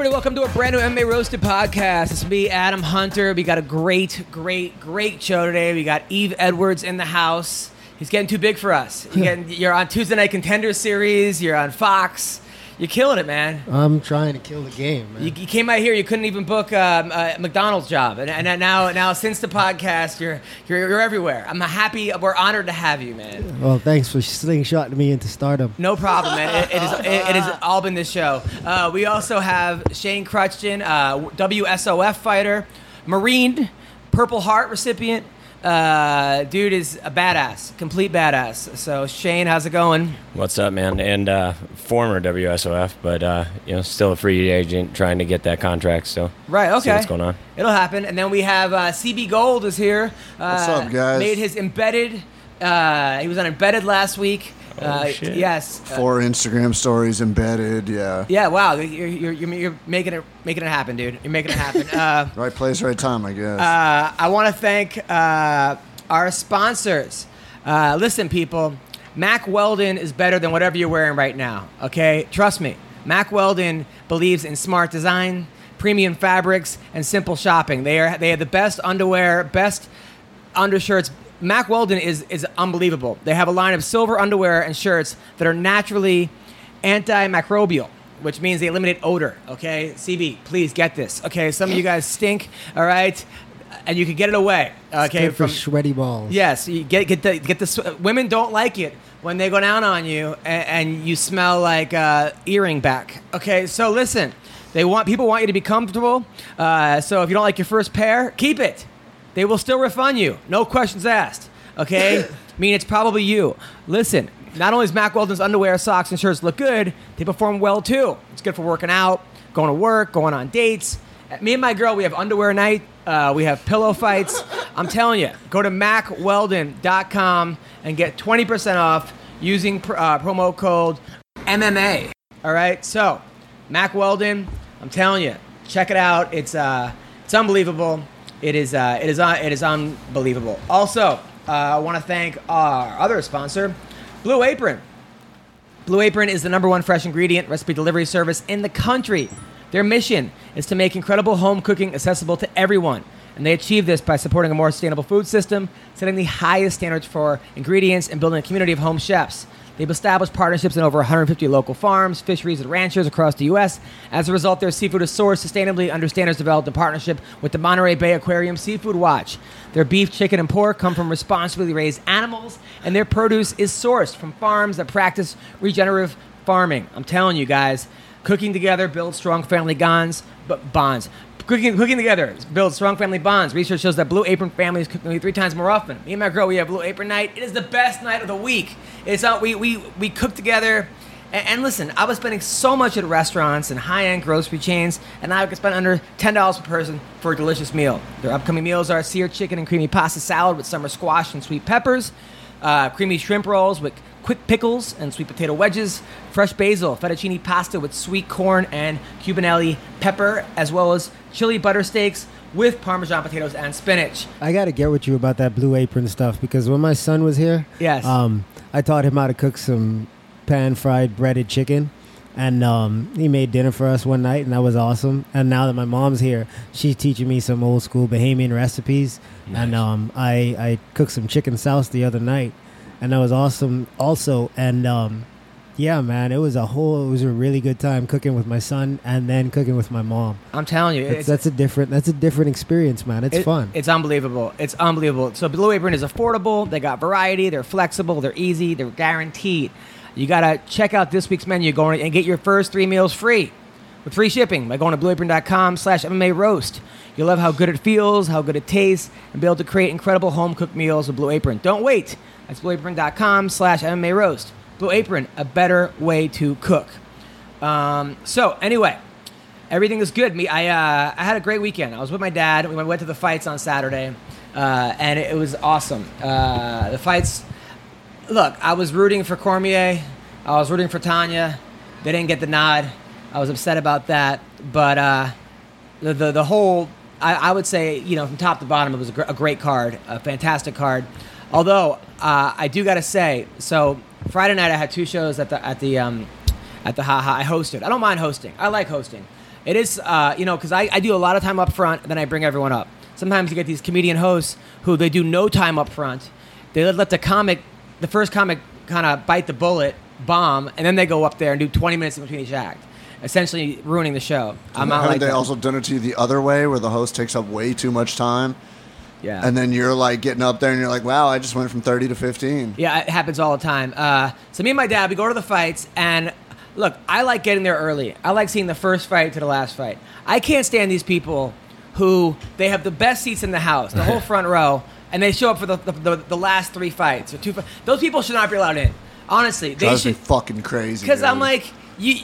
everybody, welcome to a brand new MMA Roasted podcast. It's me, Adam Hunter. We got a great, great, great show today. We got Yves Edwards in the house. He's getting too big for us. You're, getting, you're on Tuesday Night Contender Series. You're on Fox. You're killing it, man. I'm trying to kill the game, man. You, you came out here. You couldn't even book um, a McDonald's job, and, and now, now since the podcast, you're, you're you're everywhere. I'm happy. We're honored to have you, man. well, thanks for slingshotting me into stardom. No problem, man. It, it, is, it, it has all been this show. Uh, we also have Shane Kruchten, uh, WSOF fighter, Marine, Purple Heart recipient. Uh, dude is a badass, complete badass. So Shane, how's it going? What's up, man? And uh, former WSOF, but uh, you know, still a free agent trying to get that contract. So Right. Okay. see what's going on. It'll happen. And then we have uh, CB Gold is here. Uh, What's up, guys? Made his embedded. Uh, he was on embedded last week. Oh, uh, shit. Yes. Uh, Four Instagram stories embedded. Yeah. yeah. Wow. You're, you're, you're, you're making it making it happen, dude. You're making it happen. Uh, Right place, right time, I guess. Uh, I want to thank uh, our sponsors. Uh, listen, people, Mack Weldon is better than whatever you're wearing right now. Okay, trust me. Mack Weldon believes in smart design, premium fabrics, and simple shopping. They are they have the best underwear, best undershirts. Mack Weldon is is unbelievable. They have a line of silver underwear and shirts that are naturally antimicrobial, which means they eliminate odor. Okay, CB, please get this. Okay, some of you guys stink. All right, and you can get it away. Okay, Good for sweaty balls. Yes, you get get the get the sw- women don't like it when they go down on you and, and you smell like uh, earring back. Okay, so listen, they want people want you to be comfortable. Uh, so if you don't like your first pair, keep it. They will still refund you, no questions asked. Okay, I mean it's probably you. Listen, not only does Mack Weldon's underwear, socks, and shirts look good, they perform well too. It's good for working out, going to work, going on dates. Me and my girl, we have underwear night. Uh, we have pillow fights. I'm telling you, go to mackweldon.com and get 20% off using pr- uh, promo code MMA. All right, so Mack Weldon, I'm telling you, check it out. It's uh, it's unbelievable. It is uh, it is uh, it is unbelievable. Also, uh, I want to thank our other sponsor, Blue Apron. Blue Apron is the number one fresh ingredient recipe delivery service in the country. Their mission is to make incredible home cooking accessible to everyone. And they achieve this by supporting a more sustainable food system, setting the highest standards for ingredients, and building a community of home chefs. They've established partnerships in over 150 local farms, fisheries, and ranchers across the U.S. As a result, their seafood is sourced sustainably under standards developed in partnership with the Monterey Bay Aquarium Seafood Watch. Their beef, chicken, and pork come from responsibly raised animals, and their produce is sourced from farms that practice regenerative farming. I'm telling you guys, cooking together builds strong family bonds. But bonds. Cooking, cooking together builds strong family bonds. Research shows that Blue Apron families cook nearly three times more often. Me and my girl, we have Blue Apron night. It is the best night of the week. It's out. We we we cook together. And, and listen, I was spending so much at restaurants and high-end grocery chains, and I can spend under ten dollars per person for a delicious meal. Their upcoming meals are seared chicken and creamy pasta salad with summer squash and sweet peppers, uh, creamy shrimp rolls with quick pickles and sweet potato wedges, fresh basil, fettuccine pasta with sweet corn and cubanelli pepper, as well as chili butter steaks with parmesan potatoes and spinach. I got to get with you about that blue apron stuff because when my son was here, Yes. um, I taught him how to cook some pan fried breaded chicken. And um, he made dinner for us one night, and that was awesome. And now that my mom's here, she's teaching me some old school Bahamian recipes. And um, I, I cooked some chicken sauce the other night, and that was awesome also. And um, yeah, man, it was a whole, it was a really good time cooking with my son and then cooking with my mom. I'm telling you, It's, that's a different, that's a different experience, man. It's It- fun. It's unbelievable. It's unbelievable. So Blue Apron is affordable. They got variety. They're flexible. They're easy. They're guaranteed. You gotta check out this week's menu. Go and get your first three meals free with free shipping by going to blueapron.com/slash MMA roast. You'll love how good it feels, how good it tastes, and be able to create incredible home cooked meals with Blue Apron. Don't wait. That's blueapron.com/slash MMA roast. Blue Apron, a better way to cook. Um, so anyway, everything is good. Me, I uh, I had a great weekend. I was with my dad. We went to the fights on Saturday, uh, and it, was awesome. Uh, the fights. Look, I was rooting for Cormier. I was rooting for Tonya. They didn't get the nod. I was upset about that. But uh, the, the the whole, I, I would say, you know, from top to bottom, it was a, gr- a great card, a fantastic card. Although uh, I do got to say, so Friday night I had two shows at the at the um, at the haha. I hosted. I don't mind hosting. I like hosting. It is, uh, you know, because I, I do a lot of time up front, then I bring everyone up. Sometimes you get these comedian hosts who they do no time up front. They let, the comic, the first comic, kind of bite the bullet, bomb, and then they go up there and do 20 minutes in between each act, essentially ruining the show. I'm not Haven't like they that. also done it to you the other way, where the host takes up way too much time, yeah. and then you're like getting up there, and you're like, "Wow, I just went from 30 to 15." Yeah, it happens all the time. Uh, so me and my dad, we go to the fights, and look, I like getting there early. I like seeing the first fight to the last fight. I can't stand these people who they have the best seats in the house, the whole front row, and they show up for the, the, the, the last three fights or two. Those people should not be allowed in. Honestly, they Drives me fucking crazy. Because I'm like, you.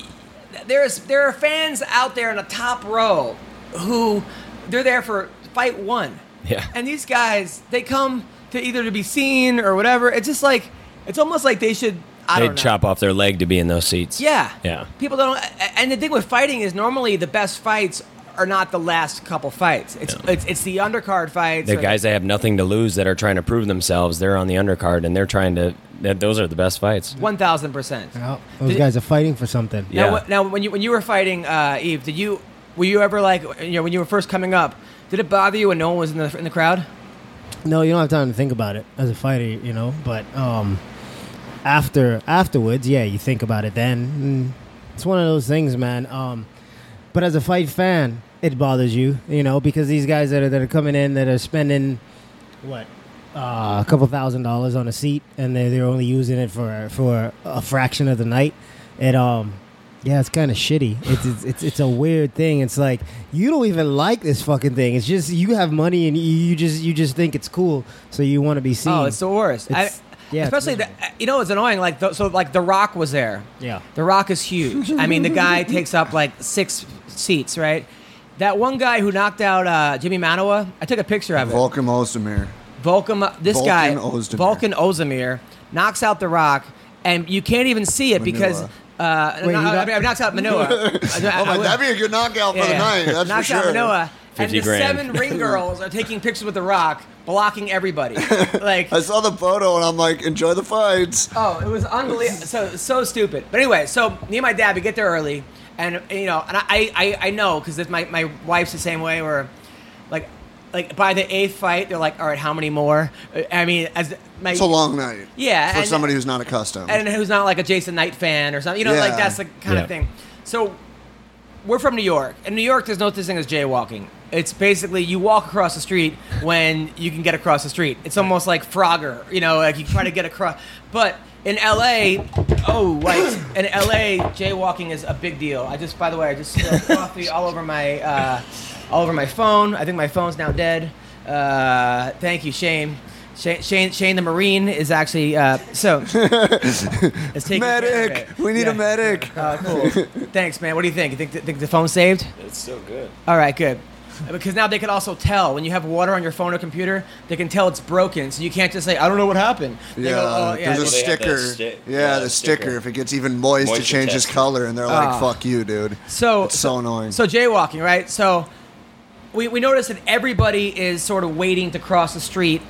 There's there are fans out there in the top row who they're there for fight one. Yeah. And these guys, they come to either to be seen or whatever. It's just like it's almost like they should. I They'd don't know. chop off their leg to be in those seats. Yeah. Yeah. People don't. And the thing with fighting is normally the best fights are not the last couple fights. It's No. it's, it's the undercard fights. The or guys that have nothing to lose that are trying to prove themselves, they're on the undercard and they're trying to. That, those are the best fights. One thousand percent. Well, those Did- guys are fighting for something. Yeah. Now, wh- now, when you when you were fighting uh, Yves, did you were you ever like you know when you were first coming up? Did it bother you when no one was in the in the crowd? No, you don't have time to think about it as a fighter, you know. But um, after afterwards, yeah, you think about it. Then mm, it's one of those things, man. Um, but as a fight fan, it bothers you, you know, because these guys that are that are coming in that are spending what uh, a couple thousand dollars on a seat, and they they're only using it for for a fraction of the night. It um. Yeah, it's kind of shitty. It's, it's it's it's a weird thing. It's like you don't even like this fucking thing. It's just you have money and you, you just you just think it's cool, so you want to be seen. Oh, it's the worst. I, yeah, especially the, you know it's annoying. Like the, so, like The Rock was there. yeah. The Rock is huge. I mean, the guy takes up like six seats, right? That one guy who knocked out uh, Jimi Manuwa, I took a picture of it. Volkan Ozdemir. Volkan, this Volkan guy, Ozdemir. Volkan Ozdemir, knocks out The Rock, and you can't even see it because. Manuwa. Uh, Wait, no, you I got- mean, knocks out Manuwa. Oh my, that'd be a good knockout for the night. That's knocks for out sure. Manuwa. And 50 the grand. seven ring girls are taking pictures with The Rock, blocking everybody. Like, I saw the photo and I'm like, enjoy the fights. Oh, it was unbelievable. So so stupid. But anyway, so me and my dad we get there early, and you know, and I I, I know because my my wife's the same way. Where, like, like by the eighth fight, they're like, all right, how many more? I mean, as my It's a long night. yeah, For and- somebody who's not accustomed. and who's not like a Jason Knight fan or something. You know, like that's the kind Yeah. of thing. So we're from New York. In New York, there's no such thing as jaywalking. It's basically you walk across the street when you can get across the street. It's almost like Frogger, you know, like you try to get across. But in LA, oh, like in LA, jaywalking is a big deal. I just, by the way, I just spilled coffee all over my, uh, all over my phone. I think my phone's now dead. Uh, thank you, Shane. Shane, Shane, Shane the Marine is actually uh, so. is taking medic! it. We need Yeah. a medic. Uh, cool. Thanks, man. What do you think? You think, think the phone's saved? It's so good. All right, good. Because now they can also tell when you have water on your phone or computer, they can tell it's broken. So you can't just say, "I don't know what happened." They Yeah, go, "Oh, yeah." there's a Well, sticker. that sti- yeah, yeah, the sticker. sticker. If it gets even moist, it changes color, and they're like, Ah. "Fuck you, dude." So It's so annoying. So jaywalking, right? So we we notice that everybody is sort of waiting to cross the street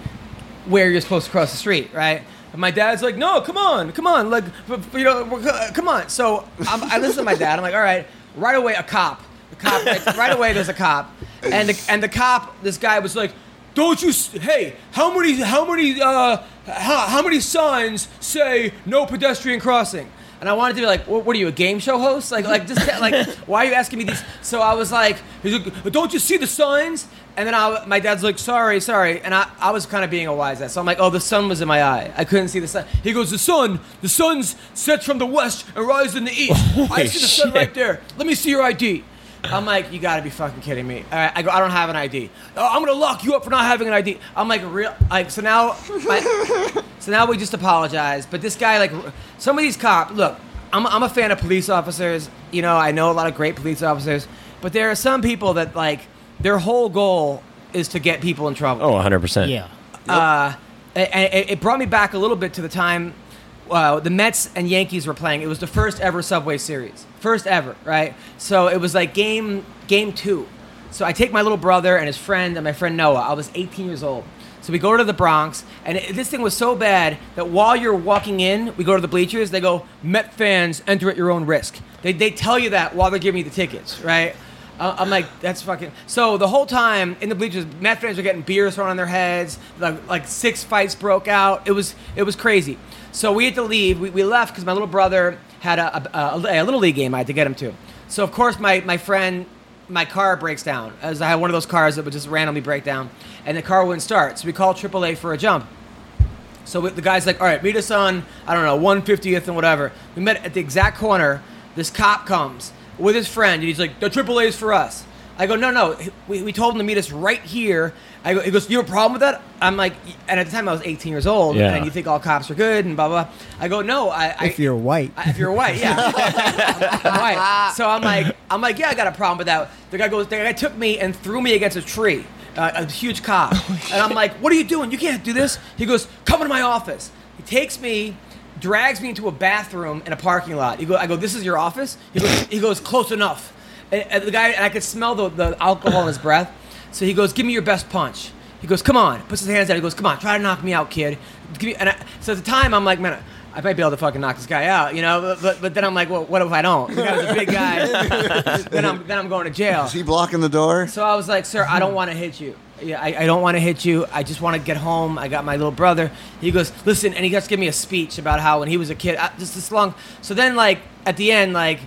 where you're supposed to cross the street, right? And my dad's like, "No, come on, come on, like, you know, uh, come on." So I'm, I listen to my dad. I'm like, "All right." Right away, a cop. The cop. Right, right away, there's a cop, and the, and the cop. This guy was like, "Don't you? Hey, how many? How many? Uh, how, how many signs say no pedestrian crossing?" And I wanted to be like, what, what are you, a game show host? Like, like, just like, why are you asking me these? So I was like, he's like, don't you see the signs? And then I, my dad's like, sorry, sorry. And I, I was kind of being a wise ass. So I'm like, oh, the sun was in my eye. I couldn't see the sun. He goes, the sun, the sun sets from the west and rises in the east. I see the sun right there. Let me see your ID. I'm like, you gotta be fucking kidding me. All right, I go, I don't have an ID. Oh, I'm gonna lock you up for not having an ID. I'm like, real, like, so now, my, so now we just apologize. But this guy, like, some of these cops, look, I'm, I'm a fan of police officers. You know, I know a lot of great police officers. But there are some people that, like, their whole goal is to get people in trouble. Oh, 100%. Yeah. Uh, and it, it brought me back a little bit to the time uh, the Mets and Yankees were playing. It was the first ever Subway Series, first ever, right? So it was like game game two. So I take my little brother and his friend and my friend Noah. I was 18 years old. So we go to the Bronx, and it, this thing was so bad that while you're walking in, we go to the bleachers. They go, Met fans enter at your own risk. They, they tell you that while they're giving you the tickets, right? Uh, I'm like, that's fucking. So the whole time in the bleachers, Met fans were getting beers thrown on their heads. Like, like six fights broke out. It was it was crazy. So we had to leave. We, we left because my little brother had a, a, a, a little league game I had to get him to. So of course my my friend, my car breaks down. As I had one of those cars that would just randomly break down, and the car wouldn't start. So we called AAA for a jump. So we- the guy's like, all right, meet us on, I don't know, 150th and whatever. We met at the exact corner. This cop comes with his friend, and he's like, the AAA is for us. I go, no, no. We, we told him to meet us right here. I go, he goes, you have a problem with that? I'm like, and at the time I was 18 years old, Yeah. and you think all cops are good and blah, blah. I go, no, I. I If you're white. I- if you're white, yeah. I'm white. So I'm like, I'm like, yeah, I got a problem with that. The guy goes, the guy took me and threw me against a tree, uh, a huge cop, and I'm like, what are you doing? You can't do this. He goes, come into my office. He takes me. Drags me into a bathroom in a parking lot. He go, I go, this is your office. He goes, he goes, close enough. And, and the guy, and I could smell the, the alcohol in his breath. So he goes, give me your best punch. He goes, come on. Puts his hands out. He goes, come on, try to knock me out, kid. Give me, and I, so at the time, I'm like, man, I might be able to fucking knock this guy out, you know. But, but, but then I'm like, well, what if I don't? The guy's a big guy. then I'm then I'm going to jail. Is he blocking the door? So I was like, sir, I don't want to hit you. Yeah, I, I don't want to hit you. I just want to get home. I got my little brother. He goes, listen, and he to give me a speech about how when he was a kid, uh, just this long. So then, like at the end, like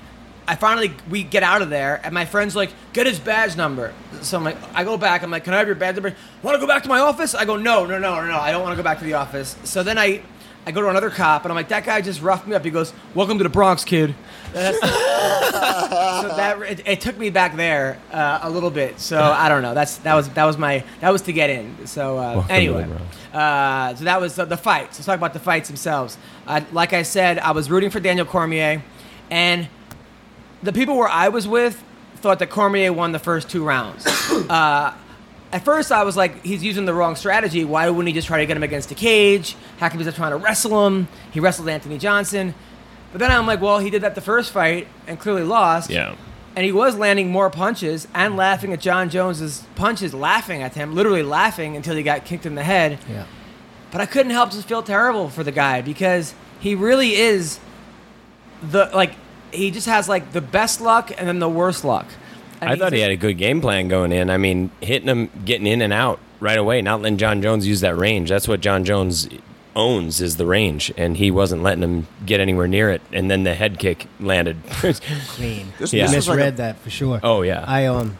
I finally we get out of there, and my friend's like, get his badge number. So I'm like, I go back. I'm like, can I have your badge number? Want to go back to my office? I go, no, no, no, no, no. I don't want to go back to the office. So then I. I go to another cop and I'm like, that guy just roughed me up. He goes, "Welcome to the Bronx, kid." That's- so that it, it took me back there uh, a little bit. So I don't know. That's that was that was my that was to get in. So uh, anyway, uh, so that was the, the fights. Let's talk about the fights themselves. Uh, like I said, I was rooting for Daniel Cormier, and the people where I was with thought that Cormier won the first two rounds. uh, at first, I was like, he's using the wrong strategy. Why wouldn't he just try to get him against a cage? How come he's trying to wrestle him? He wrestled Anthony Johnson. But then I'm like, well, he did that the first fight and clearly lost. Yeah. And he was landing more punches and laughing at Jon Jones's punches, laughing at him, literally laughing until he got kicked in the head. Yeah. But I couldn't help just feel terrible for the guy because he really is the like he just has like the best luck and then the worst luck. And I he's thought he had a good game plan going in. I mean, hitting him, getting in and out right away, not letting Jon Jones use that range. That's what Jon Jones owns is the range, and he wasn't letting him get anywhere near it. And then the head kick landed. Clean. This, Yeah. this was like Misread a, that for sure. oh yeah, I um,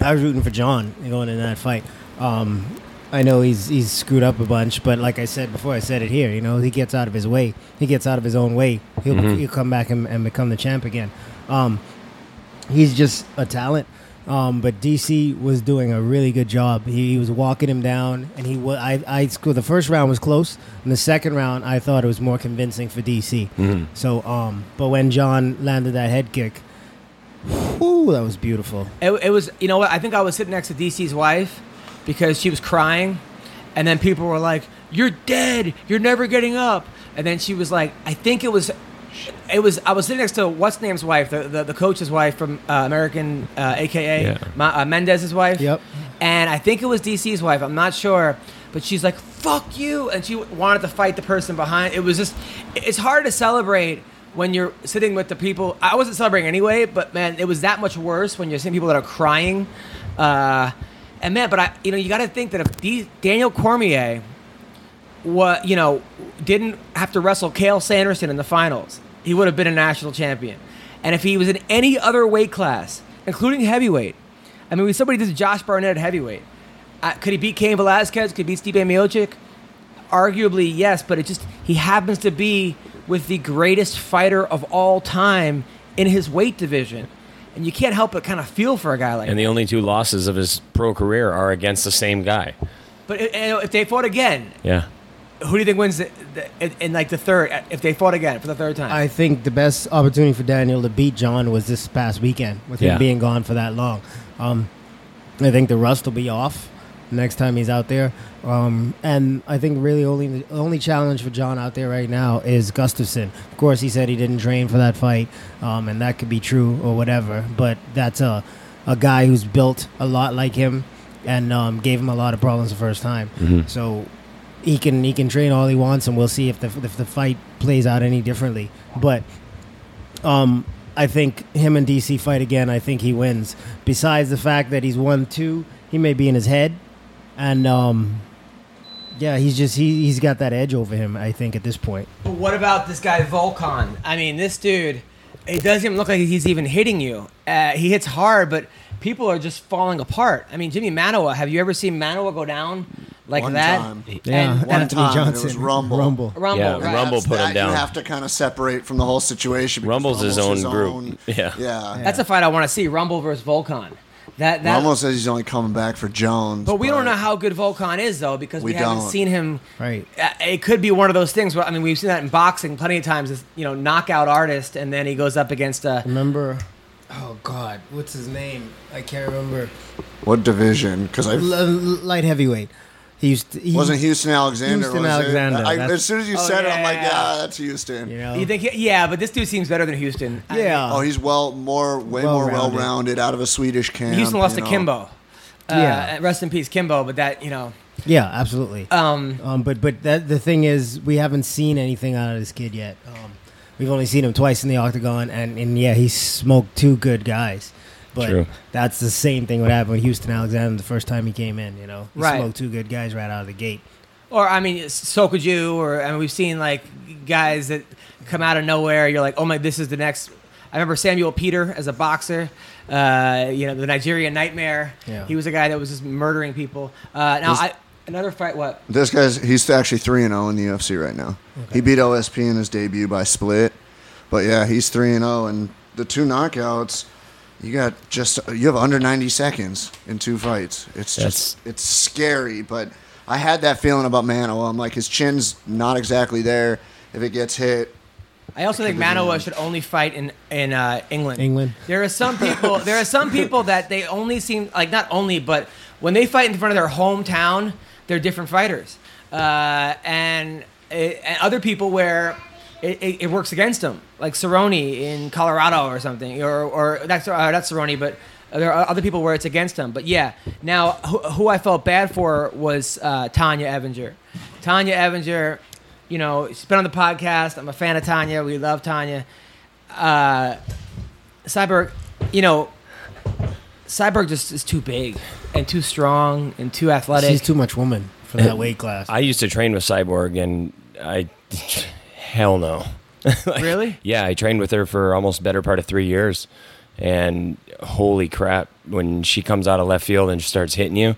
I was rooting for Jon going in that fight. Um, I know he's he's screwed up a bunch, but like I said before, I said it here. You know, he gets out of his way. He gets out of his own way. He'll Mhm. he'll come back and, and become the champ again. Um, he's just a talent. Um, but DC was doing a really good job. He, he was walking him down, and he was. I, I scored. The first round was close, and the second round I thought it was more convincing for DC. Mhm. So, um, but when Jon landed that head kick, whoo, that was beautiful. It, it was, you know what? I think I was sitting next to DC's wife because she was crying, and then people were like, "You're dead. You're never getting up." And then she was like, "I think it was." It was. I was sitting next to what's name's wife, the, the, the coach's wife from uh, American, uh, AKA Yeah. Ma, uh, Mendez's wife. Yep. And I think it was DC's wife. I'm not sure, but she's like, "Fuck you!" And she wanted to fight the person behind. It was just. It's hard to celebrate when you're sitting with the people. I wasn't celebrating anyway, but man, it was that much worse when you're seeing people that are crying. Uh, and man, but I, you know, you got to think that if Daniel Cormier, what you know, didn't have to wrestle Cael Sanderson in the finals, he would have been a national champion. And if he was in any other weight class, including heavyweight, I mean, when somebody did Josh Barnett at heavyweight, uh, could he beat Cain Velasquez? Could he beat Stipe Miocic? Arguably, yes, but it just he happens to be with the greatest fighter of all time in his weight division, and you can't help but kind of feel for a guy like that. and that. the only two losses of his pro career are against the same guy. But if they fought again, Yeah. who do you think wins the, the, in, in like the third? If they fought again for the third time, I think the best opportunity for Daniel to beat Jon was this past weekend with him being gone for that long. Um, I think the rust will be off next time he's out there. Um, and I think really only the only challenge for Jon out there right now is Gustafsson. Of course, he said he didn't train for that fight, um, and that could be true or whatever. But that's a a guy who's built a lot like him and um, gave him a lot of problems the first time. Mhm. So he can he can train all he wants, and we'll see if the if the fight plays out any differently. But um, I think him and DC fight again. I think he wins. Besides the fact that he's won two, he may be in his head, and um, yeah, he's just he he's got that edge over him. I think at this point. But what about this guy Volkan? I mean, this dude, it doesn't even look like he's even hitting you. Uh, he hits hard, but people are just falling apart. I mean, Jimi Manuwa, have you ever seen Manuwa go down like One that? time. Yeah, And- One Anthony time, and it was Rumble. Rumble. Rumble, Yeah, right. Rumble That's- put him down. You have to kind of separate from the whole situation. because Rumble's his own group. Yeah. Yeah. That's a fight I want to see. Rumble versus Volkan. That that. Rumble says he's only coming back for Jones. but we don't know how good Volkan is though because we, We haven't don't. seen him. Right. Uh, It could be one of those things. Where, I mean, we've seen that in boxing plenty of times. This you know knockout artist, and then he goes up against a. Remember? Oh God, what's his name? I can't remember. what division because I L- l- light heavyweight. He used to, he, wasn't Houston Alexander. Houston was it? Alexander, I, as soon as you Oh, said it, I'm like, yeah. yeah, that's Houston. You know. You think? He, yeah, but this dude seems better than Houston. I- Yeah. Oh, he's well more, way more Well-rounded. well-rounded out of a Swedish camp. Houston lost you to know. Kimbo. Uh, Yeah. Rest in peace, Kimbo. But that you know. yeah, absolutely. Um, Um, but but that, the thing is, we haven't seen anything out of this kid yet. Um, we've only seen him twice in the octagon, and, and yeah, he smoked two good guys. But True. that's the same thing what happened with Houston Alexander the first time he came in. You know, he Right. smoked two good guys right out of the gate. or I mean, so could you. Or I mean, we've seen like guys that come out of nowhere. You're like, oh my, this is the next. I remember Samuel Peter as a boxer. Uh, you know, the Nigerian Nightmare. Yeah. He was a guy that was just murdering people. Uh, now, Was- I, another fight. What? This guy's he's actually three and zero in the UFC right now. He beat OSP in his debut by split, but yeah, he's three and zero. And the two knockouts, you got just you have under ninety seconds in two fights. It's just it's scary. But I had that feeling about Mano. I'm like his chin's not exactly there. If it gets hit, I also think Could Manuwa should only fight in in uh, England. England. There are some people. there are some people that they only seem like not only, but when they fight in front of their hometown, they're different fighters. Uh, and, and other people where it, it, it works against him, like Cerrone in Colorado or something, or or that's uh, that's Cerrone, but. There are other people where it's against him. but yeah. Now, who, who I felt bad for was uh, Tonya Evinger. Tonya Evinger, you know, she's been on the podcast. I'm a fan of Tonya. We love Tonya. Uh, Cyborg, you know, Cyborg just is too big and too strong and too athletic. She's too much woman for that weight class. I used to train with Cyborg, and I, hell no. Like, Really? Yeah, I trained with her for almost better part of three years, and holy crap, when she comes out of left field and starts hitting you,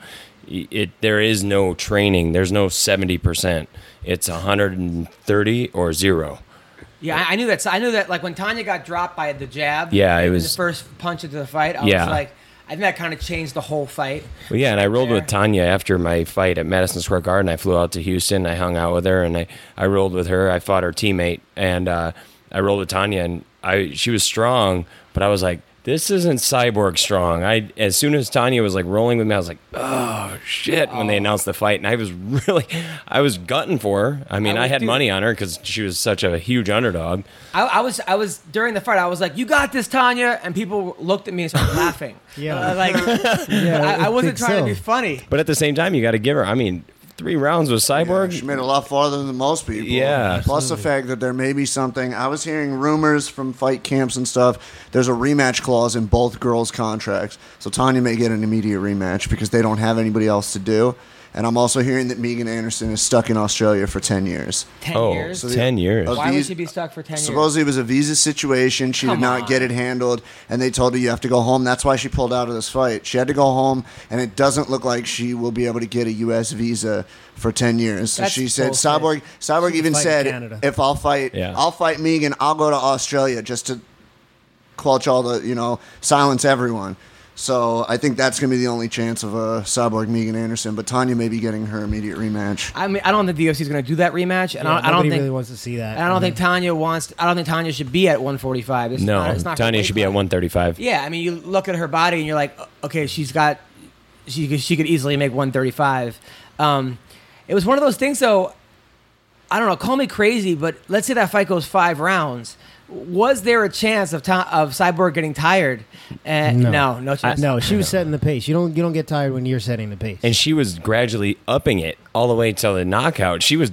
it there is no training. There's no seventy percent. It's hundred and thirty or zero. yeah, I, I knew that. I knew that. Like when Tonya got dropped by the jab. Yeah, it was- the first punch into the fight. I Yeah. was like, I think that kind of changed the whole fight. Well, yeah, and I rolled There. with Tonya after my fight at Madison Square Garden. I flew out to Houston. I hung out with her, and I, I rolled with her. I fought her teammate, and uh, I rolled with Tonya, and I she was strong, but I was like, this isn't cyborg strong. I as soon as Tonya was like rolling with me, I was like, oh shit! When they announced the fight, and I was really, I was gutting for her. I mean, I I, had too. money on her because she was such a huge underdog. I, I was, I was during the fight. I was like, "You got this, Tonya," and people looked at me and started laughing. Yeah. Uh, like Yeah, I, I wasn't trying so. to be funny. But at the same time, you got to give her. I mean, three rounds with Cyborg. She made a lot farther than most people. Yeah. Plus the fact that there may be something. I was hearing rumors from fight camps and stuff. There's a rematch clause in both girls' contracts, so Tonya may get an immediate rematch because they don't have anybody else to do. And I'm also hearing that Megan Anderson is stuck in Australia for 10 years. Ten oh, years. So the- 10 years. of Why would these- she be stuck for ten years? Supposedly it was a visa situation. She Come did not on. get it handled, and they told her you have to go home. That's why she pulled out of this fight. She had to go home, and it doesn't look like she will be able to get a U.S. visa for ten years. So That's she said, bullshit. Cyborg. Cyborg even fight in said, Canada. if I'll fight, Yeah. I'll fight Megan. I'll go to Australia just to clutch all the, you know, silence everyone. So I think that's going to be the only chance of a Cyborg Megan Anderson. But Tonya may be getting her immediate rematch. I mean, I don't think the UFC is going to do that rematch, and Yeah, I, don't, I don't think really wants to see that. I don't think Tonya wants. I don't think Tonya should be at 145. It's no, not, it's not Tonya should be at 135. Yeah, I mean, you look at her body and you're like, okay, she's got, she could, she could easily make 135. Um, it was one of those things, though. I don't know. Call me crazy, but let's say that fight goes five rounds. Was there a chance of Ti- of Cyborg getting tired? Uh, no. no, no chance. No, she was setting the pace. You don't you don't get tired when you're setting the pace. and she was gradually upping it all the way till the knockout. She was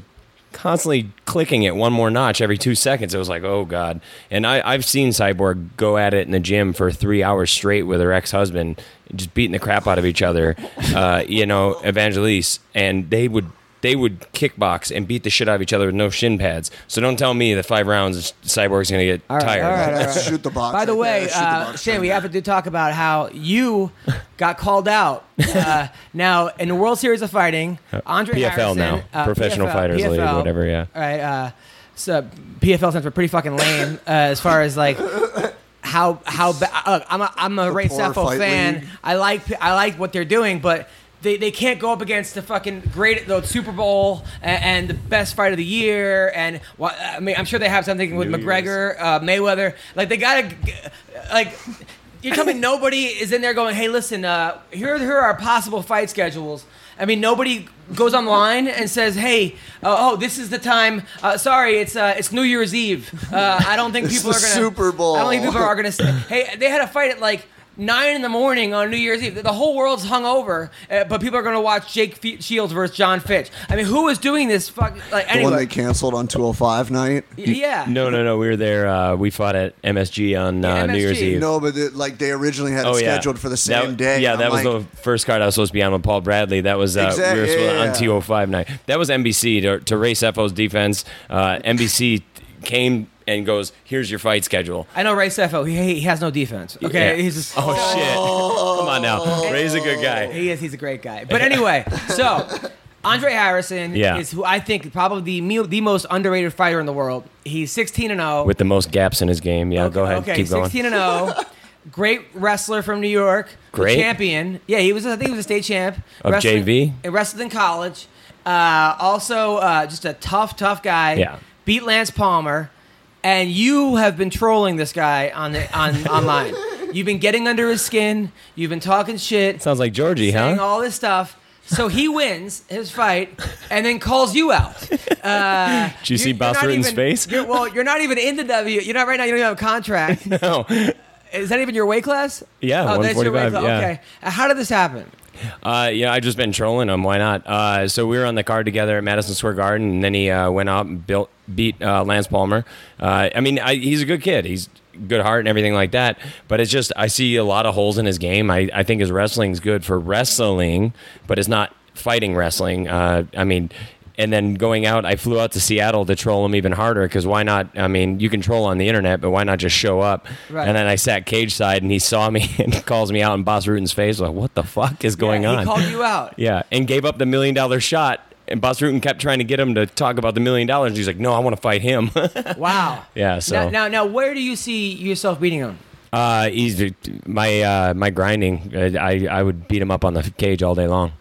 constantly clicking it one more notch every two seconds. It was like, oh god. And I, I've seen Cyborg go at it in the gym for three hours straight with her ex husband, just beating the crap out of each other. Uh, you know, Evangelista, and they would. They would kickbox and beat the shit out of each other with no shin pads. So don't tell me that five rounds Cyborg's gonna get All right, tired. all right, all right. Shoot the box. By the way, there, shoot the uh, box Shane, right we there. have to talk about how you got called out. Uh, now, in the World Series of Fighting, Andre PFL Harrison, now. uh, Professional PFL, Fighters League, whatever, yeah. All right. Uh, so PFL stands for pretty fucking lame uh, as far as like how how ba- uh, I'm a I'm a Ray poor fan. league. I like I like what they're doing, but. They, they can't go up against the fucking great the Super Bowl and, and the best fight of the year and wha- I mean I'm sure they have something with New McGregor uh, Mayweather. Like they gotta like you're telling me nobody is in there going hey listen uh, here here are our possible fight schedules. I mean nobody goes online and says hey uh, oh this is the time uh, sorry it's uh, it's New Year's Eve. Uh, I don't think people are gonna Super Bowl. I don't think people are gonna say hey they had a fight at like nine in the morning on New Year's Eve. The whole world's hungover, uh, but people are going to watch Jake Fe- Shields versus Jon Fitch. I mean, who is doing this? Fuck, like The one they canceled on 205 night. yeah. No, no, no. We were there. Uh, we fought at MSG on uh, Yeah, New Year's Eve. No, but it, like they originally had it Oh yeah, scheduled for the same That- day. Yeah, I'm that was like, the first card I was supposed to be on with Paul Bradley. That was uh, Exact- we were supposed yeah, on 205 night. That was NBC to, to Ray Sefo's defense. Uh, NBC came and goes, "Here's your fight schedule." I know Ray Sefo. He, he has no defense. Okay, Yeah. he's just Oh shit! Come on now, Ray's a good guy. He is. He's a great guy. But anyway, so Andre Harrison Yeah. is who I think probably the the most underrated fighter in the world. He's 16 and 0. With the most gaps in his game. Yeah, go ahead, Okay, keep going. 16 and 0. Great wrestler from New York. Great. champion. Yeah, he was. I think he was a state champ Of Wrestling- JV? Wrestled in college. Uh, also, uh, just a tough, tough guy. Yeah. Beat Lance Palmer, and you have been trolling this guy on the on online. You've been getting under his skin. You've been talking shit. Sounds like Georgie, saying huh? all this stuff. So he wins his fight and then calls you out. Uh, Did you see you're- you're Bas not Rutten's even- face? You're, well, you're not even in the W. You're not right now. You don't even have a contract. No. Is that even your weight class? Yeah, oh, that's your weight 145, class. yeah. Okay. Uh, How did this happen? Uh, yeah, I just been trolling him. Why not? Uh, so we were on the card together at Madison Square Garden, and then he uh, went out and built, beat uh, Lance Palmer. Uh, I mean, I, he's a good kid. He's good heart and everything like that. But it's just I see a lot of holes in his game. I, I think his wrestling's good for wrestling, but it's not fighting wrestling. Uh, I mean. And then going out, I flew out to Seattle to troll him even harder because why not? I mean, you can troll on the internet, but why not just show up? Right. And then I sat cage side, and he saw me and calls me out in Bas Rutten's face. Like, what the fuck is going Yeah, on? He called you out. Yeah, and gave up the million dollar shot. And Bas Rutten kept trying to get him to talk about the million dollars. He's like, no, I want to fight him. Wow. Yeah, so- now, now, now, where do you see yourself beating him? uh, he's my uh, my grinding. I I would beat him up on the cage all day long.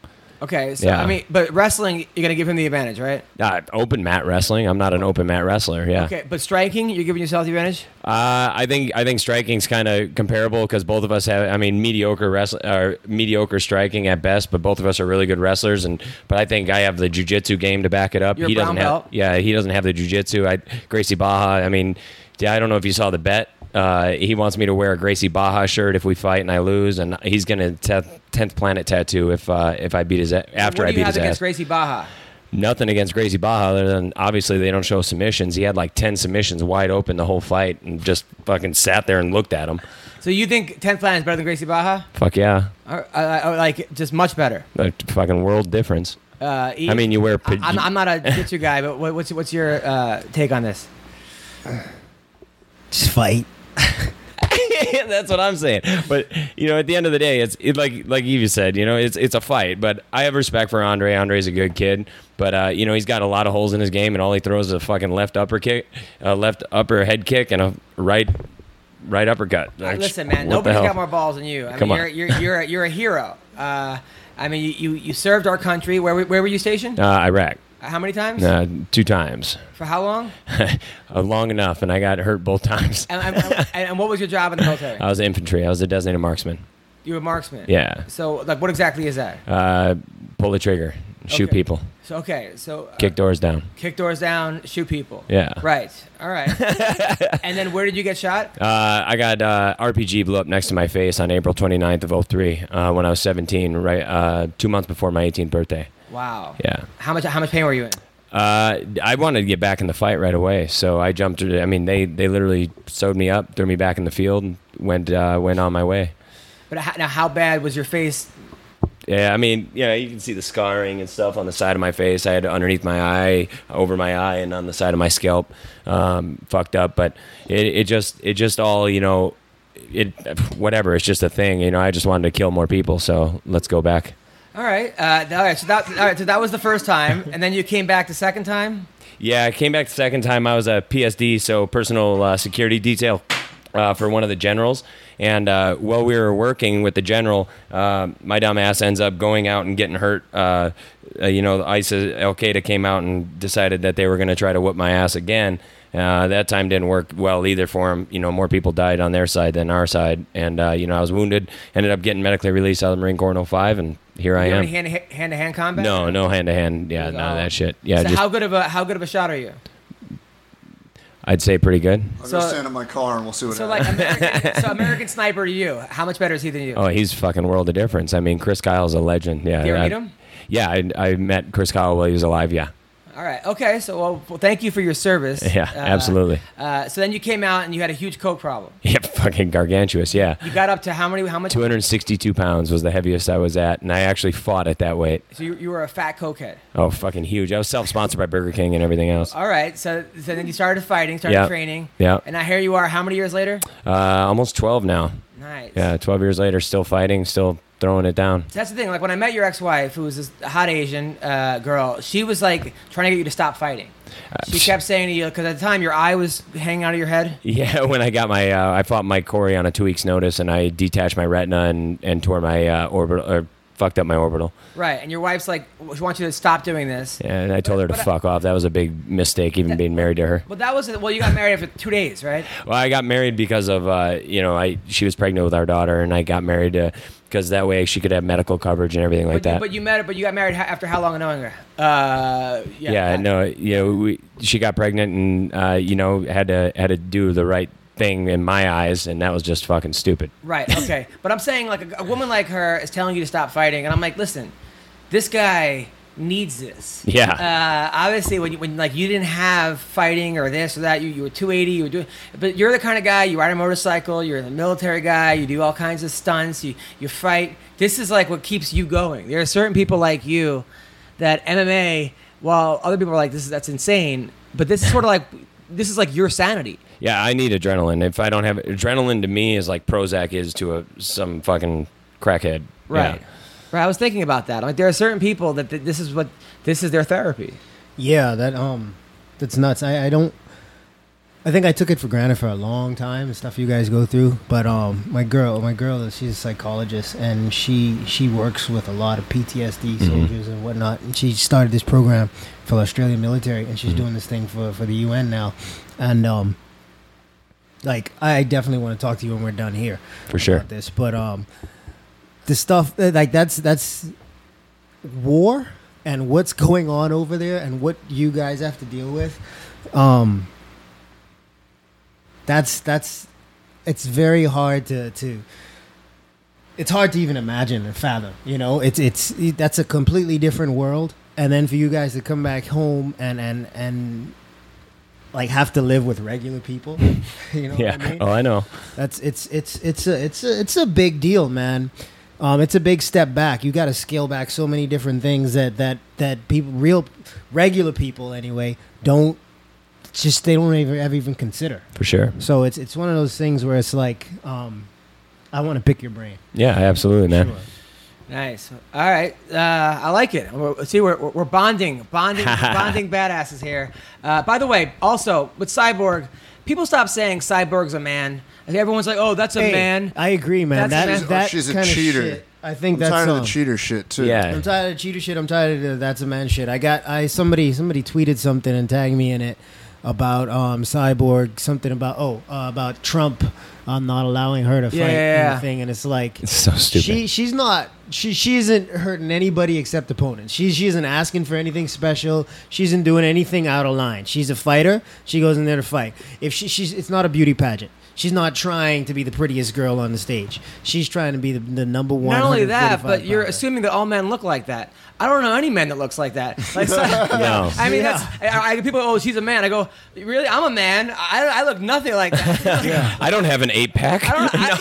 Okay, so Yeah. I mean, but wrestling, you're gonna give him the advantage, right? Uh, open mat wrestling. I'm not an open mat wrestler. Yeah. Okay, but striking, you're giving yourself the advantage. Uh, I think I think striking's kind of comparable because both of us have. I mean, mediocre wrestling or mediocre striking at best, but both of us are really good wrestlers. And but I think I have the jujitsu game to back it up. You're he doesn't brown have. Yeah, he doesn't have the jujitsu. I Gracie Barra. I mean, yeah, I don't know if you saw the bet. Uh, he wants me to wear a Gracie Barra shirt if we fight and I lose, and he's gonna tenth planet tattoo if uh, if I beat his a- after what I do you beat have his against ass. Gracie Barra? Nothing against Gracie Barra other than obviously they don't show submissions. He had like ten submissions wide open the whole fight and just fucking sat there and looked at him. So you think 10th Planet is better than Gracie Barra? Fuck yeah, Or, uh, or like just much better? a fucking world difference. Uh, I mean, you wear. I, I'm, I'm not a jiu-jitsu guy, but what's what's your uh, take on this? Just fight. That's what I'm saying. But you know, at the end of the day, it's it, like like Eva said. You know, it's it's a fight. But I have respect for Andre. Andre's a good kid. But uh, you know, he's got a lot of holes in his game, and all he throws is a fucking left upper kick, a left upper head kick, and a right right uppercut. Uh, listen, man, nobody's got more balls than you. I Come mean, on. you're you're you're a, you're a hero. Uh, I mean, you, you you served our country. Where were- where were you stationed? Uh, Iraq. How many times? Uh, two times. For how long? uh, long enough, and I got hurt both times. And, and, and, what was your job in the military? I was infantry. I was a designated marksman. You were a marksman. Yeah. So, like, what exactly is that? Uh, pull the trigger, shoot Okay. people, So, okay, so uh, kick doors down. kick doors down, shoot people. Yeah. Right. All right. and then where did you get shot? Uh, I got uh, RPG blew up next to my face on April 29th of 03 uh, when I was 17, right uh, two months before my 18th birthday. Wow. Yeah. How much how much pain were you in? Uh, I wanted to get back in the fight right away, so I jumped. I mean, they they literally sewed me up, threw me back in the field, and went uh, went on my way. But how, now, how bad was your face? Yeah, I mean, yeah, you can see the scarring and stuff on the side of my face. I had underneath my eye, over my eye, and on the side of my scalp, um, fucked up. But it, it just, it just all, you know, it, whatever. It's just a thing, you know. I just wanted to kill more people, so let's go back. All right, uh, all right. So that, all right. So that was the first time, and then you came back the second time. Yeah, I came back the second time. I was a PSD, so personal uh, security detail uh, for one of the generals. And uh, while we were working with the general, uh, my dumb ass ends up going out and getting hurt. Uh, uh, you know, ISIS, Al Qaeda came out and decided that they were going to try to whoop my ass again. Uh, that time didn't work well either for them. You know, more people died on their side than our side. And, uh, you know, I was wounded, ended up getting medically released out of the Marine Corps in 05, and here I You have am. hand to hand to hand combat? No, no hand to hand. Yeah, none of that shit. Yeah, So just, how good of a how good of a shot are you? I'd say pretty good. I'll So- go stand in my car and we'll see what So happens. like American, so American Sniper to you, how much better is he than you? Oh, he's fucking world of difference. I mean, Chris Kyle's a legend. Yeah. you ever I- meet him? Yeah, I, I met Chris Kyle while he was alive. Yeah. All right. Okay. So well, well thank you for your service. Yeah, Uh, absolutely. Uh, so then you came out and you had a huge coke problem. Yeah, fucking gargantuous. Yeah. You got up to how many? How much? 262 pounds was the heaviest I was at, and I actually fought at that weight. So you, you were a fat cokehead. Oh, fucking huge. I was self sponsored by Burger King and everything else. All right. So so then you started fighting, started Yeah. training. Yeah. And now here you are. How many years later? Uh, almost 12 now. Nice. Yeah, 12 years later, still fighting, still throwing it down. So that's the thing. Like when I met your ex-wife, who was this hot Asian uh, girl, she was like trying to get you to stop fighting. Uh, She kept saying to you because at the time your eye was hanging out of your head. Yeah, when I got my, uh, I fought Mike Corey on a two weeks notice, and I detached my retina and, and tore my uh, orbital, or fucked up my orbital. Right. And your wife's like, she wants you to stop doing this. Yeah, and I told her to but fuck off. That was a big mistake, even being married to her. Well, that was well. You got married after two days, right? Well, I got married because of uh, you know I she was pregnant with our daughter, and I got married to because that way she could have medical coverage and everything like but, you, that. but you met her. But you got married ha- after how long of knowing her? Uh, yeah. yeah, no, you know, we, she got pregnant, and uh, you know had to had to do the right thing in my eyes, and that was just fucking stupid. Right. Okay. but I'm saying like a, a woman like her is telling you to stop fighting, and I'm like, listen, this guy needs this. Yeah. Uh, obviously, when you, when like you didn't have fighting or this or that, you, you were 280, you were doing, but you're the kind of guy you ride a motorcycle, you're the military guy, you do all kinds of stunts, you you fight. This is like what keeps you going. There are certain people like you that MMA, while other people are like this is that's insane, but this is sort of like this is like your sanity. Yeah, I need adrenaline. If I don't have adrenaline, to me is like Prozac is to a some fucking crackhead. Right. Yeah. Right. I was thinking about that. Like there are certain people that th- this is what this is their therapy. Yeah, that um, that's nuts. I, I don't. I think I took it for granted for a long time, the stuff you guys go through. But um, my girl, my girl, she's a psychologist, and she she works with a lot of PTSD soldiers and whatnot. And she started this program for the Australian military, and she's doing this thing for for the UN now. And um, like I definitely want to talk to you when we're done here For sure. this. But um, the stuff uh, like that's that's war and what's going on over there and what you guys have to deal with. Um, that's that's it's very hard to to. It's hard to even imagine and fathom. You know, it's it's that's a completely different world. And then for you guys to come back home and and and like have to live with regular people, you know, Yeah. what I mean? Oh, I know. That's it's it's it's a it's a it's a big deal, man. Um, it's a big step back. You got to scale back so many different things that that that people, real regular people anyway, don't just they don't even ever even consider. For sure. So it's it's one of those things where it's like, um, I want to pick your brain. Yeah, absolutely, man. Sure. Nice. All right. Uh, I like it. We're, see, we're, we're bonding, bonding, bonding badasses here. Uh, by the way, also with Cyborg, people stop saying Cyborg's a man. I everyone's like, "Oh, that's a Hey, man." I agree, man. That's- That She's- oh, that she's a kind of cheater. shit. I think I'm that's tired of um, the cheater shit too. Yeah. I'm tired of cheater shit. I'm tired of the that's a man shit. I got I somebody somebody tweeted something and tagged me in it about um cyborg something about oh uh, about Trump um, not allowing her to fight Yeah, yeah, in yeah. the thing and it's like It's so stupid. she she's not she she isn't hurting anybody except opponents. She she isn't asking for anything special. She isn't doing anything out of line. She's a fighter. She goes in there to fight. If she she's it's not a beauty pageant. She's not trying to be the prettiest girl on the stage. She's trying to be the, the number one. Not only that, but you're pounder. assuming that all men look like that. I don't know any man that looks like that. Like, so, No. I mean, Yeah. that's I, I, people. Oh, she's a man. I go, really? I'm a man. I, I look nothing like that. I don't have an eight pack. I don't. I,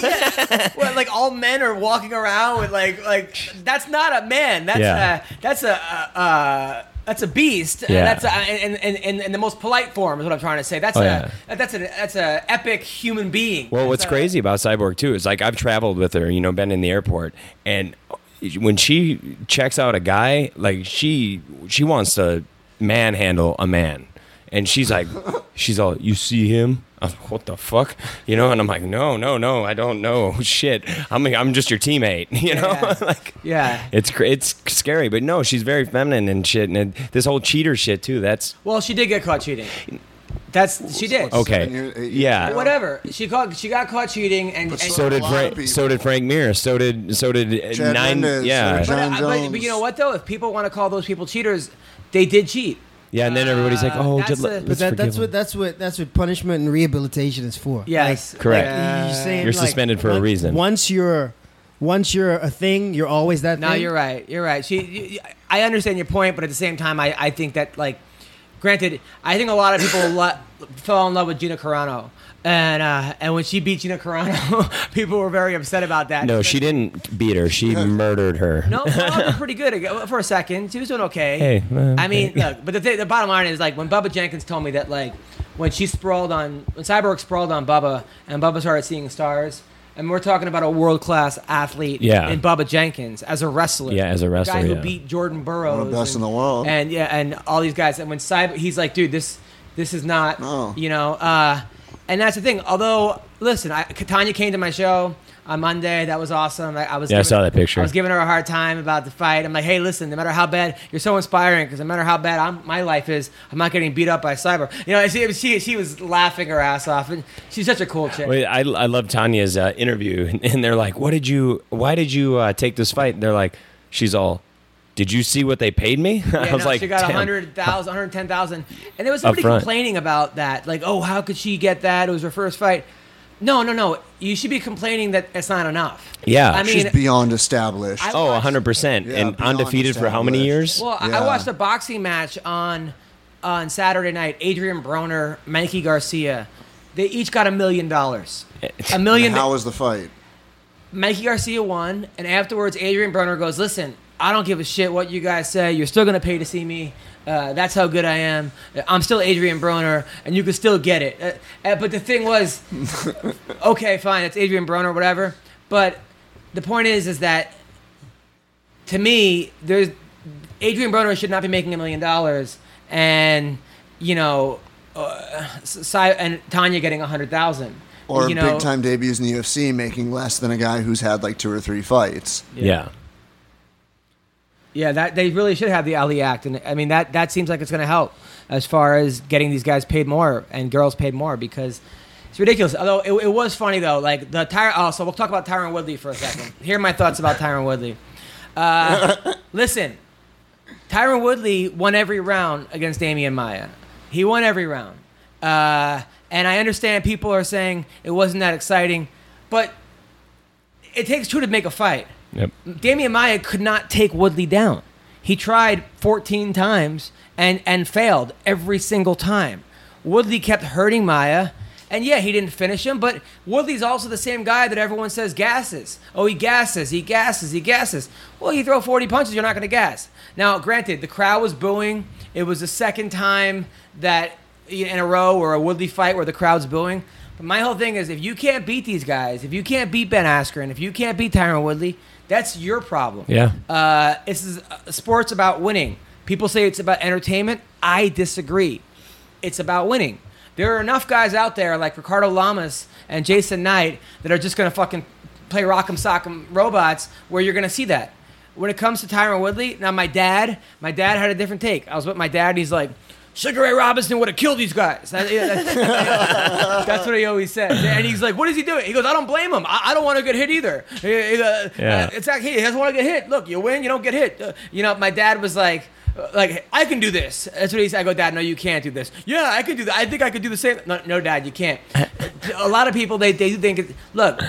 yeah. Well, like all men are walking around with like like that's not a man. That's Yeah. a that's a uh, uh, that's a beast. Yeah. And that's a, in, in, in, in the most polite form is what I'm trying to say. That's Oh, a yeah. that's a that's a epic human being. Well, what's That's a- crazy about Cyborg too is like I've traveled with her, you know, been in the airport, and when she checks out a guy, like she she wants to manhandle a man, and she's like, she's all, you see him? I'm like, what the fuck, you know? And I'm like, no, no, no, I don't know, shit. I'm I'm just your teammate, you know? Yeah. like, Yeah. it's cra- it's scary, but no, she's very feminine and shit, and it, this whole cheater shit too. That's Well, she did get caught cheating. That's she did. okay. Seven years- eight years yeah. Whatever. She caught she got caught cheating and, and So did A lot of Frank. So did Frank Mir. So did so did uh, Chad nine. Mendes, yeah, but, Jon uh, but, Jones. but you know what though? If people want to call those people cheaters, they did cheat. yeah. And then everybody's like, Uh, "Oh, that's just, a- But that, that's what that's what that's what punishment and rehabilitation is for. Yes. Like, Correct. like, you're saying, You're like, suspended for a reason. Once you're once you're a thing, you're always that. No, thing. you're right. You're right. She, you- I understand your point, but at the same time, I, I think that like, granted, I think a lot of people lo- fell in love with Gina Carano, and uh, and when she beat Gina Carano, people were very upset about that. No, she didn't beat her. She murdered her. No, Carano was pretty good for a second. She was doing okay. Hey, I mean, look, but the, th- the bottom line is like when Bubba Jenkins told me that like when she sprawled on when Cyborg sprawled on Bubba and Bubba started seeing stars. And we're talking about a world class athlete Yeah. in Bubba Jenkins as a wrestler. Yeah, as a wrestler, Guy who yeah. beat Jordan Burroughs. One of the best and, in the world. And yeah, and all these guys. And when Cyber, he's like, dude, this this is not, No. you know. Uh, and that's the thing. Although, listen, I, Tonya came to my show on Monday. That was awesome. I, I was. Yeah, I saw that picture. I was giving her a hard time about the fight. I'm like, hey, listen, no matter how bad, you're so inspiring because no matter how bad I'm, my life is, I'm not getting beat up by cyber. You know, she, she, she was laughing her ass off, and she's such a cool chick. Wait, I, I love Tonya's uh, interview, and they're like, "What did you? Why did you uh, take this fight?" And they're like, "She's all." Did you see what they paid me? Yeah, I was no, like, she got "Damn." 100,000, 110,000. And there was somebody complaining about that. Like, oh, how could she get that? It was her first fight. No, no, no. You should be complaining that it's not enough. Yeah. I mean, She's beyond established. I- Oh, 100 percent, Yeah, and beyond undefeated for how many years? well, I- I watched a boxing match on on Saturday night. Adrian Broner, Mikey Garcia. They each got a million dollars. A million. How was the fight? Mikey Garcia won, and afterwards, Adrian Broner goes, "Listen, I don't give a shit what you guys say. You're still gonna pay to see me. Uh, that's how good I am. I'm still Adrian Broner, and you can still get it." Uh, uh, but the thing was, okay, fine, it's Adrian Broner, whatever. But the point is, is that to me, there's Adrian Broner should not be making a million dollars, and you know, uh, Cy- and Tonya getting a hundred thousand. Or you know, big time debuts in the UFC making less than a guy who's had like two or three fights. yeah. Yeah, that they really should have the Ali Act, and I mean that that seems like it's going to help as far as getting these guys paid more and girls paid more because it's ridiculous. Although it, it was funny though, like the Ty. Oh, so we'll talk about Tyron Woodley for a second. Here are my thoughts about Tyron Woodley. Uh, listen, Tyron Woodley won every round against Demian Maia. He won every round, uh, and I understand people are saying it wasn't that exciting, but it takes two to make a fight. Yep. Demian Maia could not take Woodley down. He tried 14 times and, and failed every single time. Woodley kept hurting Maia, and yeah, he didn't finish him, but Woodley's also the same guy that everyone says gasses. Oh, he gasses, he gasses, he gasses. Well, you throw 40 punches, you're not going to gas. Now, granted, the crowd was booing. It was the second time that in a row or a Woodley fight where the crowd's booing. But my whole thing is if you can't beat these guys, if you can't beat Ben Askren, if you can't beat Tyron Woodley, that's your problem. Yeah. Uh, this is uh, sports about winning. People say it's about entertainment. I disagree. It's about winning. There are enough guys out there like Ricardo Lamas and Jason Knight that are just going to fucking play rock'em sock'em robots where you're going to see that. When it comes to Tyron Woodley, now my dad, my dad had a different take. I was with my dad. And he's like, Sugar Ray Robinson would have killed these guys. That- yeah, that's, that's what he always said. And he's like, "What is he doing?" He goes, "I don't blame him. I, I don't want to get hit either." He- he, uh, Yeah. uh, it's like he doesn't want to get hit. Look, you win, you don't get hit. Uh, you know, my dad was like, uh, like I can do this. That's what he said. I go, Dad, no, you can't do this. Yeah, I can do that. I think I could do the same. No, no Dad, you can't. a lot of people they they think. Look,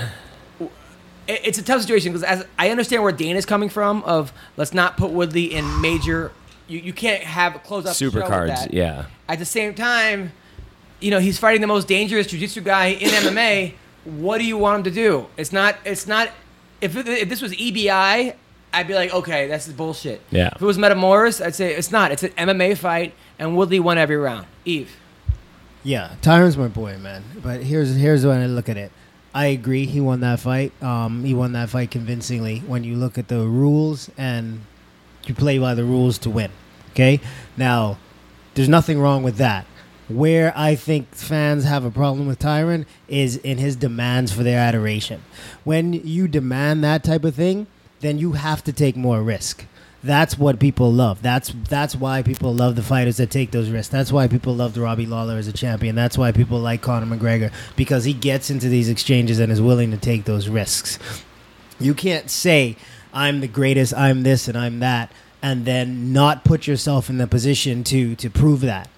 it's a tough situation because as I understand where Dana's coming from of let's not put Woodley in major. You, you can't have a close up Super show with cards, that. yeah. At the same time, you know he's fighting the most dangerous jiu-jitsu guy in MMA. What do you want him to do? It's not. It's not. If, it, if this was EBI, I'd be like, okay, this is bullshit. Yeah. If it was Metamoris, I'd say it's not. It's an MMA fight, and Woodley won every round. Yves. Yeah, Tyron's my boy, man. But here's here's when I look at it. I agree. He won that fight. Um, he won that fight convincingly. When you look at the rules and you play by the rules to win. Okay. Now, there's nothing wrong with that. Where I think fans have a problem with Tyron is in his demands for their adoration. When you demand that type of thing, then you have to take more risk. That's what people love. That's that's why people love the fighters that take those risks. That's why people loved Robbie Lawler as a champion. That's why people like Conor McGregor because he gets into these exchanges and is willing to take those risks. You can't say I'm the greatest, I'm this and I'm that and then not put yourself in the position to to prove that,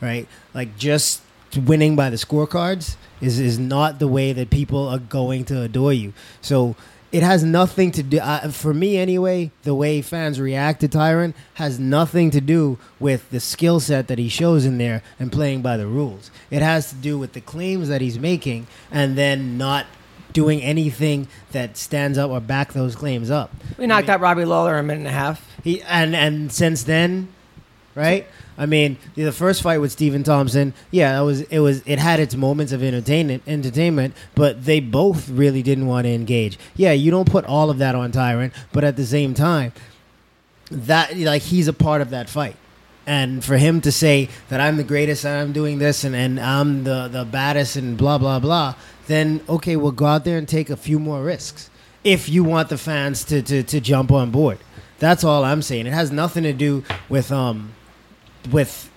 right? Like just winning by the scorecards is is not the way that people are going to adore you. So it has nothing to do uh, for me anyway. The way fans react to Tyron has nothing to do with the skill set that he shows in there and playing by the rules. It has to do with the claims that he's making and then not doing anything that stands up or back those claims up. We knocked out Robbie Lawler a minute and a half. He and and since then, right? I mean, the first fight with Stephen Thompson, yeah, it was it was it had its moments of entertainment, entertainment, but they both really didn't want to engage. Yeah, you don't put all of that on Tyron, but at the same time, that like he's a part of that fight. And for him to say that I'm the greatest and I'm doing this and, and I'm the, the baddest and blah blah blah, then okay, we'll go out there and take a few more risks. If you want the fans to, to, to jump on board. That's all I'm saying. It has nothing to do with um with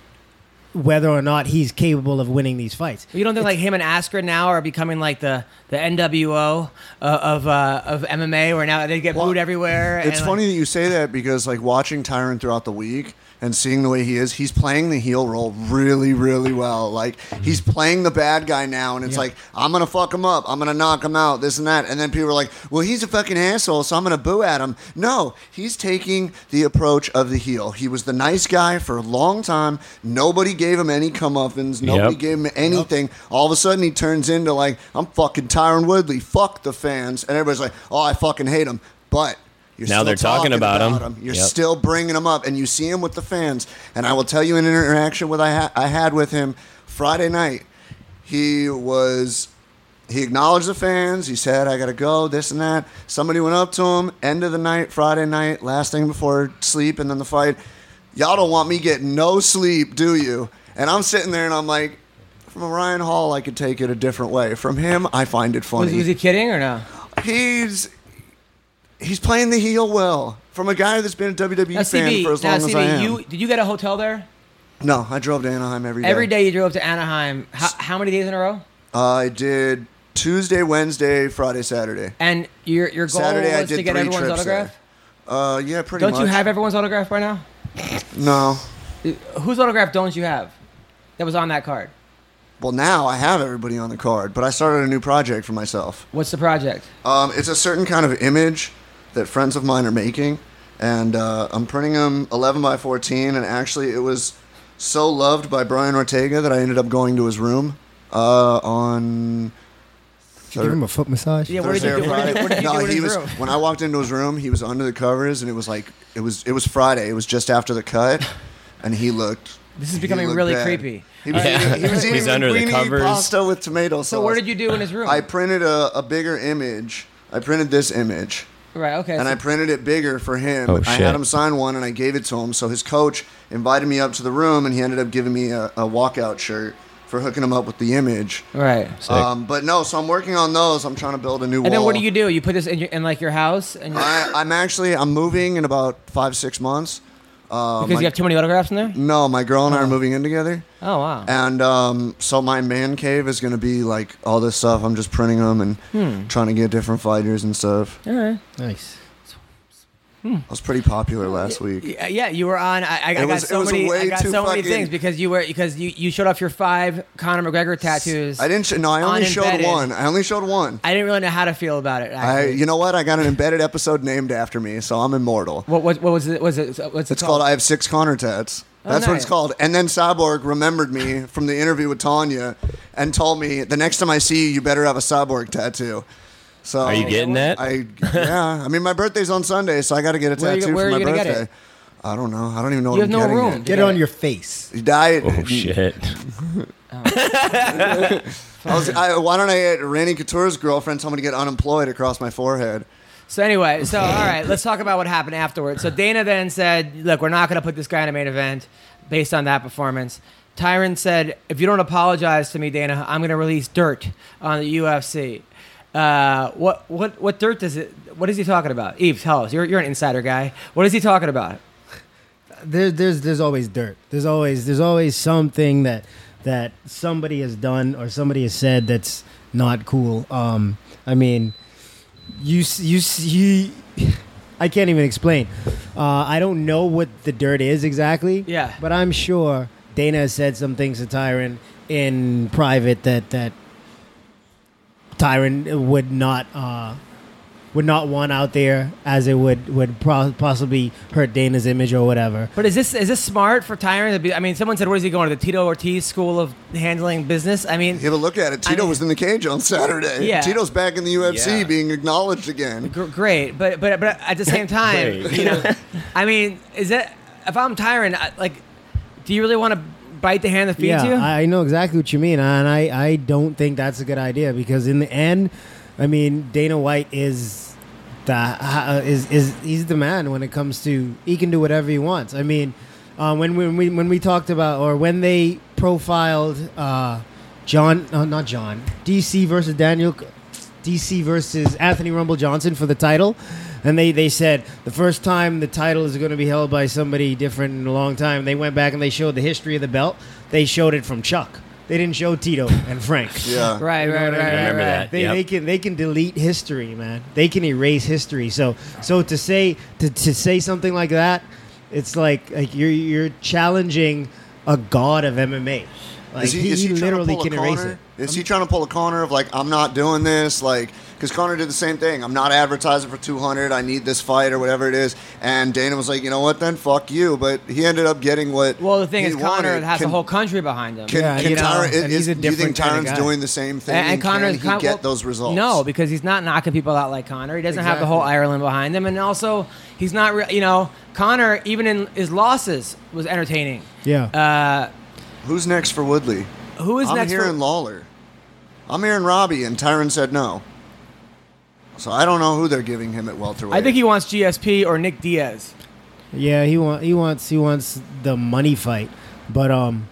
whether or not he's capable of winning these fights. You don't think like him and Askren now are becoming like the the NWO uh, of uh, of MMA, where now they get Well, booed everywhere. It's and, funny like, that you say that because like watching Tyron throughout the week and seeing the way he is, he's playing the heel role really, really well. Like mm-hmm. he's playing the bad guy now, and it's like I'm gonna fuck him up, I'm gonna knock him out, this and that, and then people are like, "Well, he's a fucking asshole, so I'm gonna boo at him." No, he's taking the approach of the heel. He was the nice guy for a long time. Nobody gave him any comeuppance. Nobody Yep. gave him anything. All of a sudden, he turns into like, "I'm fucking Tyron Woodley. Fuck the fans," and everybody's like, "Oh, I fucking hate him," but. You're Now they're talking about him. You're Yep. still bringing him up, and you see him with the fans. And I will tell you, an interaction with I, ha- I had with him Friday night, he was he acknowledged the fans. He said, "I gotta go," this and that. Somebody went up to him. End of the night, Friday night, last thing before sleep, and then the fight. Y'all don't want me getting no sleep, do you? And I'm sitting there, and I'm like. From Ryan Hall, I could take it a different way. From him, I find it was, funny was he kidding or no? he's he's playing the heel well from a guy that's been a WWE Now, fan CB, for as now, long as I CB, am. you did you get a hotel there? no, I drove to Anaheim every day. Every day you drove to Anaheim. How, how many days in a row? Uh, I did Tuesday, Wednesday, Friday, Saturday. And your your goal Saturday I was to get everyone's autograph. there. Uh, yeah, pretty much. Don't much. you have everyone's autograph by now? No. Whose autograph don't you have? That was on that card. Well, now I have everybody on the card, but I started a new project for myself. What's the project? Um, it's a certain kind of image that friends of mine are making, and uh, I'm printing them 11 by 14. And actually, it was so loved by Brian Ortega that I ended up going to his room uh, on. Did you give him a foot massage? Yeah, where did you or do? Did, Friday. did you no, do he was room? when I walked into his room. He was under the covers, and it was like it was it was Friday. It was just after the cut, and he looked. This is becoming really bad. creepy. He was, Yeah. eating, he was He's eating under the linguine covers. pasta with tomato sauce. So what did you do in his room? I printed a, a bigger image. I printed this image. Right. Okay. And so- I printed it bigger for him. Oh, I had him sign one and I gave it to him. So his coach invited me up to the room and he ended up giving me a, a walkout shirt for hooking him up with the image. right. Sick. Um, but no, so I'm working on those. I'm trying to build a new wall. And then what do you do? You put this in, your, in like your house, and I, I'm actually I'm moving in about five six months. Uh, because my- you have too many autographs in there. no, my girl and I are moving in together, Oh wow. and um, so my man cave is going to be like all this stuff. I'm just printing them and Hmm. trying to get different fighters and stuff. All right. Nice. Hmm. I was pretty popular last week. Yeah, you were on. I, I, got was- it so was many. way I got too so many fucking- things because you were because you, you showed off your five Conor McGregor tattoos. I didn't. Sh- no, I only showed Unembedded. one. I only showed one. I didn't really know how to feel about it. I, Actually. you know what? I got an embedded episode named after me, so I'm immortal. what, what what was it? Was it? What's it It's called I have six Conor tats. Oh, That's what it's nice. called. And then Cyborg remembered me from the interview with Tonya and told me the next time I see you, you better have a Cyborg tattoo. So Are you getting that? I yeah. I mean, my birthday's on Sunday, so I got to get a Where you- tattoo where for are my you gonna get birthday. it? I don't know. I don't even know You what have I'm no getting room. yet. Get it on your face. He died. Oh shit! Oh. I was, I, why don't I get Randy Couture's girlfriend tell me to get unemployed across my forehead? So anyway, so all right, let's talk about what happened afterwards. So Dana then said, "Look, we're not going to put this guy in a main event based on that performance." Tyron said, "If you don't apologize to me, Dana, I'm going to release dirt on the UFC." Uh, what what what dirt does it? What is he talking about? Yves, tell us. You're you're an insider guy. What is he talking about? there, there's there's always dirt. There's always there's always something that that somebody has done or somebody has said that's not cool. Um, I mean, you you s- you. I can't even explain. Uh, I don't know what the dirt is exactly. Yeah. But I'm sure Dana has said some things to Tyron in private that that Tyron would not uh, would not want out there, as it would would pro- possibly hurt Dana's image or whatever. But is this is this smart for Tyron to be? I mean, someone said, "Where is he going to the Tito Ortiz School of Handling Business?" I mean, You have a look at it. Tito mean- was in the cage on Saturday. Yeah. Tito's back in the UFC Yeah. being acknowledged again. Gr- great, but but but at the same time, you know, I mean, is that if I'm Tyron, I- like, do you really want to bite the hand that feeds yeah, you? I know exactly what you mean, and I, I don't think that's a good idea because in the end, I mean Dana White is the uh, is is he's the man when it comes to he can do whatever he wants. I mean, uh, when when we when we talked about or when they profiled uh, Jon, no, not Jon, DC versus Daniel, DC versus Anthony Rumble Johnson for the title. And they, they said the first time the title is going to be held by somebody different in a long time. They went back and they showed the history of the belt. They showed it from Chuck. They didn't show Tito and Frank. Yeah. right, You know right, right, I mean? right, remember right. that. They, Yep. they can they can delete history, man. They can erase history. So so to say to, to say something like that, it's like like you're you're challenging a god of MMA. Like is he, he, is he, trying literally can erase it. Is he trying to pull a corner of like I'm not doing this like because Conor did the same thing. I'm not advertising for 200. I need this fight or whatever it is. And Dana was like, you know what? Then fuck you. But he ended up getting what. Well, the thing he is, Conor wanted. has Can- a whole country behind him. Can, Yeah, can you know, Tyron, is, he's a do you think different kinda Tyron's doing the same thing? and, and can Conor's he Con- get well, those results? No, because he's not knocking people out like Conor. He doesn't have the whole Ireland behind him, and also he's not. Re- you know, Conor even in his losses was entertaining. Yeah. Uh, Who's next for Woodley? who is I'm next? hearing For, Lawler. I'm hearing Robbie, and Tyron said no. So I don't know who they're giving him at welterweight. I think he wants GSP or Nick Diaz. Yeah, he want he wants he wants the money fight, but um,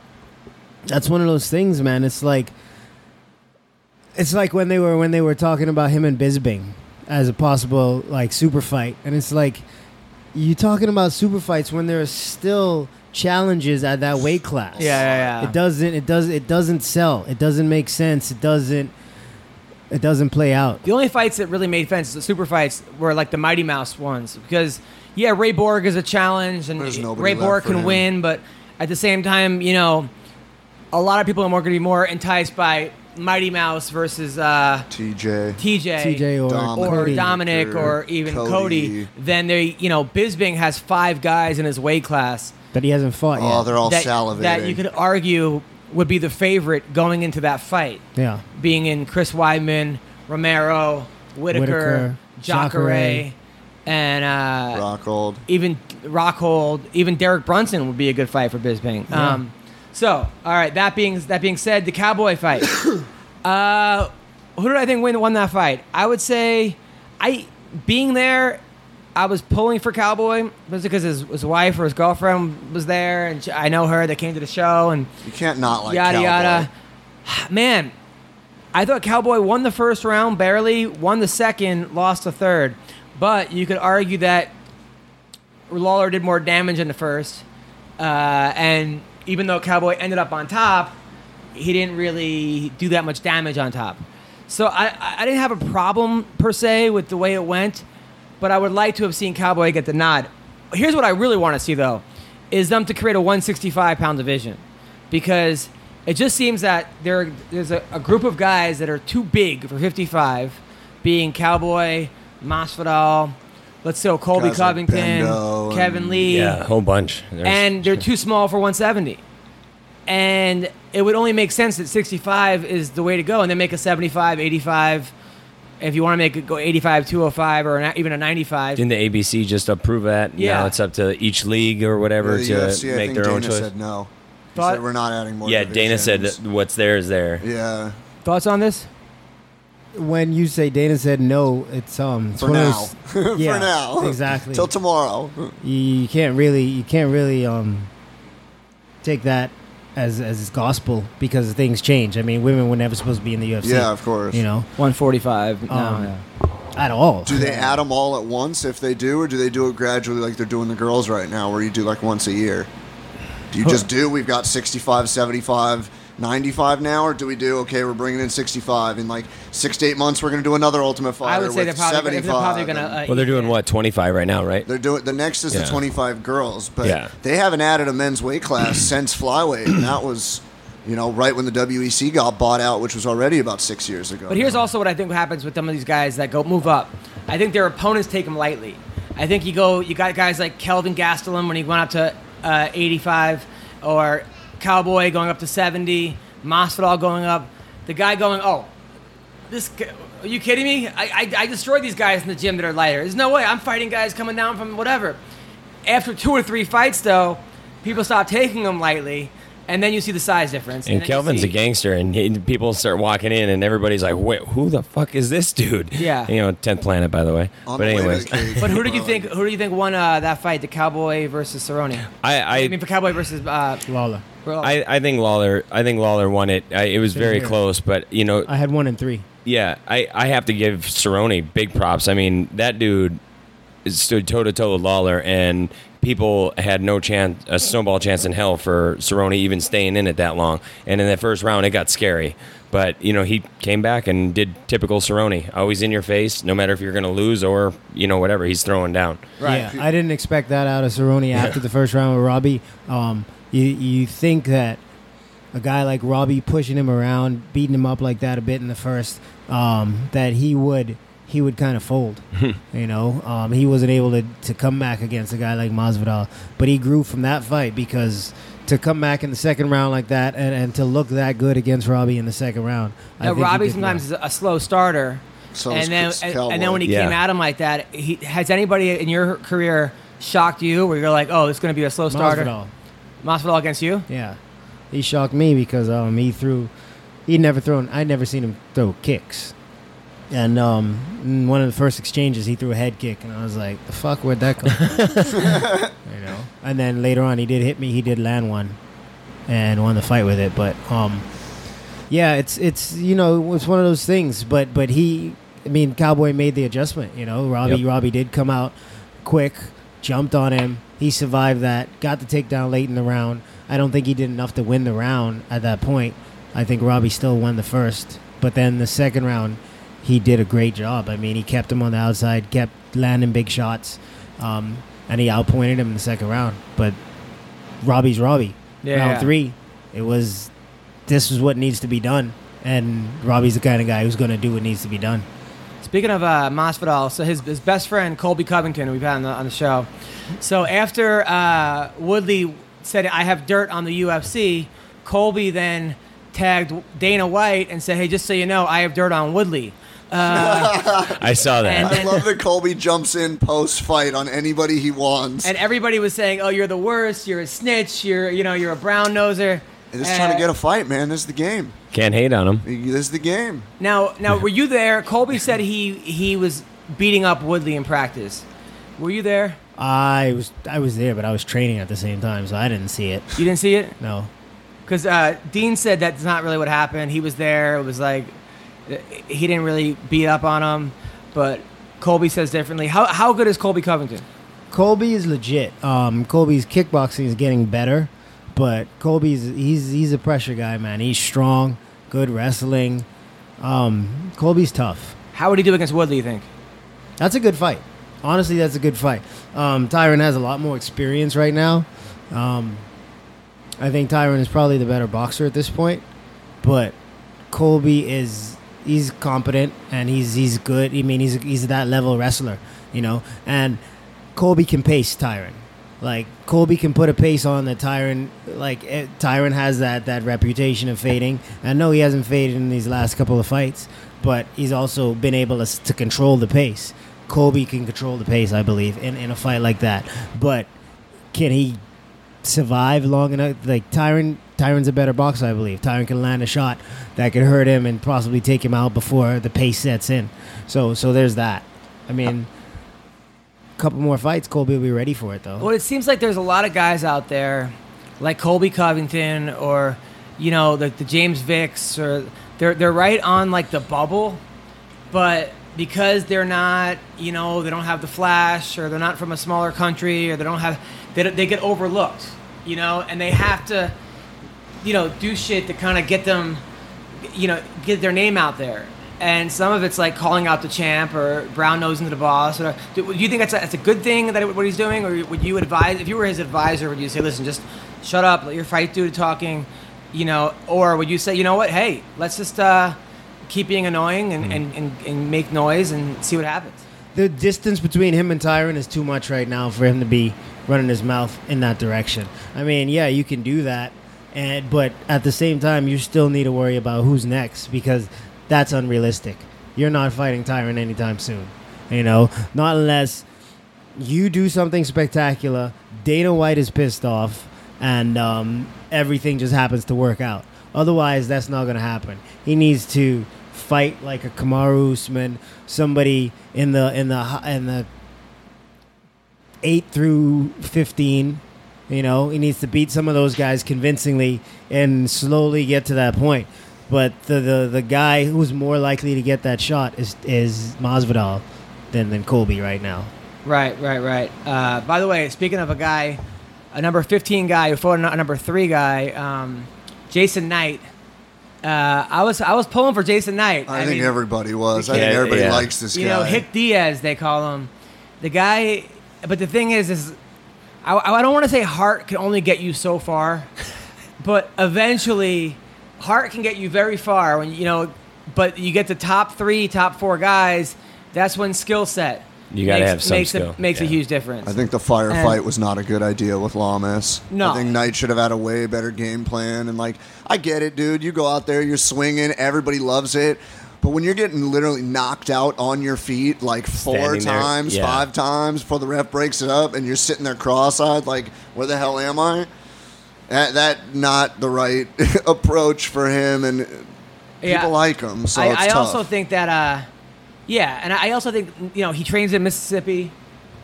that's one of those things, man. It's like it's like when they were when they were talking about him and Bisping as a possible like super fight, and it's like you talking about super fights when there are still challenges at that weight class. Yeah, yeah, yeah. It doesn't it does it doesn't sell. It doesn't make sense. It doesn't it doesn't play out. The only fights that really made sense, the super fights, were like the Mighty Mouse ones. Because, yeah, Ray Borg is a challenge, and Ray Borg can him. win, but at the same time, you know, a lot of people are more going to be more enticed by Mighty Mouse versus uh, TJ. TJ, TJ or Dom- or Cody. Dominic or even Cody. Cody. Then they, you know, Bisping has five guys in his weight class that he hasn't fought Oh, yet. they're all that, salivating. that you could argue would be the favorite going into that fight yeah. being in Chris Weidman, Romero, Whittaker, Whittaker, Jacare, Jacare. and uh, Rockhold. even Rockhold, even Derek Brunson would be a good fight for Bisping. Yeah. Um, so, all right. That being that being said, the Cowboy fight. uh, who did I think win won that fight? I would say, I being there, I was pulling for Cowboy. Was it because his, his wife or his girlfriend was there, and she, I know her. They came to the show, and You can't not like yada Cowboy. yada. Man, I thought Cowboy won the first round barely, won the second, lost the third. But you could argue that Lawler did more damage in the first, uh, and even though Cowboy ended up on top, he didn't really do that much damage on top. So I I didn't have a problem per se with the way it went. But I would like to have seen Cowboy get the nod. Here's what I really want to see though, is them to create a 165 pound division, because it just seems that there there's a, a group of guys that are too big for 55, being Cowboy, Masvidal, let's say Colby Guys like Covington, Bendo Kevin and- Lee, Yeah, a whole bunch. There's- and they're too small for 170. And it would only make sense that 65 is the way to go, and then make a 75, 85. If you want to make it go 85, 205, or an, even a 95. Didn't the ABC just approve that? Yeah. Now it's up to each league or whatever the to UFC, I make their Dana own choice. said no. He Thought- said we're not adding more. yeah, Dana said divisions." that what's there is there. Yeah, Thoughts on this? When you say Dana said no, it's um it's for one of now. those- yeah, for now, exactly. Till tomorrow. you, you can't really you can't really um take that as as gospel because things change. I mean, women were never supposed to be in the UFC. Yeah, of course. you know, 145. No, Um, yeah. at all. Do they add them all at once if they do, or do they do it gradually like they're doing the girls right now, where you do like once a year? Do you just do, we've got 65, 75, 95 now, or do we do, okay, we're bringing in 65, in like six to eight months, we're going to do another Ultimate Fighter I would say they're with probably, they're probably going to. Uh, Well, they're doing what 25 right now, right? They're doing, the next is Yeah. the 25 girls, but Yeah. they haven't added a men's weight class since flyweight, and that was, you know, right when the WEC got bought out, which was already about six years ago. But here's also what I think happens with some of these guys that go move up. I think their opponents take them lightly. I think you go, you got guys like Kelvin Gastelum when he went up to uh, 85, or Cowboy going up to 70, Masvidal going up. The guy going, oh, this. Are you kidding me? I, I I destroyed these guys in the gym that are lighter. There's no way. I'm fighting guys coming down from whatever. After two or three fights, though, people stop taking them lightly, and then you see the size difference. And then you Kelvin's a gangster, and he, people start walking in, and everybody's like, "Wait, who the fuck is this dude?" Yeah. you know, tenth planet, by the way. On but the way anyways, cage, But who did you think? Who do you think won uh, that fight? The Cowboy versus Cerrone. I, I, I mean, for Cowboy versus uh, Lawler. Bro- I, I think Lawler. I think Lawler won it. I, it was very here. close, but you know, I had one in three. yeah, I, I have to give Cerrone big props. I mean, that dude stood toe to toe with Lawler, and people had no chance, a snowball chance in hell for Cerrone even staying in it that long. And in that first round, it got scary. But you know, he came back and did typical Cerrone, always in your face, no matter if you're going to lose or you know whatever. He's throwing down. Yeah, I didn't expect that out of Cerrone after the first round with Robbie. Um, you you think that a guy like Robbie pushing him around, beating him up like that a bit in the first, um, that he would he would kind of fold. you know, um, he wasn't able to, to come back against a guy like Masvidal, but he grew from that fight because to come back in the second round like that and, and to look that good against Robbie in the second round. I now think Robbie sometimes well. is a slow starter, So and then and, and then when he Yeah. came at him like that, he, has anybody in your career shocked you where you're like, oh, it's going to be a slow starter? Masvidal. Masvidal against you? Yeah, he shocked me because um he threw, he'd never thrown. I'd never seen him throw kicks, and um in one of the first exchanges he threw a head kick, and I was like, the fuck, where'd that come? from? you know. And then later on, he did hit me. He did land one, and won the fight with it. But um, yeah, it's it's you know it's one of those things. But but he, I mean, Cowboy made the adjustment. You know, Robbie Yep. Robbie did come out quick, jumped on him. He survived that, got the takedown late in the round. I don't think he did enough to win the round at that point. I think Robbie still won the first, but then the second round, he did a great job. I mean, he kept him on the outside, kept landing big shots, um, and he outpointed him in the second round. But Robbie's Robbie. Yeah. Round three, it was this is what needs to be done, and Robbie's the kind of guy who's going to do what needs to be done. Speaking of uh, Masvidal, so his, his best friend Colby Covington, we've had on the, on the show. So after uh, Woodley said, "I have dirt on the UFC," Colby then tagged Dana White and said, "Hey, just so you know, I have dirt on Woodley." Uh, I saw that. And I love that Colby jumps in post fight on anybody he wants. and everybody was saying, "Oh, you're the worst. You're a snitch. You're you know you're a brown noser." They're just trying to Uh, get a fight, man. This is the game. Can't hate on him. This is the game. Now, now, were you there? Colby said he he was beating up Woodley in practice. Were you there? I was I was there, but I was training at the same time, so I didn't see it. You didn't see it? No. Because uh, Dean said that's not really what happened. He was there. It was like uh, he didn't really beat up on him, but Colby says differently. How how good is Colby Covington? Colby is legit. Um, Colby's kickboxing is getting better, but Colby's he's he's a pressure guy, man. He's strong, good wrestling. Um, Colby's tough. How would he do against Woodley? You think? That's a good fight. honestly, that's a good fight. Um, Tyron has a lot more experience right now. Um, I think Tyron is probably the better boxer at this point, but Colby is he's competent and he's he's good. I mean, he's he's that level wrestler, you know. And Colby can pace Tyron. Like Colby can put a pace on that Tyron. Like eh, Tyron has that that reputation of fading. I know he hasn't faded in these last couple of fights, but he's also been able to, to control the pace. Colby can control the pace, I believe, in, in a fight like that. But can he survive long enough? Like Tyron, Tyron's a better boxer, I believe. Tyron can land a shot that could hurt him and possibly take him out before the pace sets in. So, so there's that. I mean, couple more fights, Colby will be ready for it, though. Well, it seems like there's a lot of guys out there, like Colby Covington or, you know, the, the James Vicks, or they're they're right on like the bubble, but because they're not, you know, they don't have the flash, or they're not from a smaller country, or they don't have, they they get overlooked, you know, and they have to, you know, do shit to kind of get them, you know, get their name out there. And some of it's like calling out the champ or brown nosing to the boss. Or, do, do you think that's a, that's a good thing that what he's doing, or would you advise if you were his advisor? Would you say, listen, just shut up, let your fight dude talking, you know, or would you say, you know what, hey, let's just uh, keep being annoying and, and, and, and make noise and see what happens? the distance between him and Tyron is too much right now for him to be running his mouth in that direction. I mean, yeah, you can do that, and but at the same time, you still need to worry about who's next because that's unrealistic. You're not fighting Tyron anytime soon. You know, not unless you do something spectacular. Dana White is pissed off, and um, everything just happens to work out. Otherwise, that's not going to happen. He needs to fight like a Kamaru Usman, somebody in the in the in the eight through fifteen. You know, he needs to beat some of those guys convincingly and slowly get to that point. But the the, the guy who's more likely to get that shot is is Masvidal than than Colby right now. Right, right, right. Uh, by the way, speaking of a guy, a number 15 guy who fought a number three guy, um, Jason Knight. Uh, I was I was pulling for Jason Knight. I, think mean, everybody was. I think everybody yeah. likes this you guy. You know Hick Diaz they call him, the guy. But the thing is, is I, I don't want to say heart can only get you so far, but eventually, heart can get you very far when you know. But you get the top three, top four guys. That's when skill set. You gotta makes- have some makes skill. A, makes a huge difference. I think the firefight And- was not a good idea with Lamas. No. I think Knight should have had a way better game plan. And like, I get it, dude. You go out there, you're swinging, everybody loves it. But when you're getting literally knocked out on your feet like four Standing there, times, yeah. five times before the ref breaks it up, and you're sitting there cross-eyed, like, where the hell am I? That, that not the right approach for him, and Yeah. people like him. So I, it's I tough. also think that, uh, yeah, and I also think you know he trains in Mississippi.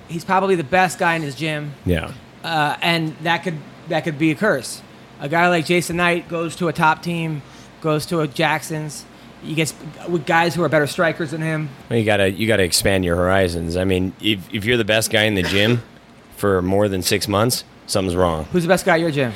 He's probably the best guy in his gym, Yeah. uh, and that could that could be a curse. A guy like Jason Knight goes to a top team, goes to a Jackson's. He gets with guys who are better strikers than him. Well, you gotta you gotta expand your horizons. I mean, if if you're the best guy in the gym for more than six months, something's wrong. Who's the best guy at your gym?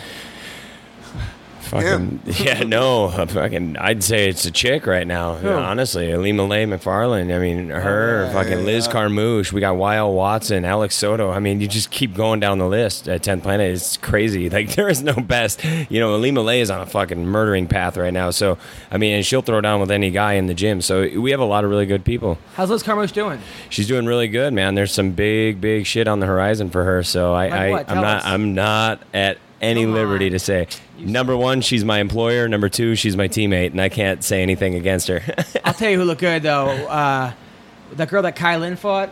Fucking yeah, no, fucking. I'd say it's a chick right now. Who? Honestly, Alima Lay McFarland. I mean, her, oh, yeah, fucking Liz yeah. Carmouche. We got Lyle Watson, Alex Soto. I mean, you just keep going down the list at 10th Planet. It's crazy. Like there is no best. You know, Alima Lay is on a fucking murdering path right now. So I mean, and she'll throw down with any guy in the gym. So we have a lot of really good people. How's Liz Carmouche doing? She's doing really good, man. There's some big, big shit on the horizon for her. So I, Like I I'm not, us. I'm not at any Come liberty on. to say. Number one, she's my employer. Number two, she's my teammate, and I can't say anything against her. I'll tell you who looked good though. Uh, that girl that Kailin fought.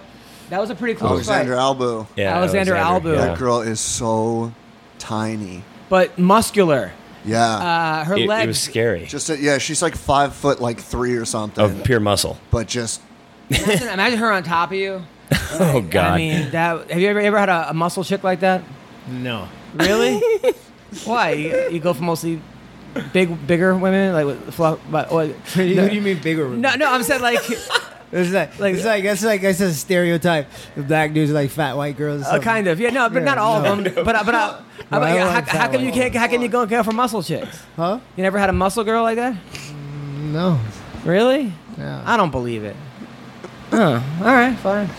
That was a pretty close fight. Alexander fight. Albu. yeah, Alexandra Albu. yeah. That girl is so tiny. but muscular. Yeah. Uh, her It, it legs. was scary. Just a, yeah, she's like five foot like three or something. of pure muscle. but just imagine, imagine her on top of you. Oh God. I mean, that. Have you ever ever had a, a muscle chick like that? No. Really? Why? You, you go for mostly big, bigger women, like with fluff. But what? Who do you mean bigger? Women? No, no. I'm saying like, It's like, Like- it's like that's like that's a stereotype. The black dudes are like fat white girls. or uh, something. kind of. Yeah, no, but Yeah, not all of them. But but uh, No, I how, like how, come you can't? How can you go go for muscle chicks? Huh? You never had a muscle girl like that? No. Really? Yeah. I don't believe it. Huh. All right, fine.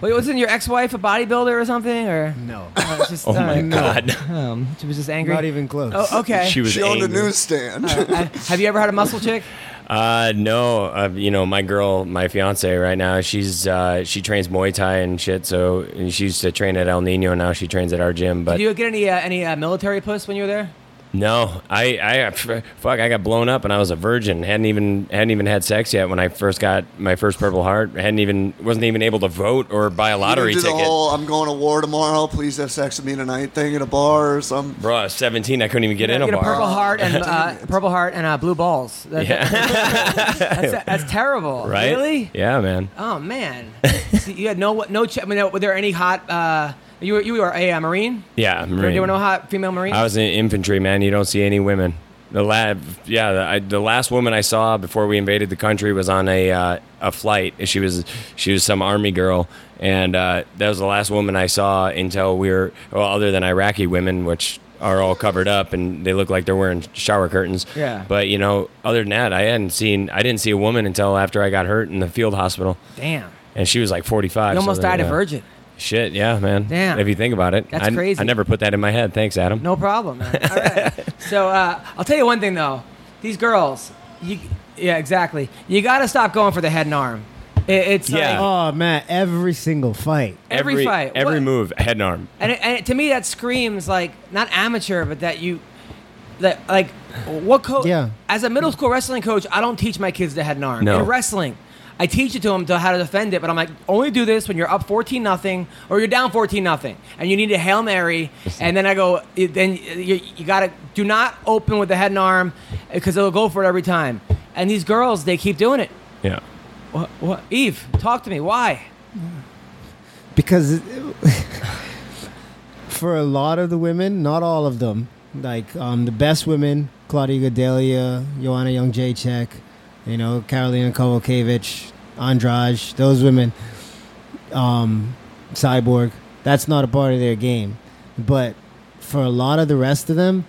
Wait, wasn't your ex-wife a bodybuilder or something, or? No, Uh, it's just, Oh my uh, god. Um, she was just angry. not even close. Oh, okay. She was She owned a newsstand. Uh, have you ever had a muscle chick? Uh, no, uh, you know, my girl, my fiance right now, she's, uh, she trains Muay Thai and shit. So and she used to train at El Nino. And now she trains at our gym. But Did you get any uh, any uh, military puss when you were there? No, I, I, f- fuck, I got blown up and I was a virgin. Hadn't even, hadn't even had sex yet when I first got my first Purple Heart. Hadn't even, wasn't even able to vote or buy a lottery you do ticket. the whole "I'm going to war tomorrow. Please have sex with me tonight" thing at a bar or some. Bro, I was 17. I couldn't even get in a Get a bar. purple heart and uh, purple heart and uh, blue balls. That- Yeah. that's, that's terrible. right? Really? Yeah, man. Oh man. So you had no no. Ch- I mean, were there any hot? Uh, you were you were a uh, marine. Yeah, Marine. there were no hot female marines. I was in infantry, man. You don't see any women. The lab, yeah, the, I, the last woman I saw before we invaded the country was on a uh, a flight. She was she was some army girl, and uh, that was the last woman I saw until we were well, other than Iraqi women, which are all covered up and they look like they're wearing shower curtains. Yeah. But you know, other than that, I hadn't seen I didn't see a woman until after I got hurt in the field hospital, Damn. and she was like forty five. You almost died a virgin. Shit, yeah, man. Damn. If you think about it, That's I, crazy. I never put that in my head. Thanks, Adam. No problem, man. All right. so uh, I'll tell you one thing though. These girls, you, yeah, exactly. You got to stop going for the head and arm. It, it's Yeah. like- Oh man, every single fight. Every fight. every What- move, head and arm. and, it, and it, to me that screams like not amateur, but that you, that like what coach? Yeah. As a middle school wrestling coach, I don't teach my kids to head and arm. No. In wrestling, I teach it to them to how to defend it, but I'm like, only do this when you're up 14 nothing or you're down 14 nothing, and you need a hail mary. and then I go, then you, you gotta do not open with the head and arm because they'll go for it every time. And these girls, they keep doing it. Yeah. What? What? Yves, talk to me. Why? because for a lot of the women, not all of them, like um, the best women, Claudia Gadelha, Joanna Jedrzejczyk, you know, Karolina Kowalkiewicz, Andrade, those women, um, Cyborg, that's not a part of their game. But for a lot of the rest of them,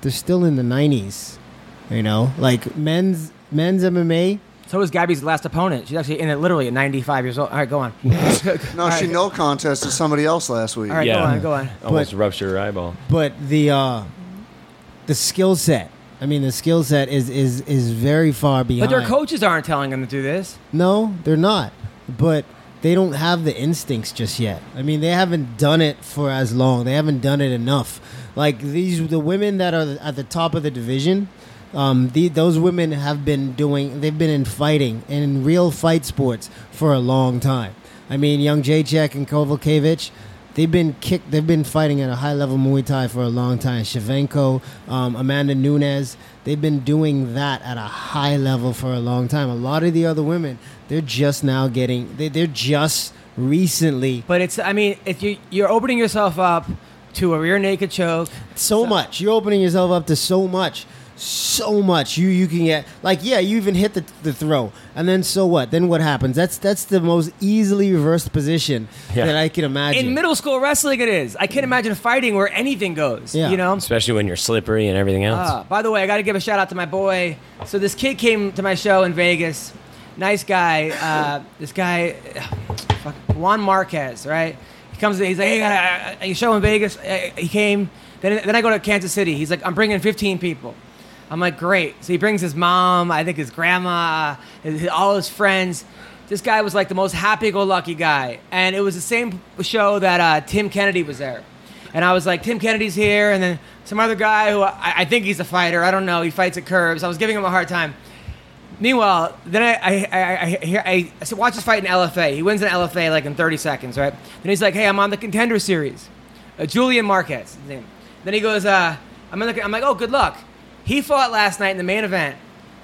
they're still in the 90s. You know, like men's men's MMA, So was Gabby's last opponent. She's actually in it literally at 95 years old. All right, go on. No, she no contest to somebody else last week. All right, Yeah. go on, go on. Almost ruptured your eyeball. but the uh, the skill set. I mean, the skill set is is is very far behind. But their coaches aren't telling them to do this. No, they're not. But they don't have the instincts just yet. I mean, they haven't done it for as long. They haven't done it enough. Like these, the women that are at the top of the division. Um, the, those women have been doing. They've been in fighting and in real fight sports for a long time. I mean, Jedrzejczyk and Kowalkiewicz, they've been kicked. They've been fighting at a high level Muay Thai for a long time. Shevchenko, um, Amanda Nunes, they've been doing that at a high level for a long time. A lot of the other women, they're just now getting. They, they're just recently But it's, I mean, if you you're opening yourself up to a rear naked choke, so much. You're opening yourself up to so much. So much you you can get like yeah you even hit the, the throw and then so what then what happens that's that's the most easily reversed position Yeah. that I can imagine in middle school wrestling, it is. I can't imagine fighting where anything goes. Yeah. You know. Especially when you're slippery and everything else. Uh, by the way, I got to give a shout out to my boy. So this kid came to my show in Vegas. Nice guy. Uh, this guy, fuck, Juan Marquez, right? He comes. He's like, "Hey, I got a, a show in Vegas." Uh, He came. Then, then I go to Kansas City. He's like, "I'm bringing 15 people." I'm like, "Great." So he brings his mom. I think his grandma, his, all his friends. This guy was like the most happy-go-lucky guy, and it was the same show that uh, Tim Kennedy was there. And I was like, Tim Kennedy's here, and then some other guy who I, I think he's a fighter. I don't know. He fights at curves. I was giving him a hard time. Meanwhile, then I I, I, I, I, I watch this fight in LFA. He wins an LFA like in 30 seconds, right? Then he's like, hey, I'm on the contender series. Uh, Julian Marquez. Then he goes, uh, I'm, in the, I'm like, oh, good luck. He fought last night in the main event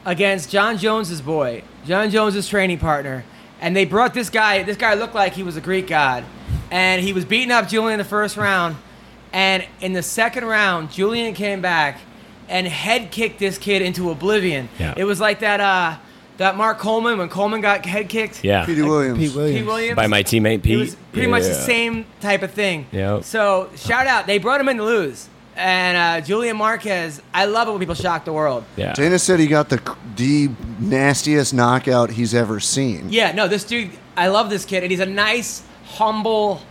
against Jon Jones's boy, Jon Jones's training partner, and they brought this guy. This guy looked like he was a Greek god, and he was beating up Julian in the first round. And in the second round, Julian came back and head kicked this kid into oblivion. Yeah. It was like that uh, that Mark Coleman when Coleman got head kicked. Yeah. Petey Williams. Pete Williams. Pete Williams. By my teammate Pete. It was pretty much the same type of thing. Yep. So shout out, they brought him in to lose. And uh, Julian Marquez, I love it when people shock the world. Yeah. Dana said he got the the nastiest knockout he's ever seen. Yeah, no, this dude, I love this kid, and he's a nice, humble.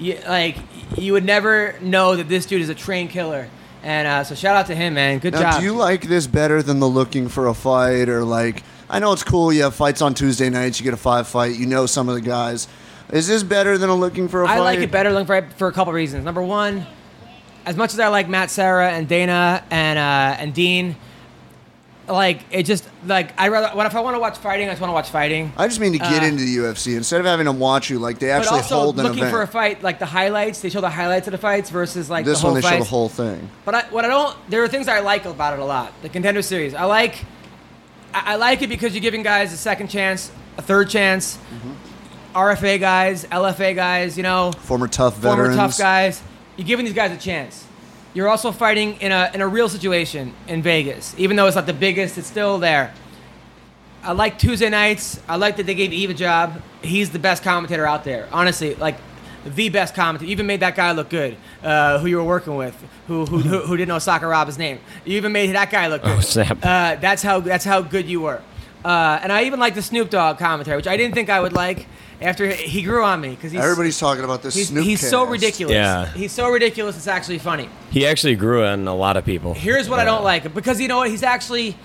Like you would never know that this dude is a trained killer. And uh, so shout out to him, man. Good Now, job. do you like this better than the looking for a fight or like? I know it's cool. You have fights on Tuesday nights. You get a five fight. You know some of the guys. Is this better than a looking for a I fight? I like it better than for, for a couple reasons. Number one, as much as I like Matt Serra and Dana and uh, and Dean, like it just like I rather. What if I want to watch fighting? I just want to watch fighting. I just mean to get Uh, into the UFC instead of having them watch you. Like they But actually also hold an looking event. for a fight, like the highlights, they show the highlights of the fights versus like this the whole one they show the fights. whole thing. But I, what I don't, there are things I like about it a lot. The contender series, I like, I, I like it because you're giving guys a second chance, a third chance. Mm-hmm. RFA guys, LFA guys, you know, Former tough former veterans. tough guys. You're giving these guys a chance. You're also fighting in a in a real situation in Vegas, even though it's not the biggest. It's still there. I like Tuesday nights. I like that they gave Yves a job. He's the best commentator out there. Honestly, like the best commentator. You even made that guy look good, uh, who you were working with, who who, who, who didn't know Sakuraba's name. You even made that guy look good. Oh, snap. Uh, that's how that's how good you were. Uh, and I even like the Snoop Dogg commentary, which I didn't think I would like. After he grew on me because Everybody's talking about this. he's, Snoop he's so cast. ridiculous. Yeah. He's so ridiculous. It's actually funny. He actually grew on a lot of people. Here's what I don't like because you know what? He's actually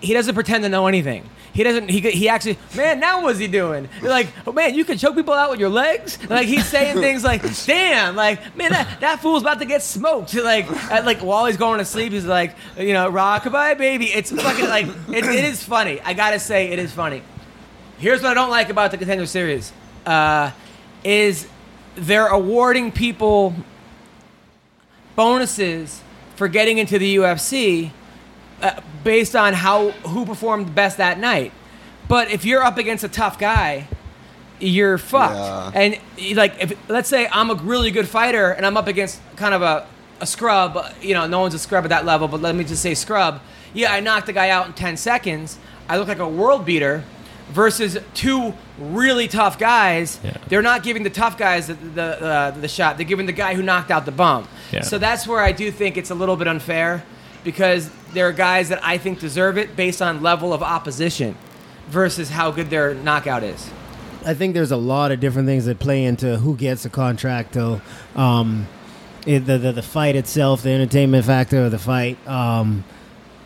he doesn't pretend to know anything. He doesn't. He, he actually, man. Now what's he doing? They're like, oh man, you can choke people out with your legs. Like he's saying things like, damn, like man, that, that fool's about to get smoked. Like at, like while he's going to sleep, he's like, you know, rock rockabye baby. It's fucking like it, it is funny. I gotta say, it is funny. Here's what I don't like about the contender series, uh, is they're awarding people bonuses for getting into the UFC uh, based on how who performed best that night. But if you're up against a tough guy, you're fucked. Yeah. And like, if let's say I'm a really good fighter and I'm up against kind of a, a scrub, you know, no one's a scrub at that level, but let me just say scrub. Yeah, I knocked the guy out in 10 seconds. I look like a world beater. Versus two really tough guys, Yeah. they're not giving the tough guys the the, uh, the shot. They're giving the guy who knocked out the bum. Yeah. So that's where I do think it's a little bit unfair because there are guys that I think deserve it based on level of opposition versus how good their knockout is. I think there's a lot of different things that play into who gets a contract, though. Um, it, the, the the fight itself, the entertainment factor of the fight, um,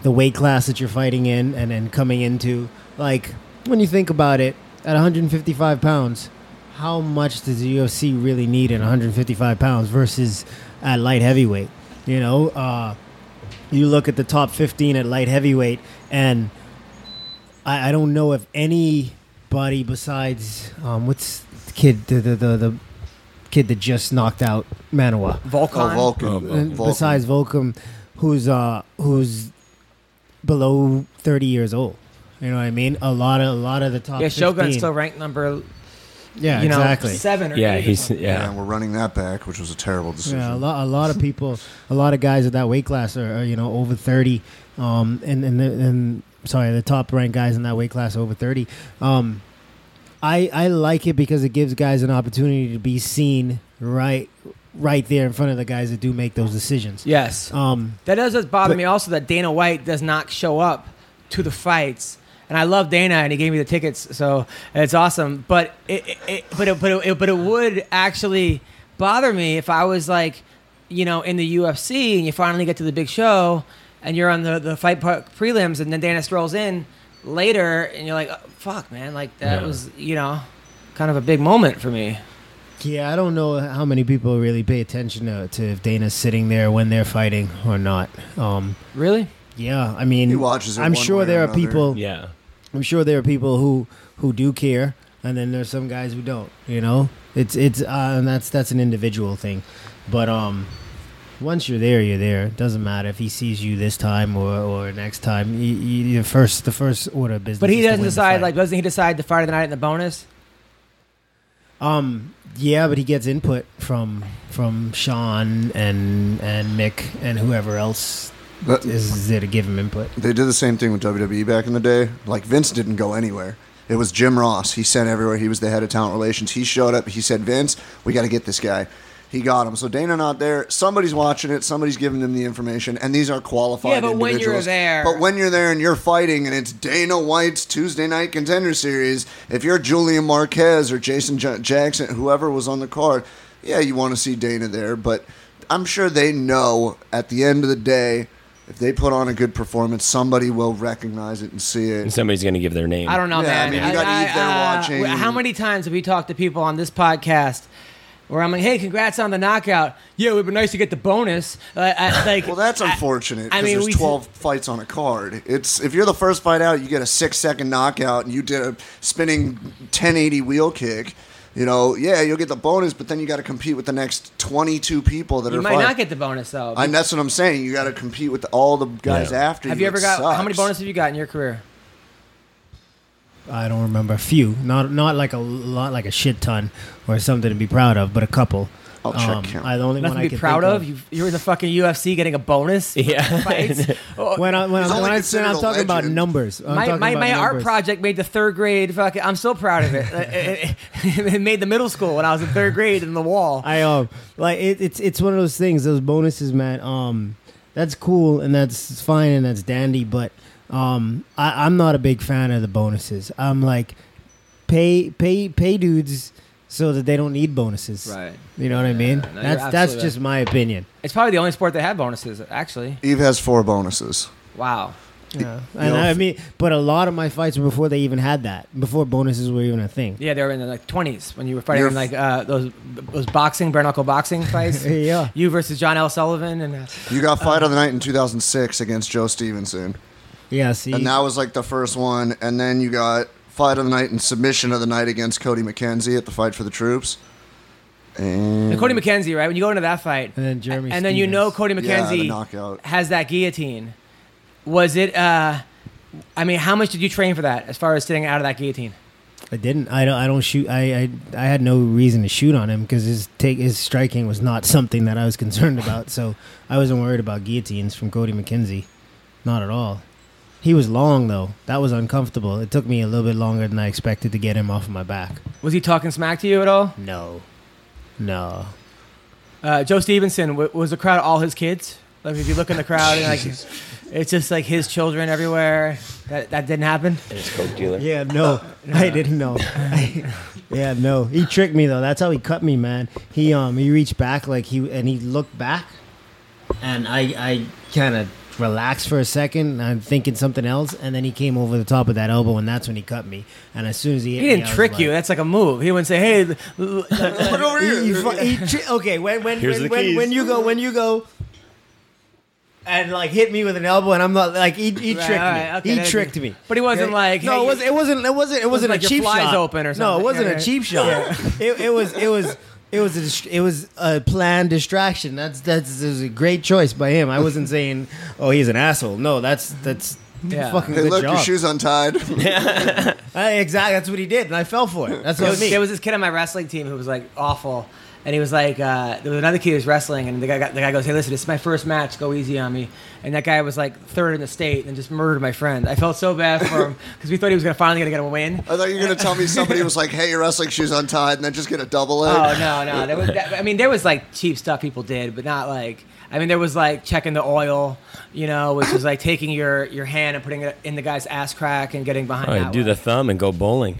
the weight class that you're fighting in, and then coming into. Like when you think about it, at 155 pounds, how much does the UFC really need at 155 pounds versus at light heavyweight? You know, uh, you look at the top 15 at light heavyweight, and I, I don't know if anybody besides um, what's the kid the, the the the kid that just knocked out Manuwa. Oh, Volkan. Vulcan. Oh, Volkan. besides Volkan, who's uh who's below 30 years old. You know what I mean? A lot of a lot of the top. yeah, Shogun's 15. still ranked number yeah, you know exactly. seven or Yeah, eight he's something. Yeah, yeah. and we're running that back, which was a terrible decision. Yeah, a lot, a lot of people, a lot of guys at that weight class are, are you know over thirty, um, and and the, and sorry, the top ranked guys in that weight class are over thirty. Um, I I like it because it gives guys an opportunity to be seen right right there in front of the guys that do make those decisions. Yes. Um, That does just bother But- me also that Dana White does not show up to the fights. And I love Dana, and he gave me the tickets, so it's awesome. But it, it, it but it, but it, but it would actually bother me if I was like, you know, in the UFC and you finally get to the big show, and you're on the the Fight Pass prelims, and then Dana strolls in later, and you're like, oh, fuck, man, like that Yeah. was you know, kind of a big moment for me. yeah, I don't know how many people really pay attention to, to if Dana's sitting there when they're fighting or not. Um, Really? yeah, I mean, He watches it I'm one sure way there or are another. people. Yeah. I'm sure there are people who who do care, and then there's some guys who don't. You know, it's it's uh, and that's that's an individual thing, but um, once you're there, you're there. It doesn't matter if he sees you this time or or next time. You, you, the first the first order of business. But he doesn't decide. Like, doesn't he decide the fight of the night and the bonus? um, yeah, but he gets input from from Sean and and Mick and whoever else But is there to give him input. they did the same thing with WWE back in the day. Like Vince didn't go anywhere. It was Jim Ross. He sent everywhere. He was the head of talent relations. He showed up. He said, "Vince, we got to get this guy." he got him. So Dana not there. Somebody's watching it. Somebody's giving them the information, and these are qualified. Yeah, but when you're individuals. there- but when you're there and you're fighting, and it's Dana White's Tuesday Night Contender Series, if you're Julian Marquez or Jason J- Jackson, whoever was on the card, yeah, you want to see Dana there. But I'm sure they know at the end of the day. If they put on a good performance, somebody will recognize it and see it. And somebody's going to give their name. I don't know, Yeah, I mean, you gotta eat there uh, watching. How many times have we talked to people on this podcast where I'm like, "Hey, congrats on the knockout. Yeah, it would be nice to get the bonus." Uh, I, like, Well, that's I- unfortunate I because mean, there's we- 12 fights on a card. It's if you're the first fight out, you get a six second knockout, and you did a spinning 1080 wheel kick. You know, yeah, you'll get the bonus, but then you got to compete with the next 22 people that You are. You might fighting. not get the bonus though. And that's what I'm saying. You got to compete with all the guys Yeah. after. have you ever It got how many sucks. bonuses have you got in your career? I don't remember a few, not not like a lot, like a shit ton or something to be proud of, but a couple. Um, I'll check count. I, the only Nothing one to I be can proud think of. You you're in the fucking UFC getting a bonus. Yeah. Fights. Oh, When I when, He's I, only when I considered say I'm a talking about legend. numbers, I'm my talking my, about my art numbers. project made the third grade. Fucking, I'm still proud of it. it, it- it made the middle school when I was in third grade in the wall. I um like it, it's it's one of those things. Those bonuses, man. Um, that's cool and that's fine and that's dandy, but um, I, I'm not a big fan of the bonuses. I'm like, pay pay pay dudes so that they don't need bonuses. Right. You know what I mean? no, that's that's absolutely just my opinion. It's probably the only sport that had bonuses. Actually, Yves has four bonuses. wow. Yeah. You And know, I mean, but a lot of my fights were before they even had that. Before bonuses were even a thing. Yeah, they were in the like 20s when you were fighting You're in like uh, those those boxing bare knuckle boxing fights. Yeah. You versus John L. Sullivan and uh, You got fight of the night in 2006 against Joe Stevenson. Yeah. See. And that was like the first one. And then you got fight of the night and submission of the night against Cody McKenzie at the Fight for the Troops. And, and Cody McKenzie, right? When you go into that fight, And then Jeremy and then you know Stevens. Cody Yeah, the McKenzie knockout. has that guillotine. Was it? uh I mean, how much did you train for that? As far as sitting out of that guillotine? I didn't. I don't. I don't shoot. I. I, I had no reason to shoot on him because his take his striking was not something that I was concerned about. So I wasn't worried about guillotines from Cody McKenzie, not at all. He was long though. That was uncomfortable. It took me a little bit longer than I expected to get him off of my back. Was he talking smack to you at all? No, no. Uh, Joe Stevenson w- was the crowd all his kids. Like if you look in the crowd and like it's just like his children everywhere. That that didn't happen. And his coke dealer. Yeah, no. I didn't know. yeah, no. He tricked me though. That's how he cut me, man. He um he reached back like he and he looked back, and I I kind of relaxed for a second. I'm thinking something else, and then he came over the top of that elbow, and that's when he cut me. And as soon as he hit He didn't I was trick you. That's like a move. He wouldn't say, "Hey, l- l- uh, uh, Look over here. he fu- he tri- okay, when when Here's when, the when, keys. when you go when you go. And like hit me with an elbow, and I'm not like he, he Right, tricked all right, me. okay, he that- tricked me. But he wasn't Okay? like, no, hey, it was it wasn't it wasn't it wasn't like a your cheap flies shot. open or No, it wasn't Yeah, a yeah. cheap shot. it, it was it was it was a dist- it was a planned distraction. That's that's it was a great choice by him. I wasn't saying oh he's an asshole. No, that's that's Yeah. fucking Hey, good look, job. your shoes untied. I- exactly, that's what he did, and I fell for it. That's There what I was, mean. there was this kid on my wrestling team who was like awful, and he was like, uh, there was another kid who was wrestling, and the guy, got, the guy goes, "Hey, listen, this is my first match. Go easy on me." And that guy was like third in the state and just murdered my friend. I felt so bad for him because we thought he was gonna finally gonna get a win. I thought you were going to tell me somebody was like, hey, your wrestling shoes untied, and then just get a double leg. Oh no, no. There was, that, I mean, there was like cheap stuff people did, but not like. I mean, there was like checking the oil, you know, which was like taking your your hand and putting it in the guy's ass crack and getting behind. Oh, that do way. the thumb and go bowling.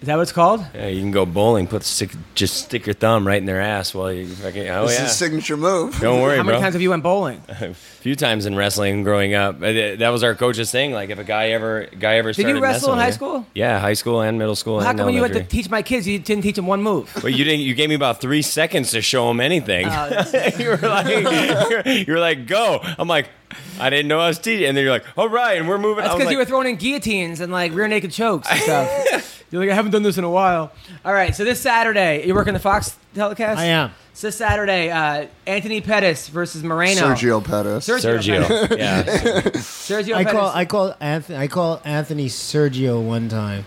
Is that what it's called? Yeah, you can go bowling. Put stick, just stick your thumb right in their ass while you fucking. Oh this is yeah. his signature move. Don't worry, How many bro. times have you went bowling? a few times in wrestling growing up. Uh, That was our coach's thing. Like if a guy ever guy ever Did you started wrestle in high school? Yeah, high school and middle school. How and come when you went to teach my kids, you didn't teach them one move? But you didn't. You gave me about three seconds to show them anything. Oh, you were like, you're, you were like, go. I'm like, I didn't know I was teaching. And then you're like, all right, and we're moving. That's because like, you were throwing in guillotines and like rear naked chokes and stuff. You're like, I haven't done this in a while. All right, so this Saturday, you're working the Fox telecast? I am. So this Saturday, uh, Anthony Pettis versus Moreno. Sergio Pettis. Sergio. Sergio. yeah. Sergio I Pettis. call I call Anthony I call Anthony Sergio one time,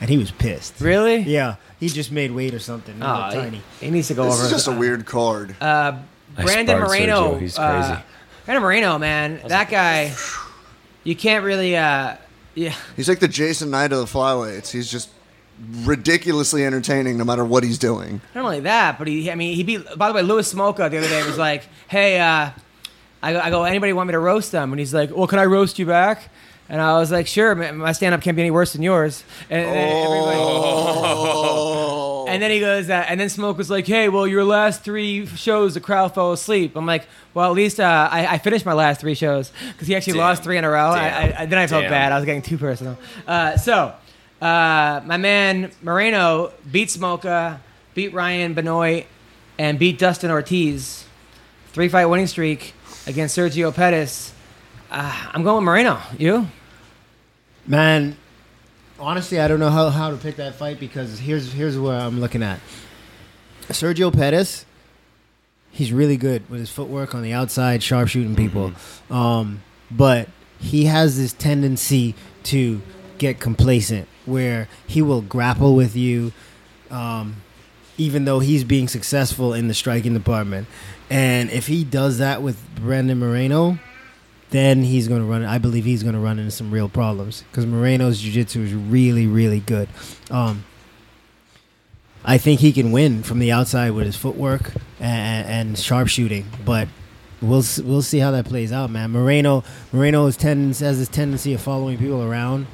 and he was pissed. really? Yeah, he just made weight or something. He Oh, looked he, tiny. he needs to go This over. is just a weird card. uh, Brandon Moreno. Sergio. He's uh. Brandon Moreno, man, that guy. You can't really. Uh, yeah. He's like the Jason Knight of the flyweights. He's just ridiculously entertaining no matter what he's doing. Not only that, but he, I mean, he beat, by the way, Louis Smolka the other day was like, hey, uh, I, go, I go, anybody want me to roast them? And he's like, well, can I roast you back? And I was like, sure, my stand up can't be any worse than yours. And, Oh. and then he goes, uh, and then Smoke was like, hey, well, your last three shows, the crowd fell asleep. I'm like, well, at least uh, I, I finished my last three shows because he actually Damn. lost three in a row. I, I, then I felt Damn. bad. I was getting too personal. Uh, so, uh, my man Moreno beat Smolka, beat Ryan Benoit, and beat Dustin Ortiz. Three fight winning streak against Sergio Pettis. Uh, I'm going with Moreno. You? Man, honestly, I don't know how, how to pick that fight because here's here's where I'm looking at. Sergio Pettis, he's really good with his footwork on the outside, sharpshooting people. Um, but he has this tendency to get complacent where he will grapple with you, um, even though he's being successful in the striking department. And if he does that with Brandon Moreno, then he's going to run. I believe he's going to run into some real problems because Moreno's jiu-jitsu is really, really good. Um, I think he can win from the outside with his footwork and, and sharpshooting, but we'll we'll see how that plays out, man. Moreno Moreno is tend, has this tendency of following people around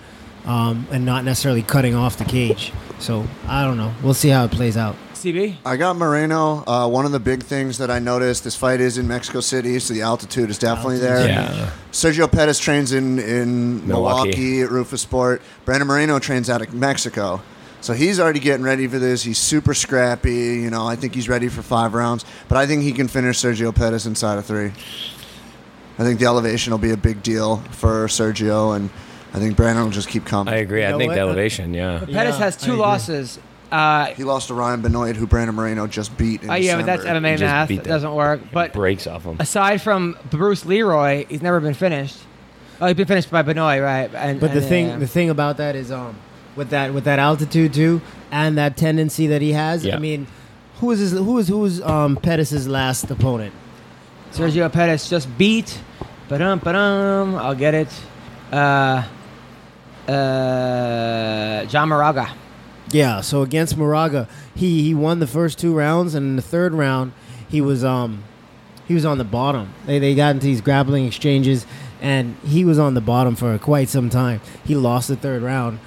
um, and not necessarily cutting off the cage. So I don't know. We'll see how it plays out. CB? I got Moreno. Uh, one of the big things that I noticed this fight is in Mexico City, so the altitude is definitely there. Yeah. Sergio Pettis trains in, in Milwaukee. Milwaukee. at Roufusport. Brandon Moreno trains out of Mexico. So he's already getting ready for this. He's super scrappy. You know, I think he's ready for five rounds. But I think he can finish Sergio Pettis inside of three. I think the elevation will be a big deal for Sergio, and I think Brandon will just keep coming. I agree. You I know think what? the elevation, yeah. Pettis Yeah, has two losses. Uh, he lost to Ryan Benoit, who Brandon Moreno just beat. In oh, yeah, but that's December. MMA Just math. beat It that. doesn't work. But breaks off him. aside from Bruce Leroy, he's never been finished. Oh, he's been finished by Benoit, right? And, But the and, thing, uh, the thing about that is, um, with that with that altitude too, and that tendency that he has. Yeah. I mean, who was his, who was who was um Pettis's last opponent? Sergio Pettis just beat. Ba-dum, ba-dum. I'll get it. Uh, uh, John Moraga. Yeah, so against Moraga, he he won the first two rounds, and in the third round, he was um he was on the bottom. They they got into these grappling exchanges, and he was on the bottom for quite some time. He lost the third round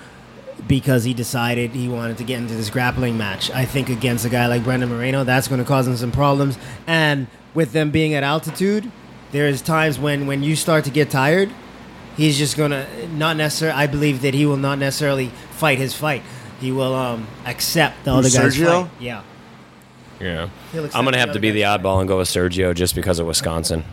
because he decided he wanted to get into this grappling match. I think against a guy like Brandon Moreno, that's going to cause him some problems. And with them being at altitude, there's times when when you start to get tired, he's just gonna not necessarily. I believe that he will not necessarily fight his fight. He will um accept the Who, other guy's Sergio? fight. Yeah. Yeah. He'll accept I'm gonna the have to other be the guy's oddball and go with Sergio just because of Wisconsin,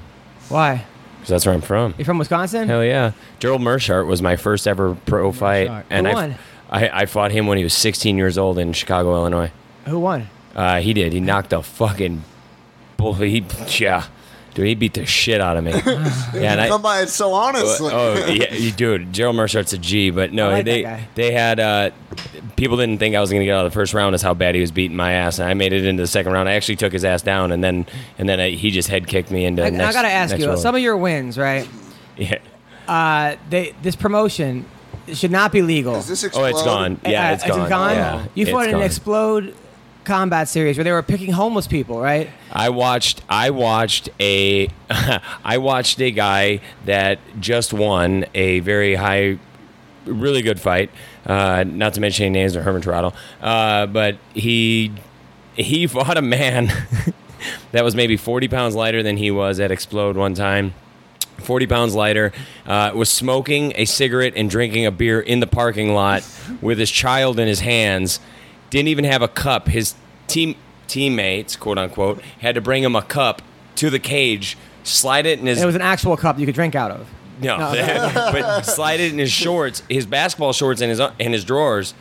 Why? because that's where I'm from. You're from Wisconsin? Hell yeah, Gerald Meerschaert was my first ever pro fight, Meerschaert. and Who I, won? I I fought him when he was 16 years old in Chicago, Illinois. Who won? Uh, he did. He knocked the fucking bull. He yeah, dude. He beat the shit out of me. yeah, and I, Come by it so honestly. oh yeah, you- dude. Gerald Meerschaert's a G, but no, like they they had uh, people didn't think I was gonna get out of the first round. Is how bad he was beating my ass, and I made it into the second round. I actually took his ass down, and then and then uh, he just head kicked me into. I, next, I gotta ask next you. roll. Some of your wins, right? yeah. Uh, they this promotion should not be legal. Is this Oh, it's gone. Yeah, Uh, it's gone. Yeah, you fought it's an gone. explode combat series where they were picking homeless people, right? I watched. I watched a. I watched a guy that just won a very high, really good fight. Uh, not to mention any names or Herman Torado, uh, but he he fought a man that was maybe forty pounds lighter than he was at Explode one time. 40 pounds lighter, uh, was smoking a cigarette and drinking a beer in the parking lot with his child in his hands. Didn't even have a cup. His team teammates, quote unquote, had to bring him a cup to the cage, slide it in his It was an actual cup you could drink out of. no, but slide it in his shorts, his basketball shorts, and his in his drawers.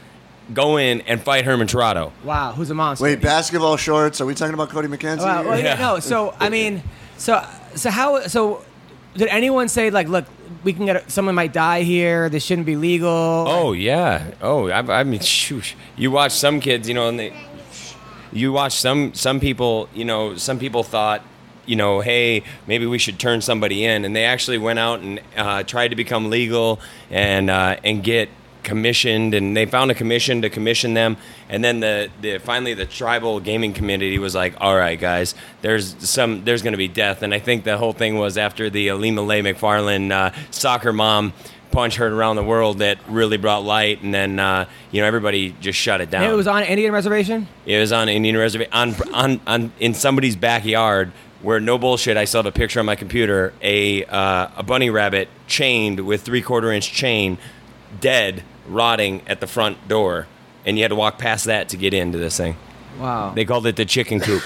Go in and fight Herman Torado. Wow, who's a monster? Wait, basketball shorts? Are we talking about Cody McKenzie? Well, well, yeah, Yeah. no. So I mean, so so how so did anyone say like, look, we can get someone might die here. This shouldn't be legal. Oh yeah. Oh, I, I mean. You watch some kids, you know, and they. You watch some some people, you know, some people thought, you know, hey, maybe we should turn somebody in, and they actually went out and uh, tried to become legal and uh, and get commissioned, and they found a commission to commission them. And then the, the finally the tribal gaming community was like, "All right, guys, there's some there's going to be death." And I think the whole thing was after the Ilima-Lei Macfarlane uh, soccer mom punch heard around the world that really brought light, and then uh, you know everybody just shut it down. it was on Indian reservation. It was on Indian reservation on, on on in somebody's backyard where no bullshit. I still have a picture on my computer. A uh, a bunny rabbit chained with three quarter inch chain, dead, rotting at the front door, and you had to walk past that to get into this thing. Wow. They called it the chicken coop.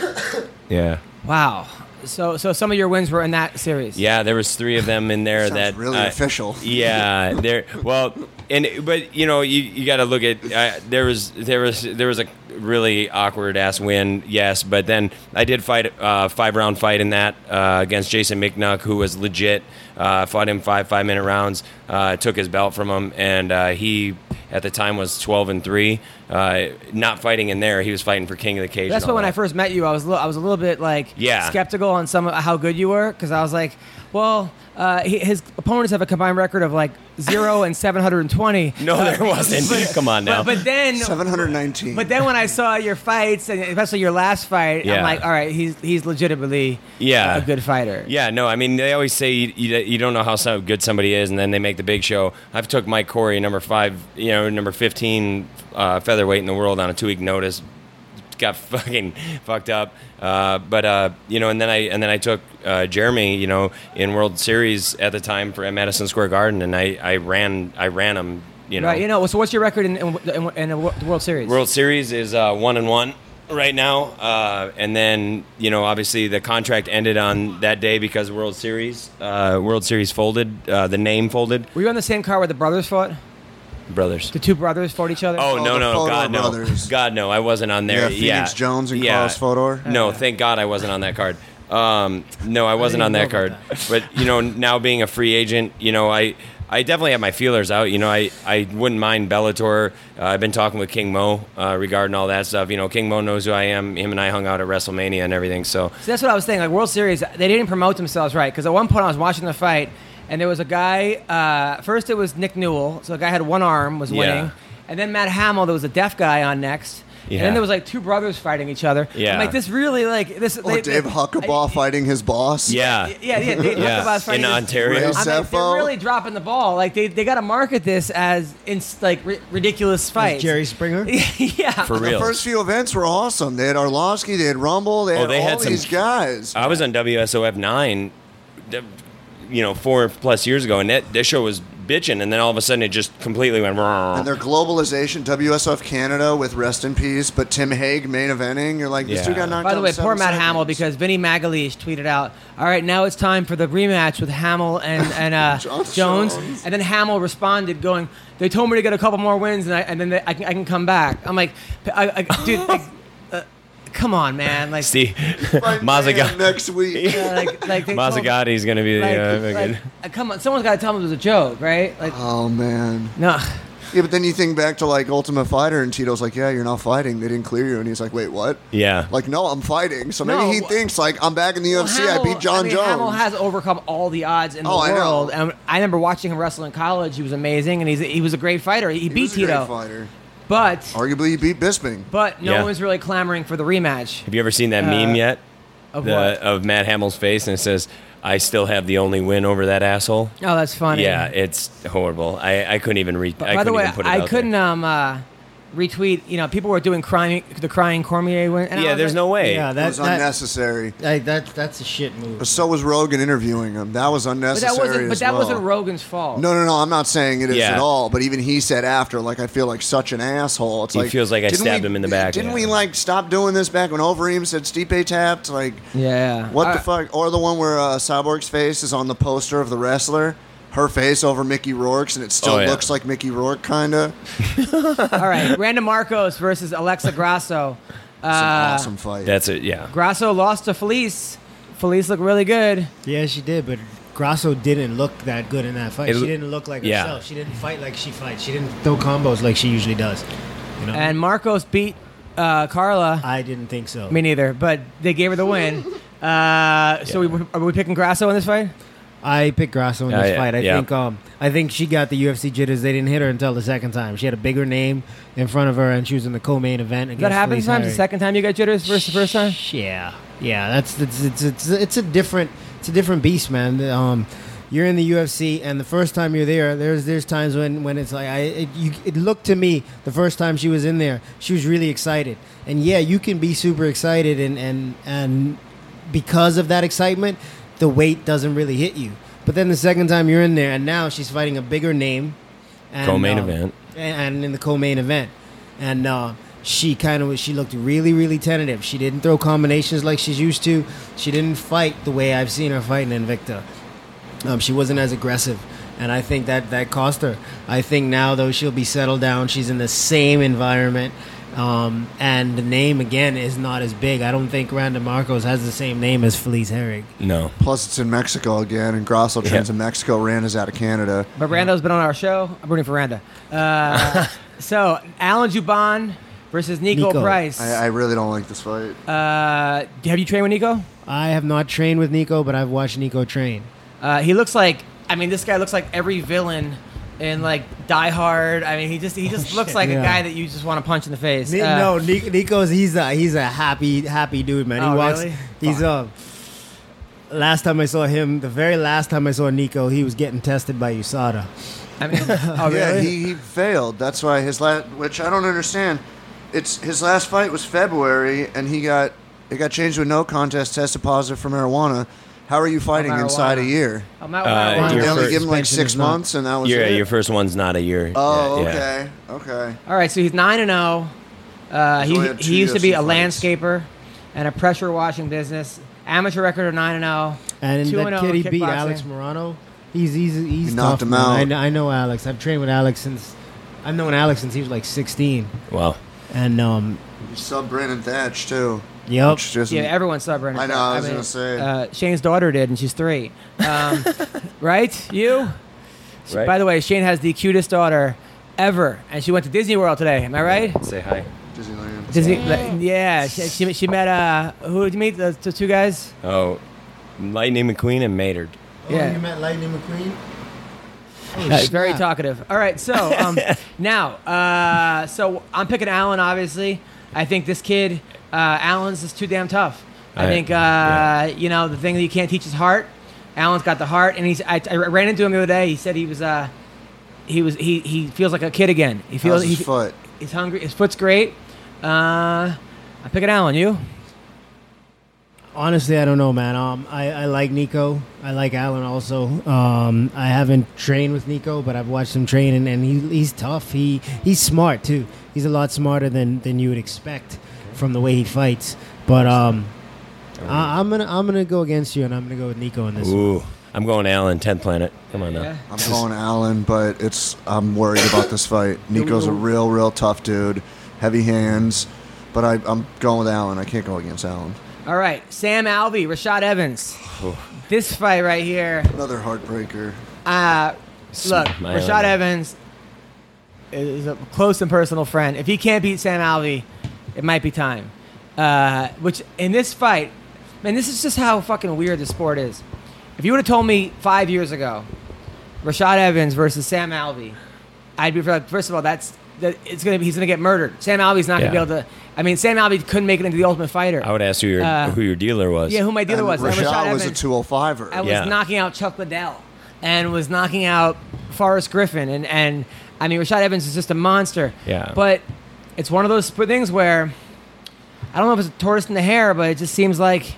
yeah. wow. So so some of your wins were in that series. Yeah, there was three of them in there Sounds that really uh, official. Yeah, there. Well, and but you know you, you got to look at uh, there was there was there was a really awkward ass win, yes, but then I did fight uh, five round fight in that uh, against Jason McNuck, who was legit. Uh, fought him five five minute rounds, uh, took his belt from him, and uh, he at the time was twelve and three. Uh, not fighting in there, he was fighting for King of the Cage. That's why when I first met you, I was a little, I was a little bit like Yeah. skeptical on some of how good you were because I was like, well, uh, he, his opponents have a combined record of like zero and seven hundred and twenty. No, there wasn't. Come on now. But, but then, 719. but then when I saw your fights, and especially your last fight, I'm like, all right, he's he's legitimately Yeah. a good fighter. Yeah, no, I mean they always say you, you, you don't know how so good somebody is, and then they make the big show. I've took Mike Corey, number five, you know, number fifteen uh, featherweight in the world on a two week notice. Got fucking fucked up, uh, but uh, you know, and then I and then I took uh, Jeremy, you know, in World Series at the time for at Madison Square Garden, and I, I ran I ran him, you know. Right. You know. So what's your record in in, in, in the World Series? World Series is uh, one and one right now, uh, and then you know obviously the contract ended on that day because World Series uh, World Series folded, uh, the name folded. Were you on the same car where the brothers fought? Brothers. The two brothers fought each other. Oh, Oh, no the no Fodor God no brothers. God no I wasn't on there Yeah, Phoenix Jones and Carlos Fodor. No, thank God I wasn't on that card. Um, no, I wasn't on that card. about But you know, now being a free agent, you know, I I definitely have my feelers out. You know, I, I wouldn't mind Bellator. Uh, I've been talking with King Mo uh, regarding all that stuff. You know, King Mo knows who I am. Him and I hung out at WrestleMania and everything. So See, that's what I was saying. Like World Series, they didn't promote themselves right because at one point I was watching the fight, and there was a guy. Uh, first, it was Nick Newell, so a guy had one arm was Yeah. winning, and then Matt Hamill, there was a deaf guy on next, and then there was like two brothers fighting each other. I'm Yeah. like this really like this. Or they- Oh, Dave they- Huckaba fighting his boss. yeah, Yeah, yeah, Dave Yeah. Huckaba's fighting In this- Ontario. Ray I'm like, they're really dropping the ball. Like they, they got to market this as in, like ri- ridiculous fights. Jerry Springer. yeah, for real. The first few events were awesome. They had Arlovsky, they had Rumble, they Oh, had they all had some- these guys. I was on WSOF nine, the- you know, four plus years ago, and that, that show was bitching, and then all of a sudden it just completely went wrong. and their globalization, WSF Canada with Rest in Peace, but Tim Hague main eventing. You're like, this Yeah. dude got knocked By the way, poor seven Matt Hamill because Vinny Magalhães tweeted out, "All right, now it's time for the rematch with Hamill and and uh, Jones. Jones. And then Hamill responded, going, "They told me to get a couple more wins, and I, and then they, I, can, I can come back." I'm like, I, I, dude, like, come on, man, like, See, Fight Mazaga- Man next week. uh, like, like they going to be the Like, uh, like, fucking- uh, come on, someone's got to tell him it was a joke, right? Like, Oh man. no, Yeah, but then you think back to like Ultimate Fighter, and Tito's like, "Yeah, you're not fighting. They didn't clear you." And he's like, "Wait, what?" yeah. Like, no, I'm fighting. So maybe No, he thinks like I'm back in the UFC. I beat Jon mean, Jones. Hamill has overcome all the odds in the Oh, I know. world, and I remember watching him wrestle in college. He was amazing, and he's he was a great fighter. He, He beat was a great Tito, fighter. But Arguably, he beat Bisping. but no Yeah. one's really clamoring for the rematch. Have you ever seen that Uh, meme yet? Of The, what? of Matt Hamill's face, and it says, "I still have the only win over that asshole." Oh, that's funny. Yeah, it's horrible. I, I couldn't even read. I by the couldn't way, even put it I out couldn't There. um uh, retweet. You know, people were doing crying the crying Cormier win. and Yeah, there's like, no way. Yeah, That was that, that, unnecessary. like, that that's a shit move. But so was Rogan interviewing him. That was But unnecessary. that wasn't. But that well. wasn't Rogan's fault. No, no, no. I'm not saying it is Yeah. at all. But even he said after, like, I feel like such an asshole. It's He like feels like I didn't stabbed we- him in the back, Didn't yeah. we like stop doing this back when Overeem said Stipe tapped? Like, Yeah. what the fuck? Or the one where uh, Cyborg's face is on the poster of the wrestler, her face over Mickey Rourke's, and it still Oh, yeah. looks like Mickey Rourke, kinda. All right, Randa Marcos versus Alexa Grasso. It's an Uh, awesome fight. That's it. Yeah. Grasso lost to Felice. Felice looked really good. Yeah, she did, but Grasso didn't look that good in that fight. It she didn't look like yeah. herself. She didn't fight like she fights. She didn't throw combos like she usually does. You know? And Marcos beat uh, Carla. I didn't think so. Me neither, but they gave her the win. Uh, So we, are we picking Grasso in this fight? I picked Grasso in this yeah, fight. I yeah. think um I think she got the UFC jitters. They didn't hit her until the second time. She had a bigger name in front of her, and she was in the co-main event. That happen Felice sometimes? The second time you got jitters versus the first time? Yeah, yeah. That's it's it's it's, it's a different it's a different beast, man. Um, you're in the UFC, and the first time you're there, there's there's times when when it's like I it, you, it looked to me the first time she was in there, she was really excited, and yeah, you can be super excited, and and and because of that excitement, the weight doesn't really hit you. But then the second time you're in there, and now she's fighting a bigger name, and, Co-main um, event. and, and in the co-main event, and uh, she kind of she looked really really tentative. She didn't throw combinations like she's used to. She didn't fight the way I've seen her fight in Invicta. Um, she wasn't as aggressive, and I think that that cost her. I think now though she'll be settled down. She's in the same environment. Um, and the name again is not as big. I don't think Randa Marcos has the same name as Felice Herrig. No. Plus, it's in Mexico again, and Grasso trains Yeah. in Mexico. Rand out of Canada. But Randa's been on our show. I'm rooting for Randa. Uh, so Alan Jouban versus Niko, Niko. Price. I, I really don't like this fight. uh, have you trained with Niko? I have not trained with Niko, but I've watched Niko train. Uh, he looks like. I mean, this guy looks like every villain in like Die Hard. I mean, he just he just looks like a guy that you just want to punch in the face. Ni- Uh, no, Niko's he's a he's a happy happy dude, man. He Oh, walks. really? He's uh. Last time I saw him, the very last time I saw Niko, he was getting tested by USADA. I mean, oh Yeah, he, he failed. That's why his last, which I don't understand. It's his last fight was February, and he got it got changed to a no contest, tested positive for marijuana. How are you fighting marijuana. inside a year? I'm not- Uh, I'm not- Did your they only first give him like suspension six is not- months, and that was Your, it? your first one's not a year. oh, Yeah, yeah. okay, okay. All right, so he's nine and zero. Uh, He's he had two he used to be a fights. landscaper and a pressure washing business. Amateur record of nine and oh. zero. And Two that and oh kid he in beat, kickboxing. Alex Morono. He's he's he's He knocked tough, him man. out. I, kn- I know Alex. I've trained with Alex since I've known Alex since he was like 16. Wow. And um, You sub Brandon Thatch too. Yep. Which just Yeah, everyone saw Brandon. I know, I was gonna say. Uh, Shane's daughter did, and she's three. Um, right? You? Right. By the way, Shane has the cutest daughter ever, and she went to Disney World today. Am I right? Say hi. Disneyland. Disney. Yeah. She, she, she met. Uh, who did you meet? The, the two guys. Oh, Lightning McQueen and Maynard. Yeah. Oh, you met Lightning McQueen. Oh, Uh, very talkative. All right, so um, now, uh, so I'm picking Alan. Obviously, I think this kid, uh, Alan's is too damn tough. I I- think uh, yeah. you know the thing that you can't teach is heart. Alan's got the heart, and he's. I, I ran into him the other day. He said he was. Uh, he was. He, he feels like a kid again. He feels. How's his he, foot? He's hungry. His foot's great. Uh, I pick picking Alan. You? Honestly, I don't know, man. Um, I, I like Niko. I like Alan also. Um, I haven't trained with Niko, but I've watched him train, and, and he, he's tough. He he's smart too. He's a lot smarter than, than you would expect from the way he fights. But um, I, I'm gonna I'm gonna go against you, and I'm gonna go with Niko in this. one. Ooh, I'm going Alan, 10th planet. Come on now. Yeah. I'm going Alan, but it's I'm worried about this fight. Niko's a real, real tough dude, heavy hands, but I, I'm going with Alan. I can't go against Alan. All right, Sam Alvey, Rashad Evans. This fight right here. Another heartbreaker. Uh, look, Smile. Rashad Evans is a close and personal friend. If he can't beat Sam Alvey, it might be time. Uh, which in this fight, man, this is just how fucking weird the sport is. If you would have told me five years ago, Rashad Evans versus Sam Alvey, I'd be like, first of all, that's that it's gonna be he's gonna get murdered. Sam Alvey's not gonna be able to. I mean, Sam Alvey couldn't make it into the Ultimate Fighter. I would ask who your Uh, who your dealer was. yeah, who my dealer And was. And Rashad Rashad was a Evans. 205er. I was Yeah. knocking out Chuck Liddell and was knocking out Forrest Griffin. And, and I mean, Rashad Evans is just a monster. Yeah. But it's one of those things where I don't know if it's a tortoise in the hair, but it just seems like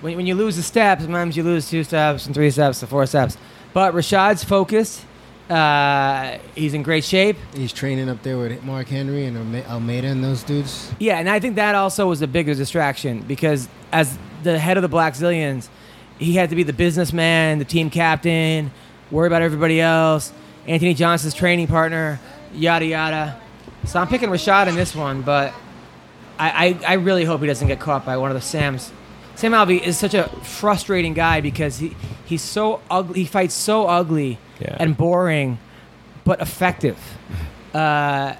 when, when you lose a step, sometimes you lose two steps and three steps and four steps. But Rashad's focused. Uh, he's in great shape. He's training up there with Mark Henry and Almeida and those dudes. Yeah, and I think that also was a bigger distraction because as the head of the Blackzilians, he had to be the businessman, the team captain, worry about everybody else, Anthony Johnson's training partner, yada yada. So I'm picking Rashad in this one, but I, I, I really hope he doesn't get caught by one of the Sams. Sam Alvey is such a frustrating guy because he, he's so ugly. He fights so ugly Yeah. and boring, but effective. Uh,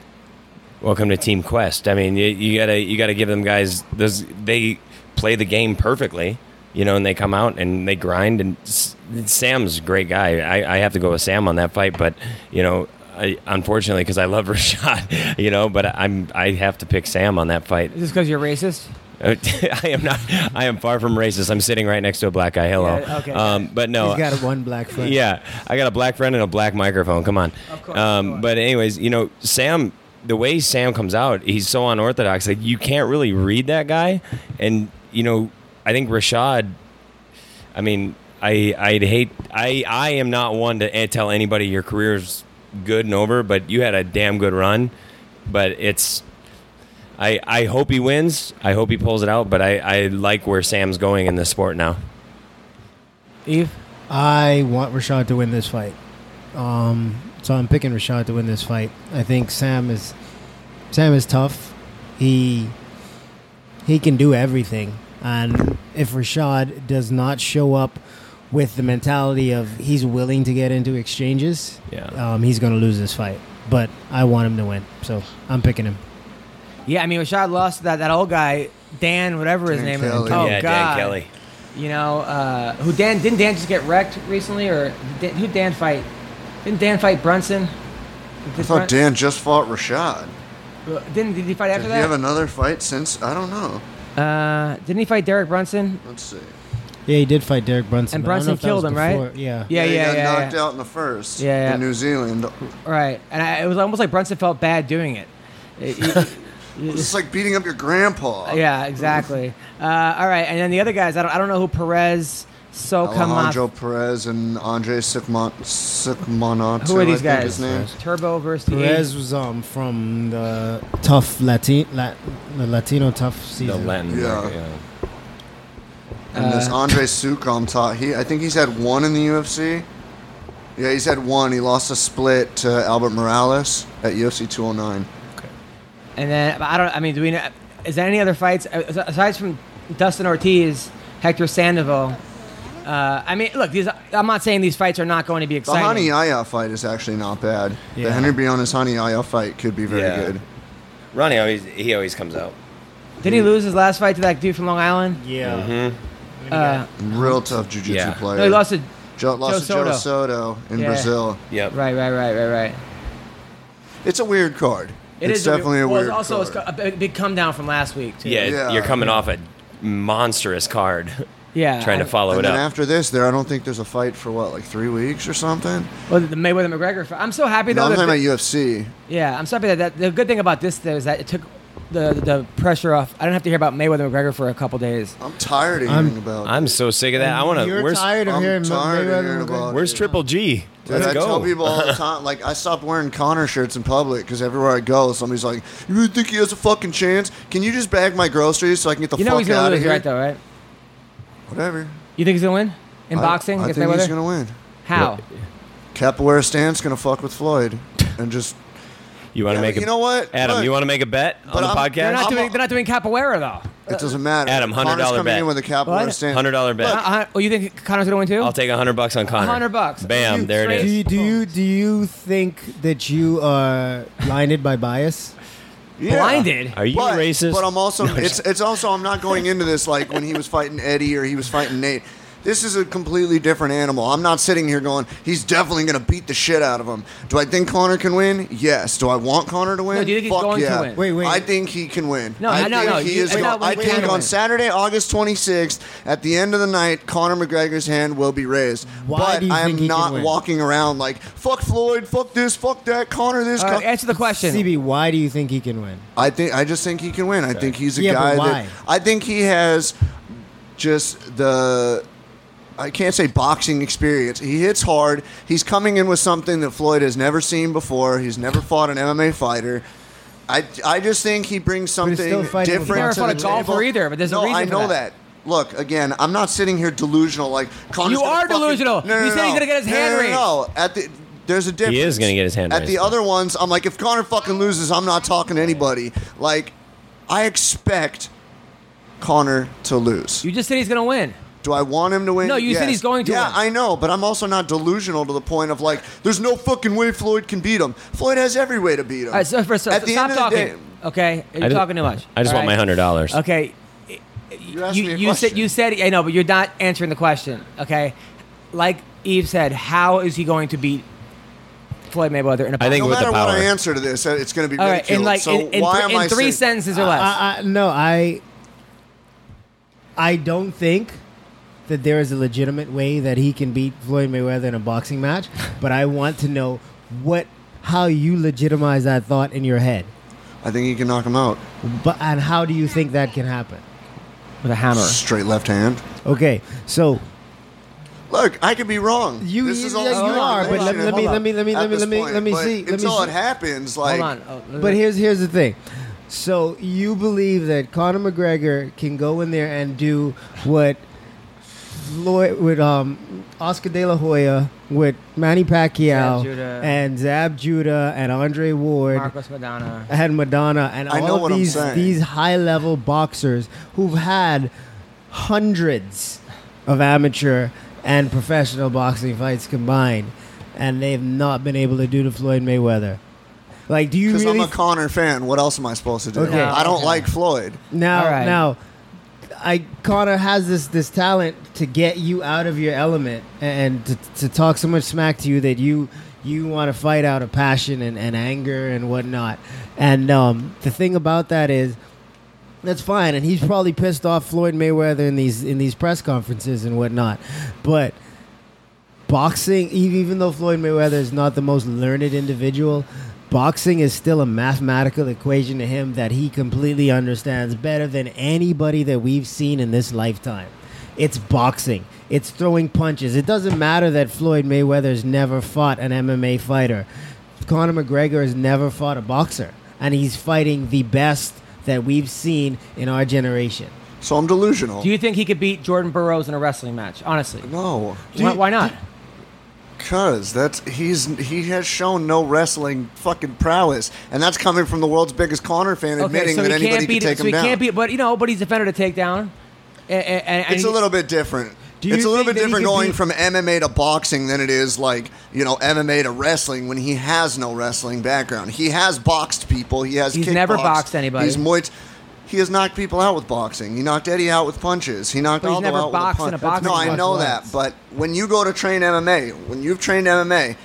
Welcome to Team Quest. I mean, you, you gotta you gotta give them guys those. They play the game perfectly. you know, and they come out and they grind. And S- Sam's a great guy. I, I have to go with Sam on that fight, but you know, I, unfortunately, because I love Rashad, you know, but I'm I have to pick Sam on that fight. Is this because you're racist? I am not. I am far from racist. I'm sitting right next to a black guy. Hello. Yeah, okay. Um, but no, He's got a one black friend. yeah, I got a black friend and a black microphone. Come on. Of course, Um, but anyways, you know, Sam, the way Sam comes out, he's so unorthodox. Like you can't really read that guy. And you know, I think Rashad. I mean, I I'd hate. I I am not one to eh, tell anybody your career's good and over, but you had a damn good run. But it's. I, I hope he wins. I hope he pulls it out. But I, I like where Sam's going in this sport now. Yves? I want Rashad to win this fight. Um, so I'm picking Rashad to win this fight. I think Sam is Sam is tough. He he can do everything, and if Rashad does not show up with the mentality of he's willing to get into exchanges, Yeah. um, he's going to lose this fight. But I want him to win, so I'm picking him. Yeah, I mean, Rashad lost that, that old guy, Dan, whatever his name Kelly. is. Oh, yeah, God. Dan Kelly. You know, uh, who Dan, didn't Dan just get wrecked recently? Or did, who Dan fight? Didn't Dan fight Brunson? I thought Dan just fought Rashad. Didn't, did he fight after that? Did he have another fight since? I don't know. uh, didn't he fight Derek Brunson? Let's see. Yeah, he did fight Derek Brunson, And but I don't know Brunson if that was killed him, right? before- Yeah. Yeah, he yeah, got yeah. knocked yeah. out in the first. Yeah, yeah. In New Zealand. Right, and I, it was almost like Brunson felt bad doing it. It- it- It's like beating up your grandpa. yeah, exactly. Uh, all right, and then the other guys, I don't, I don't know who Perez, Sokamat. Alejandro Perez and Andre Sukman- Sukmanato. Who are these I think guys? His name. Turbo versus the Perez was um from the tough Latin, Lat, the Latino tough season. The season. Latin. Yeah. America, And this Uh, Andre Sukom taught he I think he's had one in the UFC. Yeah, he's had one. He lost a split to Albert Morales at UFC 209. Okay. And then I don't. I mean, do we? know Is there any other fights uh, aside from Dustin Ortiz, Hector Sandoval? Uh, I mean, look, these. I'm not saying these fights are not going to be exciting. The exciting. Rani Yahya fight is actually not bad. Yeah. The Yeah. Henry Briones Rani Yahya fight could be very Yeah. good. Ronnie always he always comes out. Didn't he lose his last fight to that dude from Long Island? Yeah. Mm-hmm. Uh, Real tough jiu-jitsu Yeah. player. no, he lost to. Jo- lost Joe to Joe Soto. Soto in Yeah. Brazil. Yep. Right, right, right, right, right. It's a weird card. It it's is a weird- definitely a well, weird it's also card. a big, big come down from last week too. Yeah, Yeah. you're coming off a monstrous card, yeah. trying to follow and it then up. after this, there I don't think there's a fight for what, like three weeks or something. Well, the Mayweather McGregor. fight. I'm so happy No. I'm that talking about UFC. yeah, I'm so happy that, that the good thing about this though is that it took the the pressure off. I don't have to hear about Mayweather McGregor for a couple days. I'm tired of I'm- hearing about. it. I'm so sick of that. I want to. You're Where's tired of I'm hearing tired of Mayweather hearing McGregor? about Where's Triple G? Dude, Let's I go. tell people all the time, like I stopped wearing Conor shirts in public because everywhere I go, somebody's like, "You really think he has a fucking chance? Can you just bag my groceries so I can get the You know fuck he's gonna out of lose, here?" right? Though, right? Whatever. You think he's gonna win in I- boxing I, against think Mayweather? he's gonna win. How? Capoeira stance gonna fuck with Floyd and just. You want to Yeah, make but a you know what? Adam? Look, you want to make a bet on But the I'm- podcast? They're not doing. a- They're not doing capoeira though. It doesn't matter. Adam, $100 Conor's coming bet. in with a capoeira What? stance. Hundred dollar bet. Uh, uh, oh, you think Conor's gonna win too? I'll take a hundred bucks on Conor. 100 bucks. Bam! You There it straight- Do is. you, do you do you think that you are blinded by bias? Yeah. Blinded. Are you but, racist? But I'm also No, it's it's also I'm not going into this like when he was fighting Eddie or he was fighting Nate. This is a completely different animal. I'm not sitting here going, he's definitely going to beat the shit out of him. Do I think Conor can win? Yes. Do I want Conor to win? No, do you think he's Fuck going to yeah. win? Wait, wait. I think he can win. No, I no, think no, he you- is. I Going, know I he think can on win. Saturday, August 26th, at the end of the night, Conor McGregor's hand will be raised. Why but do you I think am he can not win? walking around like fuck Floyd, fuck this, fuck that, Conor this. All right, Con-" answer the question. CB, why do you think he can win? I think I just think he can win. I think he's a Yeah, but guy why? that I think he has just the I can't say boxing experience. He hits hard. He's coming in with something that Floyd has never seen before. He's never fought an MMA fighter. I, I just think he brings something still fighting with- different. He's never to fought the a golfer table. either, but there's a no, reason I for know that. that. Look, again, I'm not sitting here delusional like Conor's You gonna are fucking- delusional. No, no, You no, said he's no. gonna get his No, hand no, no, raised. No, at the there's a difference. He is gonna get his hand At raised, the though. other ones, I'm like, if Conor fucking loses, I'm not talking to anybody. Like, I expect Conor to lose. You just said he's gonna win. Do I want him to win? No, you said he's going to Yeah, win. I know, but I'm also not delusional to the point of like, there's no fucking way Floyd can beat him. Floyd has every way to beat him. All right, so, first, so At the stop end of the talking. day- okay, you're talking too much. I just All want my hundred dollars. Okay, You asked you, me a you said you said I know, but you're not answering the question. Okay, like Yves said, how is he going to beat Floyd Mayweather in a I think no with the matter what. I answer to this, uh, it's going to be All right, ridiculed. in like so in, in, why thr- am I three saying- sentences or less. I, I, no, I I don't think that there is a legitimate way that he can beat Floyd Mayweather in a boxing match, but I want to know what how you legitimize that thought in your head. I think he can knock him out. But and how do you think that can happen? with a hammer. Straight left hand. Okay, so Look, I could be wrong. You- this you- is all yeah, you are, but let, speculation let me let me let me let me let me let me see. Let me see. it happens, like Hold on. Oh, But here's here's the thing. So you believe that Conor McGregor can go in there and do what Floyd with um Oscar De La Hoya with Manny Pacquiao Zab Judah. and Zab Judah and Andre Ward Marcos Maidana. and Maidana and I all know of what I'm these these high level boxers who've had hundreds of amateur and professional boxing fights combined, and they've not been able to do to Floyd Mayweather. Like, do you because really I'm a Conor fan. What else am I supposed to do? Okay. I don't Okay. like Floyd. now All right. now? I Conor has this this talent to get you out of your element and to, to talk so much smack to you that you you want to fight out of passion and, and anger and whatnot. And um, the thing about that is that's fine, and he's probably pissed off Floyd Mayweather in these in these press conferences and whatnot. But boxing, even though Floyd Mayweather is not the most learned individual, boxing is still a mathematical equation to him that he completely understands better than anybody that we've seen in this lifetime. It's boxing. It's throwing punches. It doesn't matter that Floyd Mayweather's never fought an MMA fighter. Conor McGregor has never fought a boxer, and he's fighting the best that we've seen in our generation. So I'm delusional. Do you think he could beat Jordan Burroughs in a wrestling match? Honestly, no, why, why not? Because that's he's he has shown no wrestling fucking prowess, and that's coming from the world's biggest Conor fan, admitting so that he anybody can't beat. can take so him he down. can't beat. But you know, but he's defended a takedown. And, and, and it's he- a little bit different. Do you It's a little bit different going be- from MMA to boxing than it is like you know MMA to wrestling when he has no wrestling background. He has boxed people. He has. He's never boxed anybody. He's Muay. He has knocked people out with boxing. He knocked Eddie out with punches. He knocked But Aldo out with a punch. a boxing no, I know that. But when you go to train MMA, when you've trained MMA,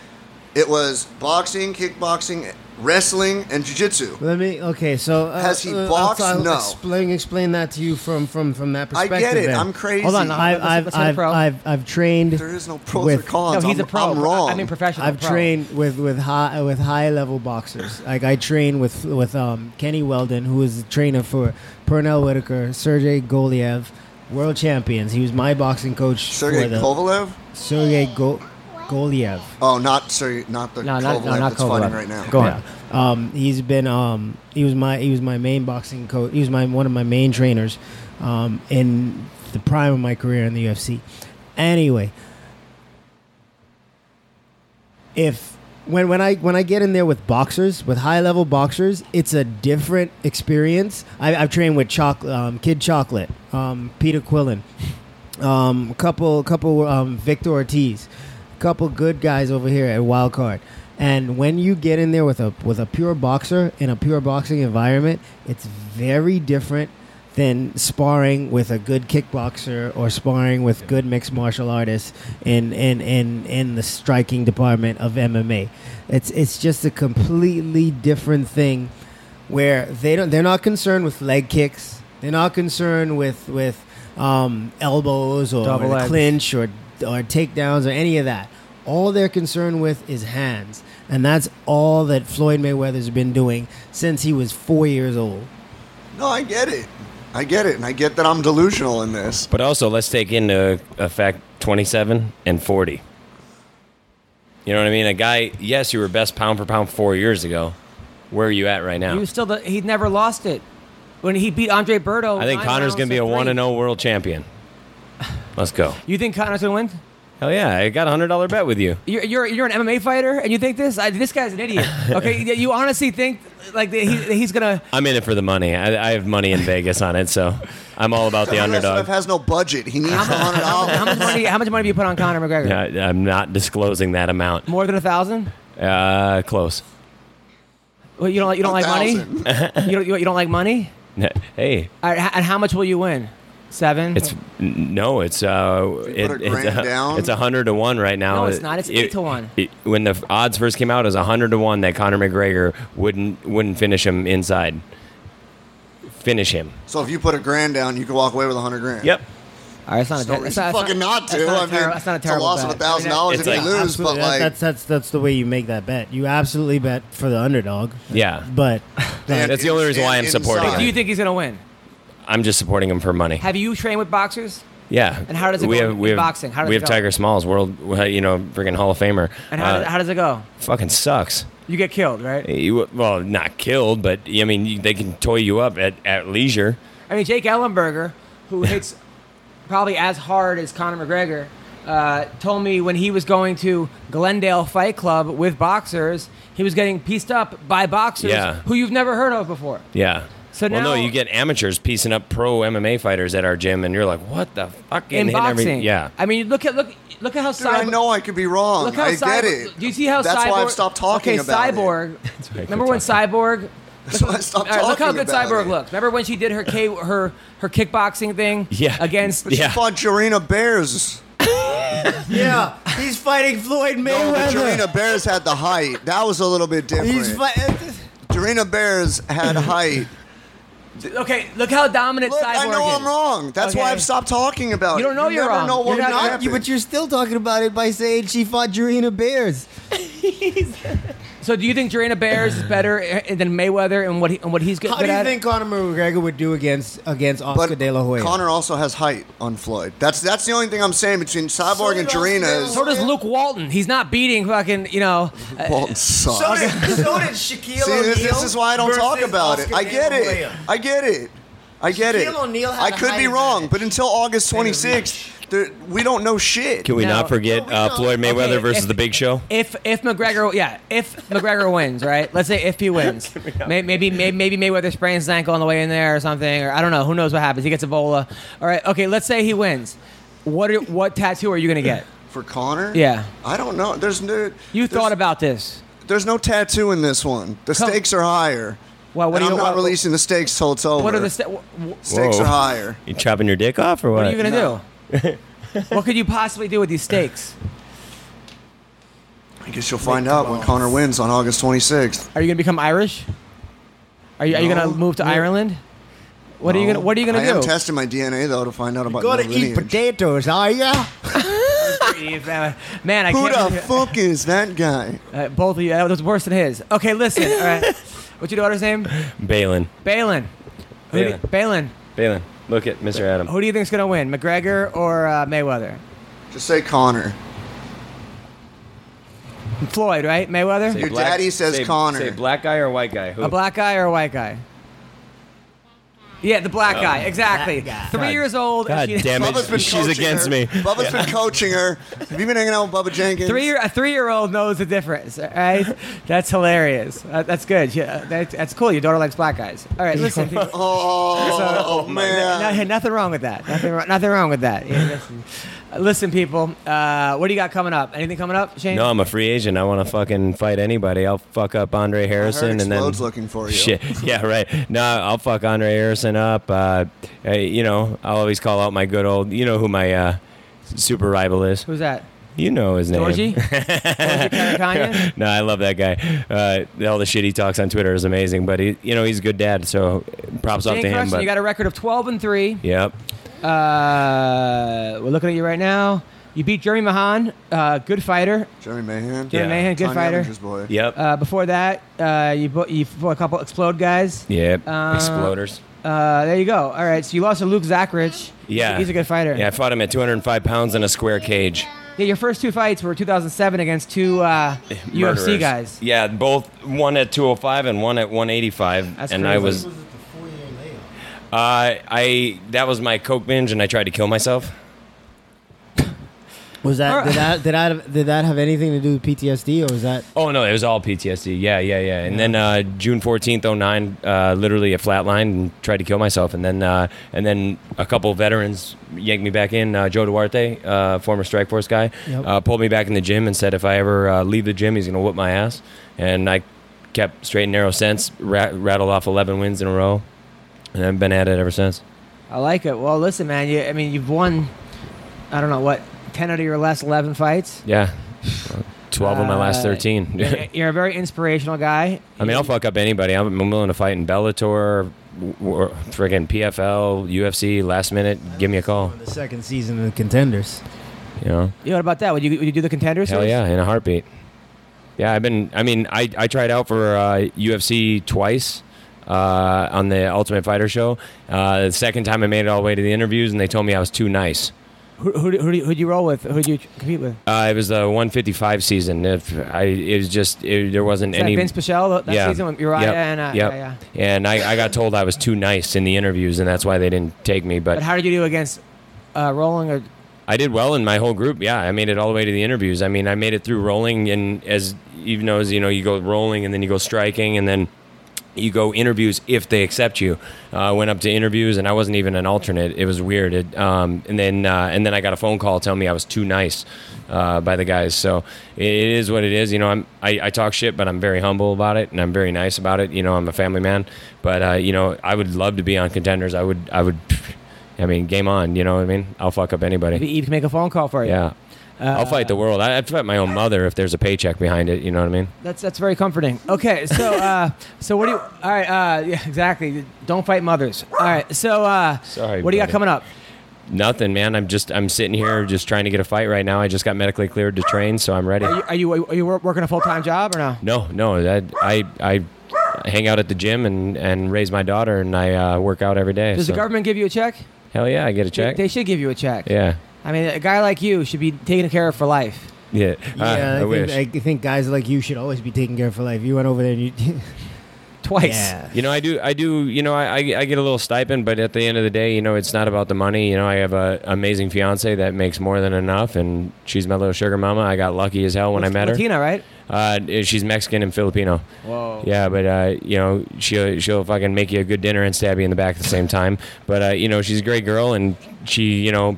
it was boxing, kickboxing, wrestling, and jiu-jitsu. Let me. Okay, so uh, Has he uh, boxed? I'll, I'll No. Explain, explain that to you from from from that perspective. I get it. then. I'm crazy. Hold on, I've Let's- I've let's hear the I've. I've I've trained. There is no pros with- or cons. no, he's I'm, a pro. I'm wrong. I mean, professional. I've pro. trained with with high with high level boxers. Like I train with with um, Kenny Weldon, who is a trainer for Pernell Whitaker, Sergey Goliev, world champions. He was my boxing coach Sergey Kovalev. Sergey Go- Goliev. Oh, not sorry, not the No, Kovalev not, no, not that's fighting right now. Go. Yeah. Um, he's been um, he was my he was my main boxing coach. He was my one of my main trainers um, in the prime of my career in the UFC. Anyway, if when when I when I get in there with boxers with high level boxers, it's a different experience. I, I've trained with chocolate, um, Kid Chocolate, um, Peter Quillin, um, a couple couple um, Victor Ortiz, couple good guys over here at Wild Card. And when you get in there with a with a pure boxer in a pure boxing environment, it's very different than sparring with a good kickboxer or sparring with good mixed martial artists in in, in, in the striking department of MMA. It's it's just a completely different thing where they don't they're not concerned with leg kicks. They're not concerned with with um, elbows or legs. clinch or or takedowns or any of that. All they're concerned with is hands, and that's all that Floyd Mayweather's been doing since he was four years old. No, I get it. I get it, and I get that I'm delusional in this. But also, let's take into effect 27 and 40. You know what I mean? A guy, yes, you were best pound for pound four years ago. Where are you at right now? He was still the, he never lost it when he beat Andre Berto. I think nine Conor's going to be a three. 1 0 world champion. Let's go. You think Conor's gonna win? Hell yeah. I got a $100 bet with you. You're, you're, you're an MMA fighter and you think this? I, this guy's an idiot. Okay, you- you honestly think like that he, he's gonna? I'm in it for the money. I, I have money in Vegas on it, so I'm all about the WSF underdog. has no budget. He needs the hundred How dollars. much money? How much money do you put on Conor McGregor? I, I'm not disclosing that amount. More than a thousand? Uh, close. Well, you don't like you don't like money. You don't you, you don't like money? Hey, All right, h- and how much will you win? Seven. It's n- no, it's uh, it, put a it's grand a, down? it's a hundred to one right now. No, it's not. It's eight to one. it- when the odds first came out, it was a hundred to one that Conor McGregor wouldn't wouldn't finish him inside. Finish him. So if you put a grand down, you could walk away with a hundred grand. Yep. All right, it's not a There's no ter- it's reason not- fucking not to. That's not, I a terri- mean, that's not a it's a terrible loss of bet. a thousand dollars It's if you lose, but like that's that's that's the way you make that bet. You absolutely bet for the underdog. Yeah. But And That's the only reason why I'm inside- supporting Do you think he's gonna win? I'm just supporting him for money. Have you trained with boxers? Yeah. And how does it we go have, in we have, boxing? How does we it have go? Tiger Smalls, world, you know, freaking Hall of Famer. And how, Uh, does, how does it go? fucking sucks. You get killed, right? You, well, not killed, but I mean, they can toy you up at, at leisure. I mean, Jake Ellenberger, who hits probably as hard as Conor McGregor, uh, told me when he was going to Glendale Fight Club with boxers, he was getting pieced up by boxers Yeah. who you've never heard of before. Yeah. So well, no, you get amateurs piecing up pro MMA fighters at our gym, and you're like, what the fuck? In Getting hit every- boxing, yeah. I mean, look at look look at how Dude, I know I could be wrong. Look how I Cyborg, get it. Do you see how That's Cyborg? why I've stopped talking okay, about it. Cyborg. why Remember quit when Cyborg? That's why I stopped All right, look how good about Cyborg it. looks. Remember when she did her K, her her kickboxing thing? Yeah. Against But Yeah. she fought Jorina Baars. yeah, he's fighting Floyd No, Mayweather. Jorina Baars had the height. That was a little bit different. he's fighting. Jorina Baars had height. Okay, look how dominant Look, Cyborg I know is. I'm wrong. That's why Okay. I've stopped talking about it. You don't know you're never wrong. know what You're would not- Not you, but you're still talking about it by saying she fought Jorina Baars. So do you think Jorina Baars is better eh, than Mayweather and what he, and what he's good at? How do you at? think Conor McGregor would do against against Oscar But De La Hoya? Conor also has height on Floyd. That's that's the only thing I'm saying between Cyborg So and did Oscar De La Jorina is so does Luke Walton. He's not beating fucking you know. uh, Walton sucks. so did so did Shaquille See, O'Neal. this, this is why I don't talk versus about Oscar it. I De get La it. Hoya. I get it. I get it. Shaquille O'Neal had I a could height be wrong, advantage. but until August Made 26th, there, we don't know shit. Can we Now- not forget No, we uh. Floyd Mayweather Okay, versus if- the Big Show? If if McGregor yeah if McGregor wins right let's say if he wins May- maybe maybe maybe Mayweather sprains his ankle on the way in there or something or I don't know who knows what happens he gets Ebola all right okay let's say he wins what are, what tattoo are you gonna get For Conor? yeah I don't know. There's no. you there's, thought about this There's no tattoo in this one. The Come- stakes are higher. well what and are you I'm not what, releasing the stakes till it's over. what are the sta- wh- wh- stakes Whoa. are higher? You chopping your dick off or what? what are you gonna No. do what could you possibly do with these stakes I guess you'll find out when Conor wins on August 26th. are you gonna become Irish are you, are you No. gonna move to Ireland what are you gonna what are you gonna I do am testing my DNA though to find out about Gotta eat lineage. potatoes, are ya? man I Who can't Who the fuck is that guy? Uh, both of you. That was worse than his. Okay, listen. All right. What's your daughter's name? Balin. Balin. Who do Balin. Balin. Balin. Look at Mr. Adam. Who do you think's gonna win, McGregor or uh, Mayweather? Just say Conor. Floyd, right? Mayweather. Your daddy says say, Conor. Say black guy or white guy? Who? A black guy or a white guy? Yeah, the black guy. Exactly. Black guy. Three God- years old. God she- damn it. Bubba's been She's coaching against her. me. Bubba's been coaching her. Have you been hanging out with Bubba Jenkins? Three year, a three year old knows the difference. All right, that's hilarious. Uh, that's good. Yeah, that, that's cool. Your daughter likes black guys. All right, listen. people- Oh, man. No, nothing wrong with that. Nothing, wrong- nothing wrong with that. Yeah, listen, people. Uh, what do you got coming up? Anything coming up, Shane? No, I'm a free agent. I want to fucking fight anybody. I'll fuck up Andre Harrison and then Explode's looking for you. Shit. Yeah, right. No, I'll fuck Andre Harrison up. Uh, hey, you know, I'll always call out my good old. You know who my uh, super rival is. Who's that? You know his name. Georgie? Georgie Karakhanyan? no, I love that guy. Uh, all the shit he talks on Twitter is amazing. But he, you know, he's a good dad. So props off Shane to him. Carson, But you got a record of 12 and 3. yep. Uh, we're looking at you right now. You beat Jeremy Mahan, uh, good fighter. Jeremy Mahan. Jeremy Yeah. Mahan, good Tonya fighter. Evinger's boy. Yep. Uh, before that, uh, you, bo- you fought a couple explode guys. yep. uh, Exploders. Uh, there you go. All right, so you lost to Luke Zachrich. Yeah. He's a good fighter. Yeah, I fought him at 205 pounds in a square cage. Yeah, your first two fights were 2007 against two uh, UFC Murderers. guys. Yeah, both one at 205 and one at 185. That's and I crazy. was, uh, I that was my coke binge, and I tried to kill myself. Was that did that did that did that have anything to do with PTSD or was that Oh no, it was all PTSD. Yeah, yeah, yeah. And then uh, June 14th, 09, uh, literally a flatline and tried to kill myself. And then uh, and then a couple veterans yanked me back in. Uh, Joe Duarte, uh, former Strikeforce guy, Yep. uh, pulled me back in the gym and said if I ever uh, leave the gym, he's gonna whoop my ass. And I kept straight and narrow since, rat- rattled off 11 wins in a row, and I've been at it ever since. I like it. Well, listen, man. You, I mean, you've won. I don't know what ten out of your last eleven fights. Yeah, twelve of my last Uh, thirteen. you're- You're a very inspirational guy. I mean, I'll fuck up anybody. I'm I'm willing to fight in Bellator, w- w- friggin' PFL, UFC. Last minute, give me a call. The second season of the contenders. You know. Yeah, what about that? Would you, would you do the contenders? Hell yeah, in a heartbeat. Yeah, I've been. I mean, I I tried out for uh, UFC twice uh, on the Ultimate Fighter show. Uh, the second time I made it all the way to the interviews, and they told me I was too nice. Who who who who'd you roll with? Who'd you compete with? Uh, it was the 155 season. If I, it was just it, there wasn't Is that any. Vince Pichel that yeah. season with Uriah Yep. and uh, Yep. yeah, yeah. And I, I got told I was too nice in the interviews, and that's why they didn't take me. But But how did you do against uh, rolling or I did well in my whole group. Yeah, I made it all the way to the interviews. I mean, I made it through rolling, and as even though as you know, you go rolling, and then you go striking, and then you go interviews if they accept you. Uh, I went up to interviews, and I wasn't even an alternate. It was weird. It, um, and then uh, and then I got a phone call telling me I was too nice uh, by the guys. So it, is what it is. You know, I'm I, I talk shit, but I'm very humble about it, and I'm very nice about it. You know, I'm a family man. But uh, you know, I would love to be on contenders. I would I would. I mean, game on. You know what I mean? I'll fuck up anybody. maybe Yves can make a phone call for you? Yeah. I'll fight the world. I- I'd fight my own mother if there's a paycheck behind it. You know what I mean? That's that's very comforting. Okay, so uh, so what do you? All right, uh, yeah, exactly. Don't fight mothers. All right, so uh, Sorry, what do you got buddy. coming up? Nothing, man. I'm just I'm sitting here just trying to get a fight right now. I just got medically cleared to train, so I'm ready. Are you are you, are you wor- working a full time job or no? No, no. That I I hang out at the gym and and raise my daughter, and I uh, work out every day. Does so- the government give you a check? Hell yeah, I get a They, check. they should give you a check. yeah, I mean, a guy like you should be taken care of for life. yeah. Yeah, Uh, I, I, think, wish. I think guys like you should always be taken care of for life. You went over there and you. Twice. yeah. You know, I do. I do. You know, I, I I get a little stipend, but at the end of the day, you know, it's not about the money. You know, I have a amazing fiance that makes more than enough, and she's my little sugar mama. I got lucky as hell when I met her. Latina, right? Uh, she's Mexican and Filipino. Whoa. Yeah, but uh, you know, she'll she'll fucking make you a good dinner and stab you in the back at the same time. But uh, you know, she's a great girl, and she you know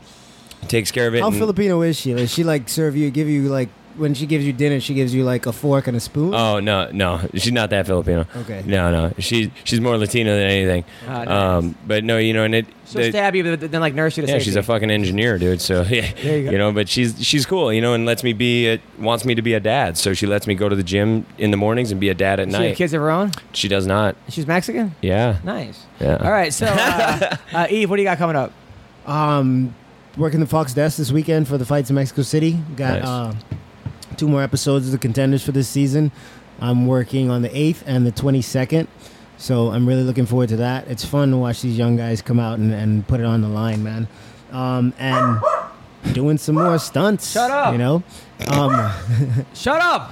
takes care of it. How and- Filipino is she? Does she like serve you, give you like when she gives you dinner, she gives you like a fork and a spoon? Oh no, no, she's not that Filipino. Okay. No, no, she she's more Latino than anything. Ah, nice. Um, but no, you know, and it. She'll the- stab you, but then like nurse you to yeah, safety. she's a fucking engineer, dude. So yeah, There you go. know, but she's she's cool, you know, and lets me be a, wants me to be a dad. So she lets me go to the gym in the mornings and be a dad at Does she have night. kids of her own? She does not. She's Mexican. Yeah, Nice. yeah. All right, so uh, uh, Yves, what do you got coming up? Um, working the Fox desk this weekend for the fights in Mexico City. Got Nice. uh, two more episodes of the contenders for this season. I'm working on the 8th and the 22nd. So I'm really looking forward to that. It's fun to watch these young guys come out and, and put it on the line, man. Um, and doing some more stunts. Shut up. You know? Um, Shut up.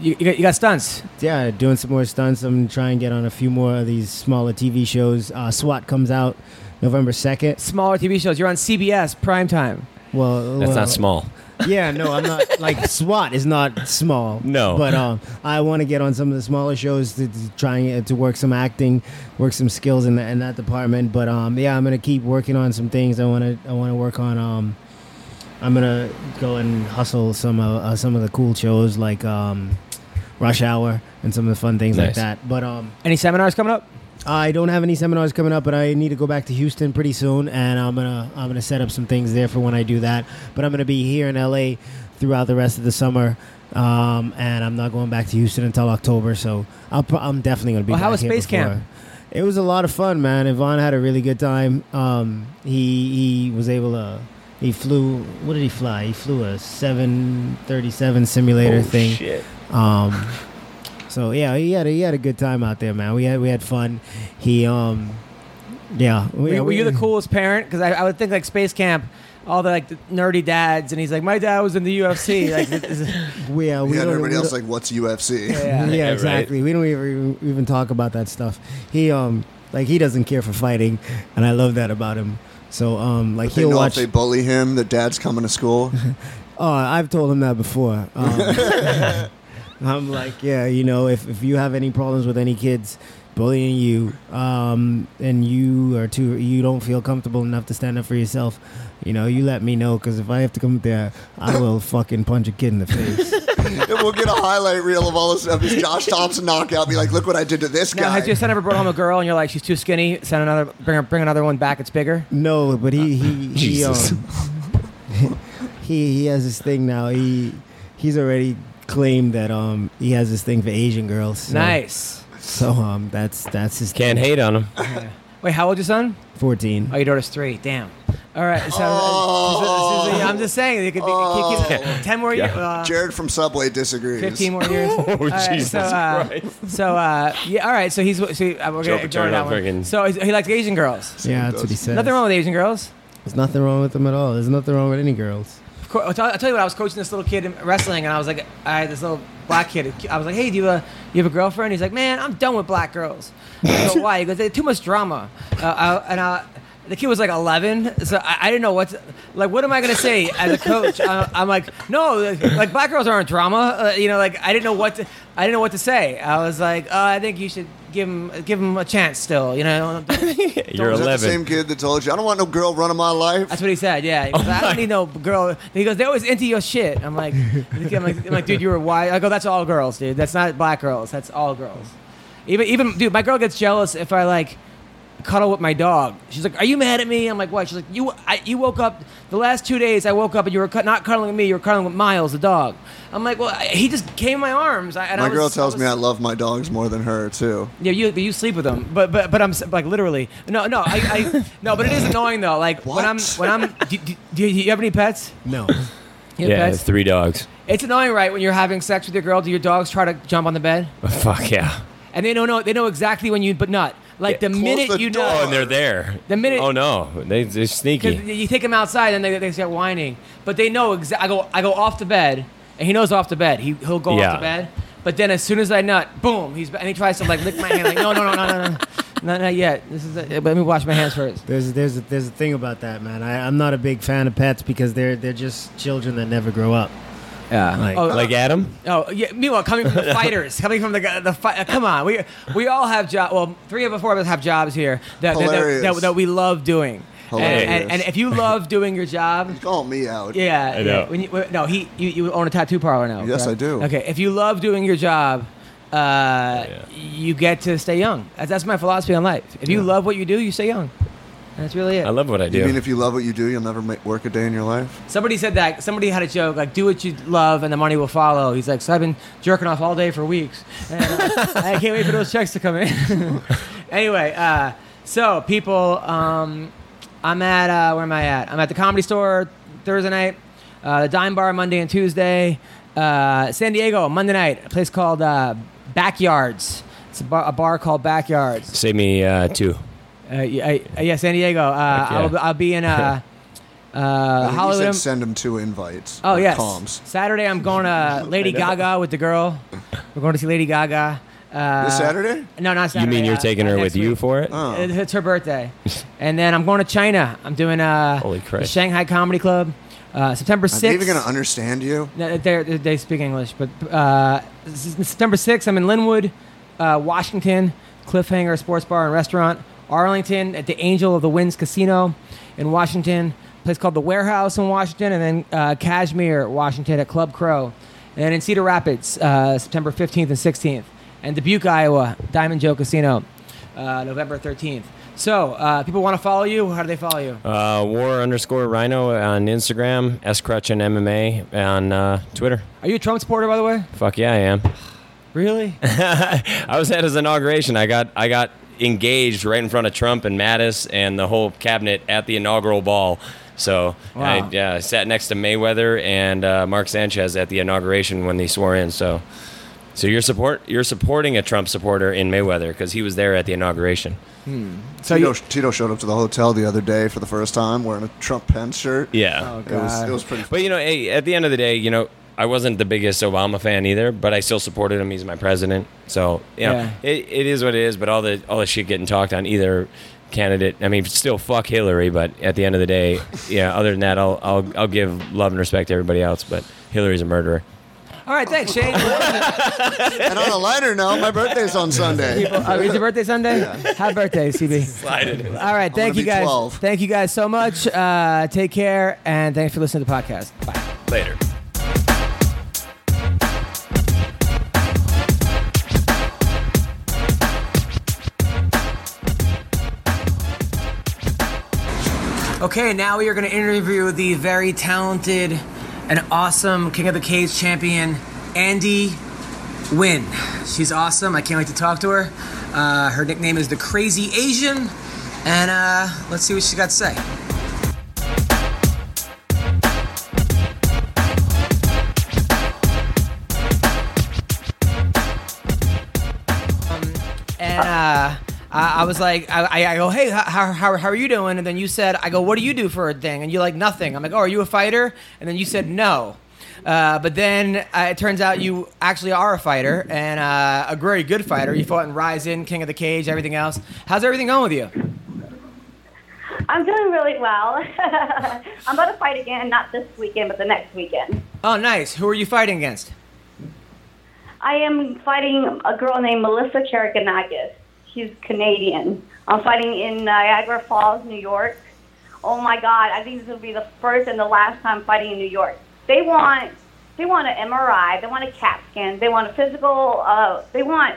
You, you, got, you got stunts. yeah, doing some more stunts. I'm trying to get on a few more of these smaller TV shows. Uh, SWAT comes out November 2nd. Smaller TV shows. You're on CBS primetime. Well, That's well, not small. Yeah, no, I'm not like SWAT is not small. No. but um, I want to get on some of the smaller shows to, to try and to work some acting, work some skills in, the, in that department. But um, yeah, I'm gonna keep working on some things. I want to I want to work on um, I'm gonna go and hustle some of uh, some of the cool shows like um, Rush Hour and some of the fun things like that. But um, Any seminars coming up? I don't have any seminars coming up, but I need to go back to Houston pretty soon, and I'm gonna I'm gonna set up some things there for when I do that. But I'm gonna be here in LA throughout the rest of the summer, um, and I'm not going back to Houston until October. So I'll pro- I'm definitely gonna be. Well, how was here Space Camp? It was a lot of fun, man. Yvonne had a really good time. Um, he he was able to. He flew. What did he fly? He flew a 737 simulator Oh, thing. shit. Um, so yeah, he had a, he had a good time out there, man. We had we had fun. He um, yeah. Were, we, were you the coolest parent? Because I, I would think like Space Camp, all the like the nerdy dads, and he's like, my dad was in the UFC. like, is- We, yeah, we yeah, and don't- everybody else like, what's UFC? yeah. yeah, right. exactly. We don't even even talk about that stuff. He um, like he doesn't care for fighting, and I love that about him. So um, like They he'll know watch. if they bully him, the dad's coming to school. Oh, I've told him that before. Um, I'm like, yeah, you know, if, if you have any problems with any kids, bullying you, um, and you are too, you don't feel comfortable enough to stand up for yourself, you know, you let me know because if I have to come there, I will fucking punch a kid in the face. and we'll get a highlight reel of all this of his Josh Thompson knockout. Be like, look what I did to this Now, guy. has your son ever brought home a girl and you're like, she's too skinny? Send another, bring her, bring another one back. It's bigger. no, but he he he um, he he has this thing now. He he's already claimed that um he has this thing for Asian girls. So, Nice. So um that's that's his Can't thing. hate on him. Wait, how old your son? fourteen. Oh, your daughter's three. Damn. All right. So, Oh. Susie, I'm just saying, it could be keep- keep- ten more years. Uh, Jared from Subway disagrees. 15 more years. Oh, All right, Jesus so, uh, Christ. So, uh, yeah, all right. So he's so uh, we're Joe gonna ignore Paterno that one. friggin- So he's- he likes Asian girls. Yeah, that's what he says. Nothing wrong with Asian girls. There's nothing wrong with them at all. There's nothing wrong with any girls. Course, I'll, tell, tell you what. I was coaching this little kid in wrestling, and I was like, I had this little black kid. I was like, Hey, do you, uh, you have a girlfriend? He's like, Man, I'm done with black girls. I go, Why? He goes, They too much drama. Uh, I, and I, the kid was like 11, so I, I didn't know what. To, like, what am I gonna say as a coach? I, I'm like, no, like black girls aren't drama. Uh, you know, like I didn't know what to, I didn't know what to say. I was like, oh, I think you should give him give him a chance still. You know, You're Is that the same kid that told you I don't want no girl running my life? That's what he said. Yeah, he goes, I don't need no girl. He goes, they always into your shit. I'm like, I'm like, I'm like, dude, you were why? I go, that's all girls, dude. That's not black girls. That's all girls. Even, even, dude, my girl gets jealous if I like cuddle with my dog. She's like, "Are you mad at me?" I'm like, "What?" She's like, "You, I, you woke up the last two days. I woke up and you were cu- not cuddling with me. You were cuddling with Miles, the dog." I'm like, "Well, I, he just came in my arms." I, and my I was, girl tells was, me I love my dogs more than her too. Yeah, you, you sleep with them, but but but I'm like literally no no I, I no, but it is annoying though. Like when I'm when I'm do, do, do you have any pets? No. You Yeah, pets? three dogs. It's annoying, right? When you're having sex with your girl, do your dogs try to jump on the bed? Fuck yeah. And they don't know. They know exactly when you, but not like the Close minute the you door. Oh, know. and they're there. The minute- Oh no, they, they're Because sneaky. you take them outside and they, they start whining, but they know exactly. I go I go off to bed, and he knows off to bed. He he'll go off Yeah. to bed, but then as soon as I nut, boom, he's and he tries to like lick my hand. Like no no no no no no, not, not yet. This is a, let me wash my hands first. There's there's a, there's a thing about that, man. I, I'm not a big fan of pets because they're they're just children that never grow up. Yeah. Like- oh, Like Adam? Oh yeah. Meanwhile, coming from the fighters, coming from the the fight. uh, come on, we we all have job. Well, three of us, four of us have jobs here that that, that, that, that we love doing. And, and, Hilarious. and if you love doing your job, Call me out. yeah, I know. When you, when- no, he you, you own a tattoo parlor now. Yes, correct? I do. Okay, if you love doing your job, uh, yeah. you get to stay young. That's, that's my philosophy on life. If you Yeah. love what you do, you stay young. That's really it. I love what I do. You mean if you love what you do, you'll never make, work a day in your life? Somebody said that. Somebody had a joke like, "Do what you love, and the money will follow." He's like, "So I've been jerking off all day for weeks, and uh, I can't wait for those checks to come in." anyway, uh, so people, um, I'm at uh, where am I at? I'm at the Comedy Store Thursday night, uh, the Dime Bar Monday and Tuesday, uh, San Diego Monday night, a place called uh, Backyards. It's a bar, a bar called Backyards. Save me uh, two. Uh, yeah, uh, San Diego. Uh, Heck yeah. I'll, I'll be in uh, uh, I think you Hollywood. said send them two invites. Oh or yes. comms. Saturday I'm going to Lady Gaga with the girl. We're going to see Lady Gaga. Uh, This Saturday? No, not Saturday. You Saturday. mean you're uh, taking uh, her next with you week. for it? Oh. It- It's her birthday, and then I'm going to China. I'm doing uh, Holy the Christ. Shanghai Comedy Club, uh, September Are sixth. they even going to understand you? No, they're, they they speak English, but uh, this September 6th, I'm in Lynnwood, uh, Washington, Cliffhanger Sports Bar and Restaurant, Arlington at the Angel of the Winds Casino in Washington, a place called the Warehouse in Washington, and then uh, Cashmere, Washington at Club Crow, and then in Cedar Rapids, uh, September 15th and 16th, and Dubuque, Iowa, Diamond Joe Casino, uh, November 13th. So, uh, people want to follow you. How do they follow you? Uh, war underscore rhino on Instagram, S Crutch and MMA on uh, Twitter. Are you a Trump supporter, by the way? Fuck yeah, I am. Really? I was at his inauguration. I got I got engaged right in front of Trump and Mattis and the whole cabinet at the inaugural ball. So Wow. I yeah, sat next to Mayweather and uh, Mark Sanchez at the inauguration when they swore in. So so you're support you're supporting a Trump supporter in Mayweather because he was there at the inauguration. So Tito, you, Tito showed up to the hotel the other day for the first time wearing a Trump Pence shirt. Yeah. Oh, It was, it was pretty But you know, hey, at the end of the day, you know, I wasn't the biggest Obama fan either, but I still supported him. He's my president, so you know, Yeah. it, it is what it is. But all the all the shit getting talked on either candidate. I mean, still fuck Hillary, but at the end of the day, yeah. Other than that, I'll I'll I'll give love and respect to everybody else, but Hillary's a murderer. All All right, thanks, Shane. And on a lighter note, my birthday's on Sunday. Uh, is your birthday Sunday? Happy birthday, CB. Slide it in. All right, thank gonna you be guys. 12. Thank you guys so much. Uh, take care, and thanks for listening to the podcast. Bye. Later. Okay, now we are going to interview the very talented and awesome King of the Cage champion, Andy Nguyen. She's awesome. I can't wait to talk to her. Uh, her nickname is the Crazy Asian, and uh, let's see what she's got to say. and uh, I, I was like, I, I- I go, hey, how, how, how are you doing? And then you said, I go, what do you do for a thing? And you're like, nothing. I'm like, oh, are you a fighter? And then you said, no. Uh, but then uh, it turns out you actually are a fighter and uh, a very good fighter. You fought in Rizin, King of the Cage, everything else. How's everything going with you? I'm doing really well. I'm about to fight again, not this weekend, but the next weekend. Oh, nice. Who are you fighting against? I am fighting a girl named Melissa Karagianis. She's Canadian. I'm fighting in Niagara Falls, New York. Oh my God! I think this will be the first and the last time fighting in New York. They want, they want an MRI. They want a CAT scan. They want a physical. Uh, they want.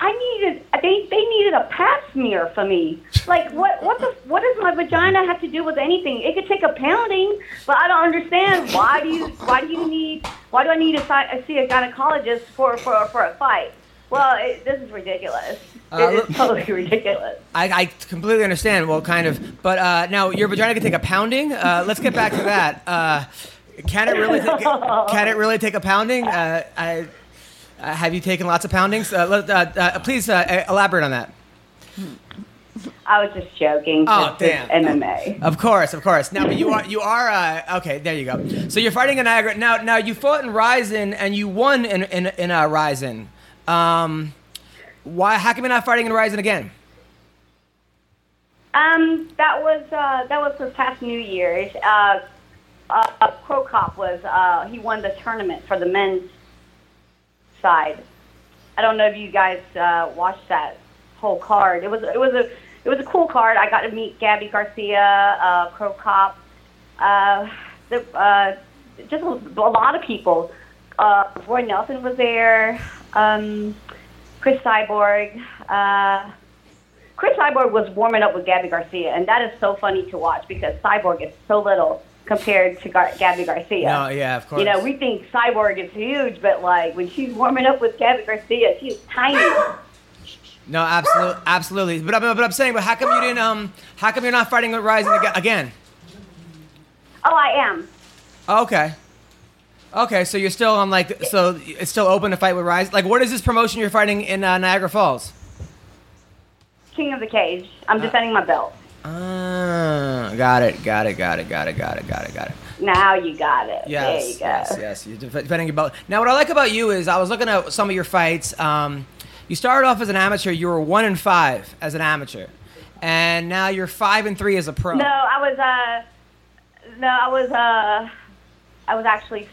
I needed. They they needed a pap smear for me. Like what? What the? What does my vagina have to do with anything? It could take a pounding, but I don't understand. Why do you? Why do you need? Why do I need to see a gynecologist for for for a fight? Well, it, this is ridiculous. Uh, it is totally ridiculous. I, I completely understand. Well, kind of. But uh, now your vagina can take a pounding. Uh, let's get back to that. Uh, can it really? Take, can it really take a pounding? Uh, I, uh, have you taken lots of poundings? Uh, let, uh, uh, please uh, elaborate on that. I was just joking. Oh, damn. MMA. Of course, of course. Now, but you are you are uh, okay. There you go. So you're fighting in Niagara now. Now you fought in Rizin and you won in in in uh, Rizin. Um, why? How come you're not fighting in Rizin again? Um, that was uh, that was this past New Year's. Uh, uh, Cro Cop was uh, he won the tournament for the men's side. I don't know if you guys uh, watched that whole card. It was it was a it was a cool card. I got to meet Gabi Garcia, uh, Cro Cop, uh, the, uh, just a, a lot of people. Uh, Roy Nelson was there. Um, Cris Cyborg. Uh, Cris Cyborg was warming up with Gabi Garcia, and that is so funny to watch because Cyborg is so little compared to Gar- Gabi Garcia. No, yeah, of course. You know, we think Cyborg is huge, but like when she's warming up with Gabi Garcia, she's tiny. No, absolutely, absolutely. But, I'm- but I'm saying, but how come you didn't? Um, how come you're not fighting with Rizin again? oh, I am. Okay. Okay, so you're still on like so it's still open to fight with Rise. Like, what is this promotion you're fighting in uh, Niagara Falls? King of the Cage. I'm defending my belt. Ah, got it, got it, got it, got it, got it, got it, got it. Now you got it. Yes, there you go. yes, yes. You're def- defending your belt. Now, what I like about you is I was looking at some of your fights. Um, you started off as an amateur. You were one and five as an amateur, and now you're five and three as a pro. No, I was uh, no, I was uh, I was actually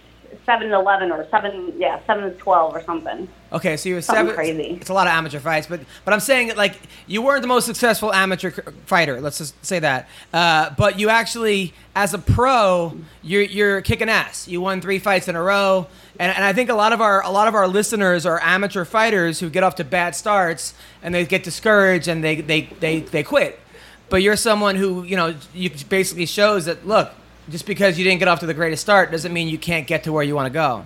seven and eleven or seven, yeah, seven twelve or something. Okay, so you were Something seven. crazy. It's a lot of amateur fights, but but I'm saying that like you weren't the most successful amateur fighter. Let's just say that. Uh, but you actually, as a pro, you're you're kicking ass. You won three fights in a row, and, and I think a lot of our a lot of our listeners are amateur fighters who get off to bad starts and they get discouraged and they they they, they quit. But you're someone who you know you basically shows that look. Just because you didn't get off to the greatest start doesn't mean you can't get to where you want to go.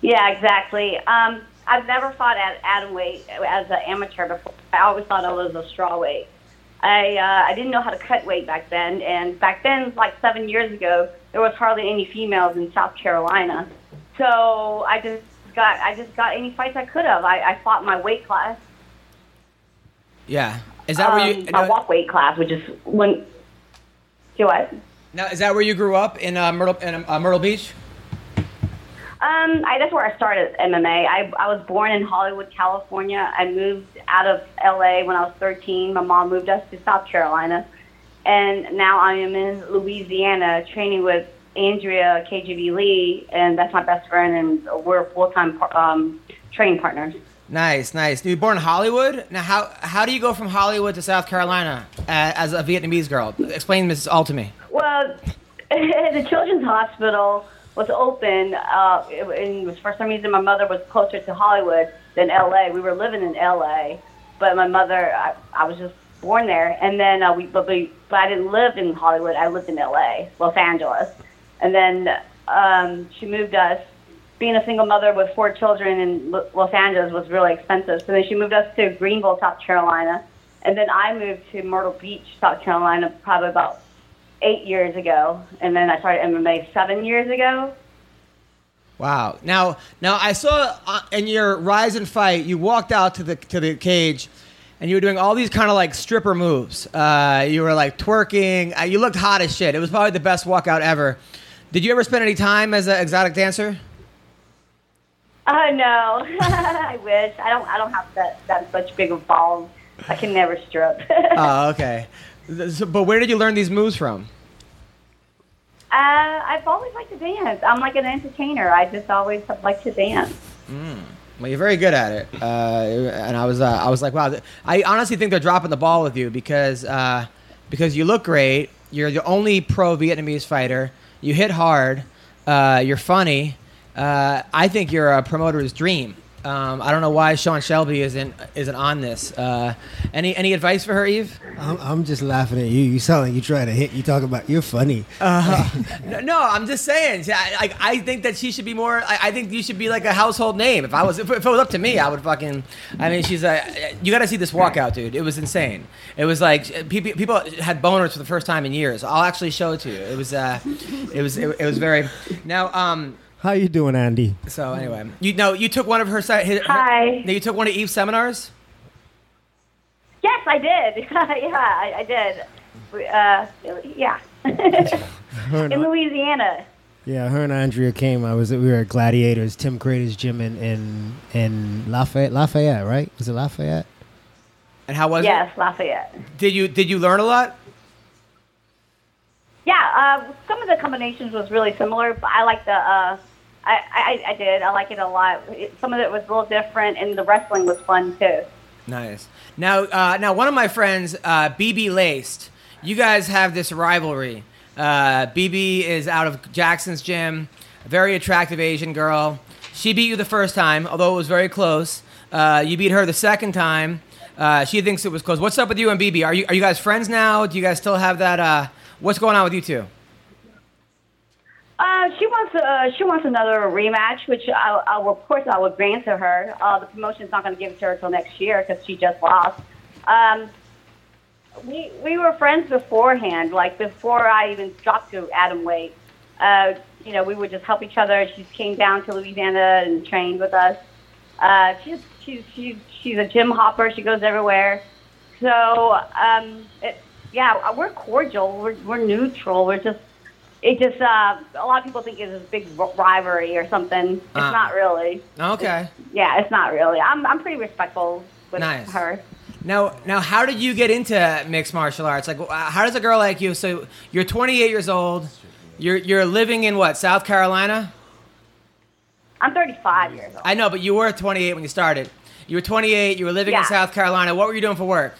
Yeah, exactly. Um, I've never fought at atom weight as an amateur before. I always thought I was a straw weight. I uh, I didn't know how to cut weight back then, and back then, like seven years ago, there was hardly any females in South Carolina. So I just got I just got any fights I could have. I, I fought my weight class, Yeah. Is that where you? um, my no- walk weight class, which is when. Do what? Now, is that where you grew up in uh, Myrtle in uh, Myrtle Beach? Um, I, that's where I started MMA. I, I was born in Hollywood, California. I moved out of LA when I was 13. My mom moved us to South Carolina. And now I am in Louisiana training with Andrea KGB Lee, and that's my best friend, and we're full time um, training partners. Nice, nice. You born in Hollywood. Now, how how do you go from Hollywood to South Carolina uh, as a Vietnamese girl? Explain this all to me. Well, the children's hospital was open, uh, and for some reason my mother was closer to Hollywood than LA. We were living in LA, but my mother, I, I was just born there, and then uh, we, but we, but I didn't live in Hollywood. I lived in LA, Los Angeles, and then um, she moved us. Being a single mother with four children in Los Angeles was really expensive, so then she moved us to Greenville, South Carolina, and then I moved to Myrtle Beach, South Carolina, probably about eight years ago, and then I started MMA seven years ago. Wow. Now, now I saw uh, in your Rizin fight, you walked out to the to the cage, and you were doing all these kind of like stripper moves. Uh, you were like twerking. Uh, you looked hot as shit. It was probably the best walkout ever. Did you ever spend any time as an exotic dancer? Uh, no, I wish. I don't. I don't have that that such big of balls. I can never strip. Oh, okay. So- but where did you learn these moves from? Uh, I've always liked to dance. I'm like an entertainer. I just always have liked to dance. Well, you're very good at it, uh, and I was uh, I was like, wow. I honestly think they're dropping the ball with you because uh, because you look great. You're the only pro Vietnamese fighter. You hit hard. Uh, you're funny. Uh, I think you're a promoter's dream. Um, I don't know why Sean Shelby isn't isn't on this. Uh, any any advice for her, Yves? I'm, I'm just laughing at you. You sound like you trying to hit. You talk about you're funny. No, no, I'm just saying. Like, I think that she should be more. I, I think you should be like a household name. If I was, if, if it was up to me, I would fucking. I mean, she's a. You got to see this walkout, dude. It was insane. It was like people, people had boners for the first time in years. I'll actually show it to you. It was, uh, it was, it, it was very. Now, um, How you doing, Andy? so anyway, you know, you took one of her. si- her Hi. Now you took one of Yves's seminars. Yes, I did. yeah, I, I did. Uh, yeah. Her in and, Louisiana. yeah, her and Andrea came. I was we were at Gladiators, Tim Credeur's gym in in, in Lafayette, Lafayette, right? Was it Lafayette? And how was it? Yes, Lafayette. it? Did you did you learn a lot? Yeah, uh, some of the combinations was really similar, but I like the. Uh, I, I I did. I like it a lot. Some of it was a little different, and the wrestling was fun too. Nice. Now, uh, now one of my friends, uh, BB Laced. You guys have this rivalry. Uh, BB is out of Jackson's gym, very attractive Asian girl. She beat you the first time, although it was very close. Uh, you beat her the second time. Uh, she thinks it was close. What's up with you and BB? Are you are you guys friends now? Do you guys still have that? Uh, what's going on with you two? Uh, she wants uh, she wants another rematch, which I, I will, of course I would grant to her. Uh, the promotion's not going to give it to her until next year because she just lost. Um, we we were friends beforehand, like before I even dropped to atom weight. Uh, you know, we would just help each other. She came down to Louisiana and trained with us. Uh, she's she's she's she's a gym hopper. She goes everywhere. So um, it, yeah, we're cordial. We're we're neutral. We're just it just uh, a lot of people think it's a big rivalry or something. It's Uh. not really. Okay. Yeah, it's not really. I'm I'm pretty respectful with Nice. her. Now, now, how did you get into mixed martial arts? Like, how does a girl like you? So, you're 28 years old. You're you're living in what? South Carolina? I'm 35 years old. I know, but you were 28 when you started. You were 28. You were living in South Carolina. What were you doing for work?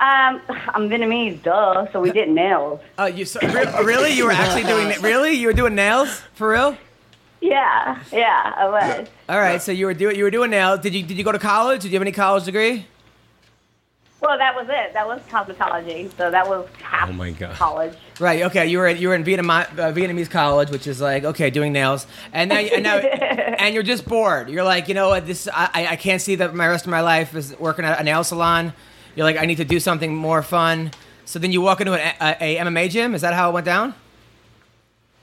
Um, I'm Vietnamese, duh. So we did nails. Oh, you so, re- really? You were actually doing really? You were doing nails for real? Yeah, yeah, I was. All right. So you were doing you were doing nails. Did you did you go to college? Did you have any college degree? Well, that was it. That was cosmetology. So that was half Oh my God. college. Right. Okay. You were you were in Vietnam, uh, Vietnamese college, which is like okay, doing nails, and now and now and you're just bored. You're like, you know what? This I I- I can't see that my rest of my life is working at a nail salon. You're like, I need to do something more fun. So then you walk into an, a, a MMA gym. Is that how it went down?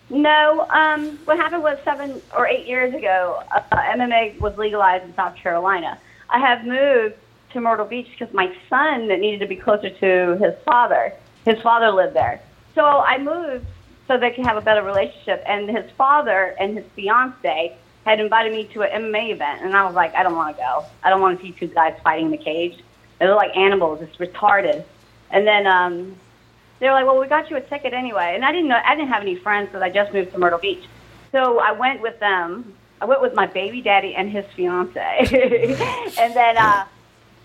No, um, what happened was seven or eight years ago, uh, MMA was legalized in South Carolina. I have moved to Myrtle Beach because my son needed to be closer to his father. His father lived there. So I moved so they could have a better relationship. And his father and his fiance had invited me to an MMA event. And I was like, I don't want to go. I don't want to see two guys fighting in the cage. They look like animals. It's retarded. And then um, they were like, well, we got you a ticket anyway. And I didn't know, I didn't have any friends because I just moved to Myrtle Beach. So I went with them. I went with my baby daddy and his fiance. and then, uh,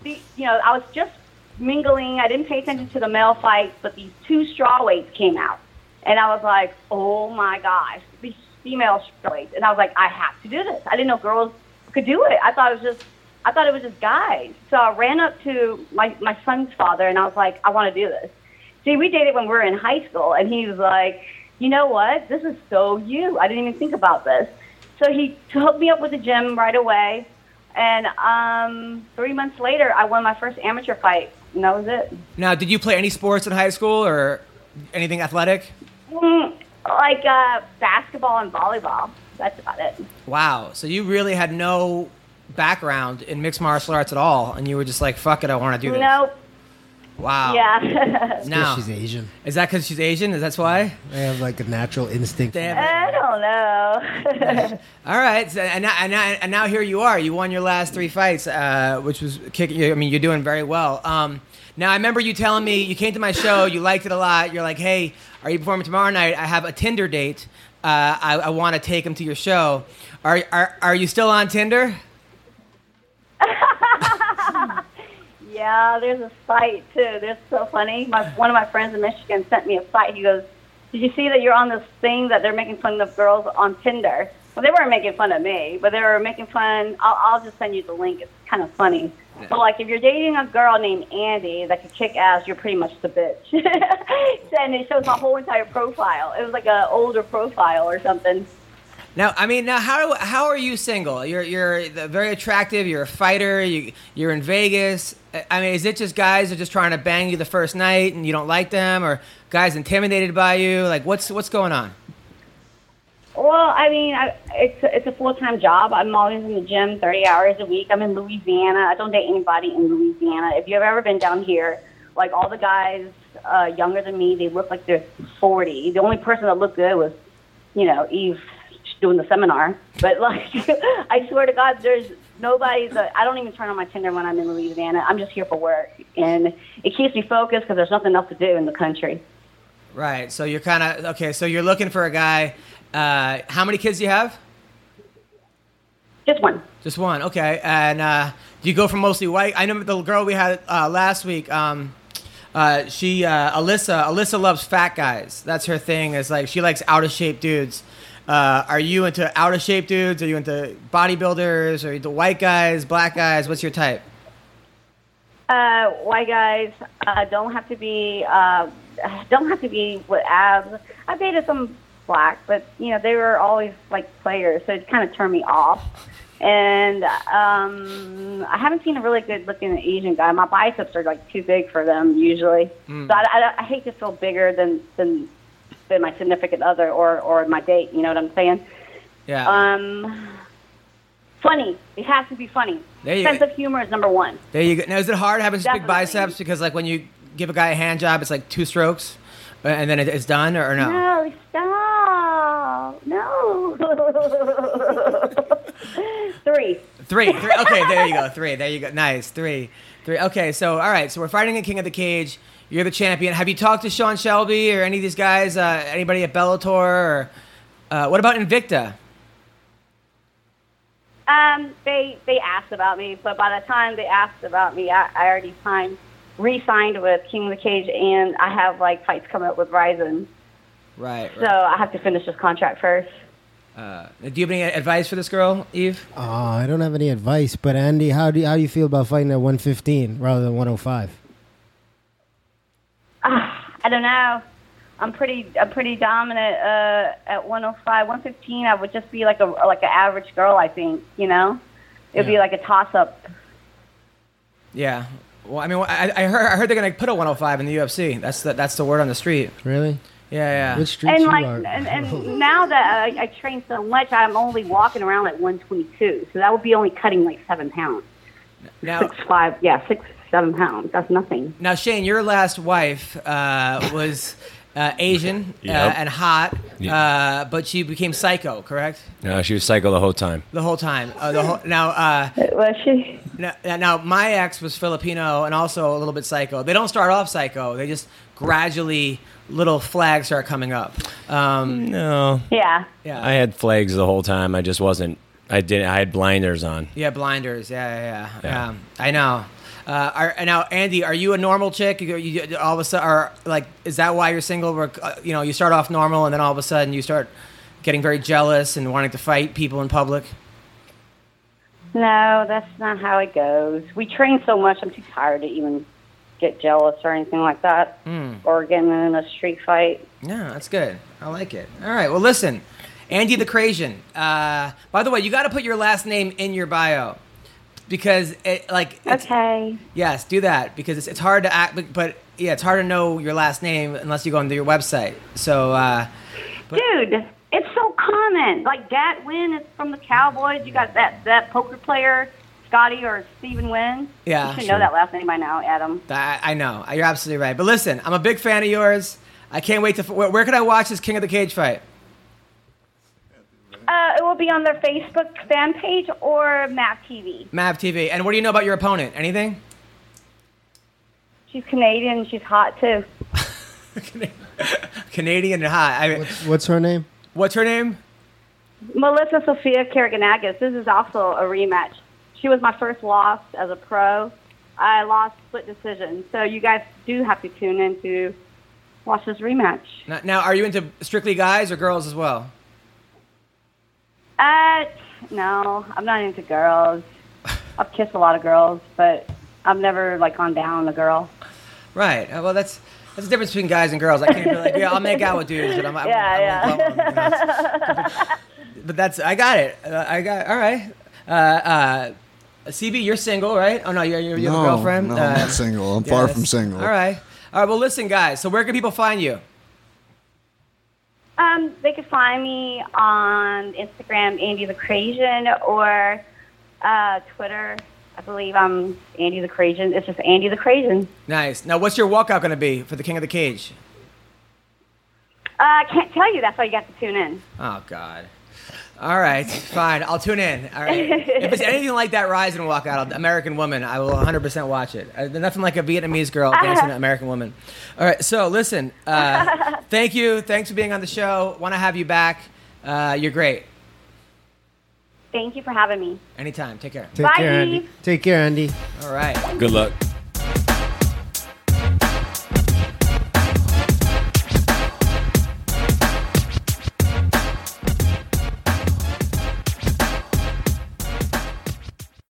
the, you know, I was just mingling. I didn't pay attention to the male fights, but these two straw weights came out. And I was like, oh my gosh, these female straw weights. And I was like, I have to do this. I didn't know girls could do it. I thought it was just, I thought it was just guys. So I ran up to my, my son's father and I was like, I want to do this. See, we dated when we were in high school, and he was like, you know what? This is so you. I didn't even think about this. So he hooked me up with the gym right away. And um, three months later, I won my first amateur fight, and that was it. Now, did you play any sports in high school or anything athletic? Mm, like uh, basketball and volleyball. That's about it. Wow. So you really had no background in mixed martial arts at all, and you were just like, "Fuck it, I want to do this." Nope. Wow. Yeah. Now, She's Asian. is that because she's Asian? Is that why? They have like a natural instinct. They have- I don't know. All right, so, and, now, and, now, and now here you are. You won your last three fights, uh, which was kicking. I mean, you're doing very well. Um, now I remember you telling me you came to my show, you liked it a lot. You're like, "Hey, are you performing tomorrow night? I have a Tinder date. Uh, I, I want to take him to your show. Are, are are you still on Tinder? yeah, there's a site too. That's so funny. My one of my friends in Michigan sent me a site. He goes, "Did you see that you're on this thing that they're making fun of girls on Tinder?" Well, they weren't making fun of me, but they were making fun. I'll, I'll just send you the link. It's kind of funny. But like, if you're dating a girl named Andy that can kick ass, you're pretty much the bitch. and it shows my whole entire profile. It was like a older profile or something. Now, I mean, now how how are you single? You're you're very attractive. You're a fighter. You you're in Vegas. I mean, is it just guys are just trying to bang you the first night and you don't like them, or guys intimidated by you? Like, what's what's going on? Well, I mean, I, it's it's a full time job. I'm always in the gym, 30 hours a week. I'm in Louisiana. I don't date anybody in Louisiana. If you've ever been down here, like all the guys uh, younger than me, they look like they're 40. The only person that looked good was, you know, Yves doing the seminar. But like, I swear to God, there's nobody that I don't even turn on my Tinder when I'm in Louisiana. I'm just here for work, and it keeps me focused because there's nothing else to do in the country. Right. So you're kind of okay. So you're looking for a guy. Uh, how many kids do you have? Just one. Just one. Okay. And uh, do you go for mostly white? I know the girl we had uh, last week. Um, uh, she uh, Alyssa. Alyssa loves fat guys. That's her thing. Is like she likes out of shape dudes. Uh, are you into out of shape dudes? Are you into bodybuilders? Are you into white guys, black guys? What's your type? Uh, white guys uh, don't have to be uh, don't have to be with abs. I dated some black, but you know they were always like players, so it kind of turned me off. And um, I haven't seen a really good looking Asian guy. My biceps are like too big for them usually, so I, I, I hate to feel bigger than than my significant other or or my date. You know what I'm saying? Yeah. Um, funny. It has to be funny. There you Sense go. of humor is number one. there you go. Now is it hard having such big biceps? Because like when you give a guy a hand job, it's like two strokes, uh, and then it's done, or, or no? No, stop. No. Three. Three. three. Okay, there you go. Three. There you go. Nice. Three. Three. Okay, so all right. So we're fighting a King of the Cage. You're the champion. Have you talked to Sean Shelby or any of these guys? Uh, anybody at Bellator? Or uh, what about Invicta? Um, they they asked about me, but by the time they asked about me, I, I already signed, re-signed with King of the Cage, and I have like fights coming up with Rizin. Right. So I have to finish this contract first. Uh, do you have any advice for this girl, Yves? Oh, I don't have any advice. But Andy, how do you, how do you feel about fighting at 115 rather than 105? I don't know. I'm pretty I'm pretty dominant uh, at 105, 115. I would just be like a like an average girl. I think you know, it'd be like a toss up. Yeah. Well, I mean, I, I heard I heard they're gonna put a 105 in the UFC. That's the that's the word on the street. Really? Yeah, yeah. Which streets And you like, are? and, and now that I, I train so much, I'm only walking around at 122. So that would be only cutting like seven pounds. Now, Six five, yeah, six seven pounds. That's nothing. Now, Shane, your last wife uh, was uh, Asian, uh, and hot, Yeah. uh, but she became psycho, correct? No, she was psycho the whole time. The whole time. Uh, the whole, now, uh, Was she? now, now, my ex was Filipino and also a little bit psycho. They don't start off psycho. They just gradually little flags start coming up. Um, No, Yeah. yeah. I had flags the whole time. I just wasn't. I didn't. I had blinders on. Yeah, blinders. Yeah, yeah, yeah. Yeah. yeah. I know. Uh, are, and now, Andy, are you a normal chick? You, you all of a sudden, or like, is that why you're single? Where uh, you know you start off normal, and then all of a sudden you start getting very jealous and wanting to fight people in public. No, that's not how it goes. We train so much, I'm too tired to even get jealous or anything like that. Or getting in a street fight. Yeah, that's good. I like it. All right. Well, listen, Andy the Crazian. Uh, by the way, you got to put your last name in your bio because, it, like, Okay. yes, do that because it's, it's hard to act, but, but yeah, it's hard to know your last name unless you go into your website. So, uh, Dude, it's so common. Like Dat Nguyen is from the Cowboys. You got that, that poker player, Scotty or Steven Wynn. Yeah, You should sure. know that last name by now, Adam. I, I know you're absolutely right. But listen, I'm a big fan of yours. I can't wait to. Where, where can I watch this King of the Cage fight? Uh, it will be on their Facebook fan page or Mav TV. Mav TV. And what do you know about your opponent? Anything? She's Canadian she's hot too. Canadian and hot. I mean, What's, what's her name? what's her name? Melissa Sophia Karagianis. This is also a rematch. She was my first loss as a pro. I lost split decision. So you guys do have to tune in to watch this rematch. Now, now, are you into strictly guys or girls as well? Uh, no, I'm not into girls. I've kissed a lot of girls, but I've never like gone down on a girl. Right. Uh, Well, that's that's the difference between guys and girls. I can't be like, yeah, I'll make out with dudes, but I'm, I'm, Yeah, I won't you know. But that's I got it. Uh, I got all right. Uh, uh, CB, you're single, right? Oh no, you're you're, you have a girlfriend. no, uh, I'm not single. I'm far from single. All right. All right. Well, listen, guys. So where can people find you? Um, they can find me on Instagram, Andy the Crazian, or uh, Twitter. I believe I'm Andy the Crazian. It's just Andy the Crazian. Nice. Now, what's your walkout going to be for the King of the Cage? Uh, I can't tell you. That's why you got to tune in. Oh God. All right, fine. I'll tune in. All right. if it's anything like that Rizin Walk Out, American Woman, I will 100% watch it. Uh, nothing like a Vietnamese girl dancing to American Woman. All right. So listen. Uh, thank you. Thanks for being on the show. Want to have you back. Uh, you're great. Thank you for having me. Anytime. Take care. Take Bye. care, Andy. Take care, Andy. All right. Good luck.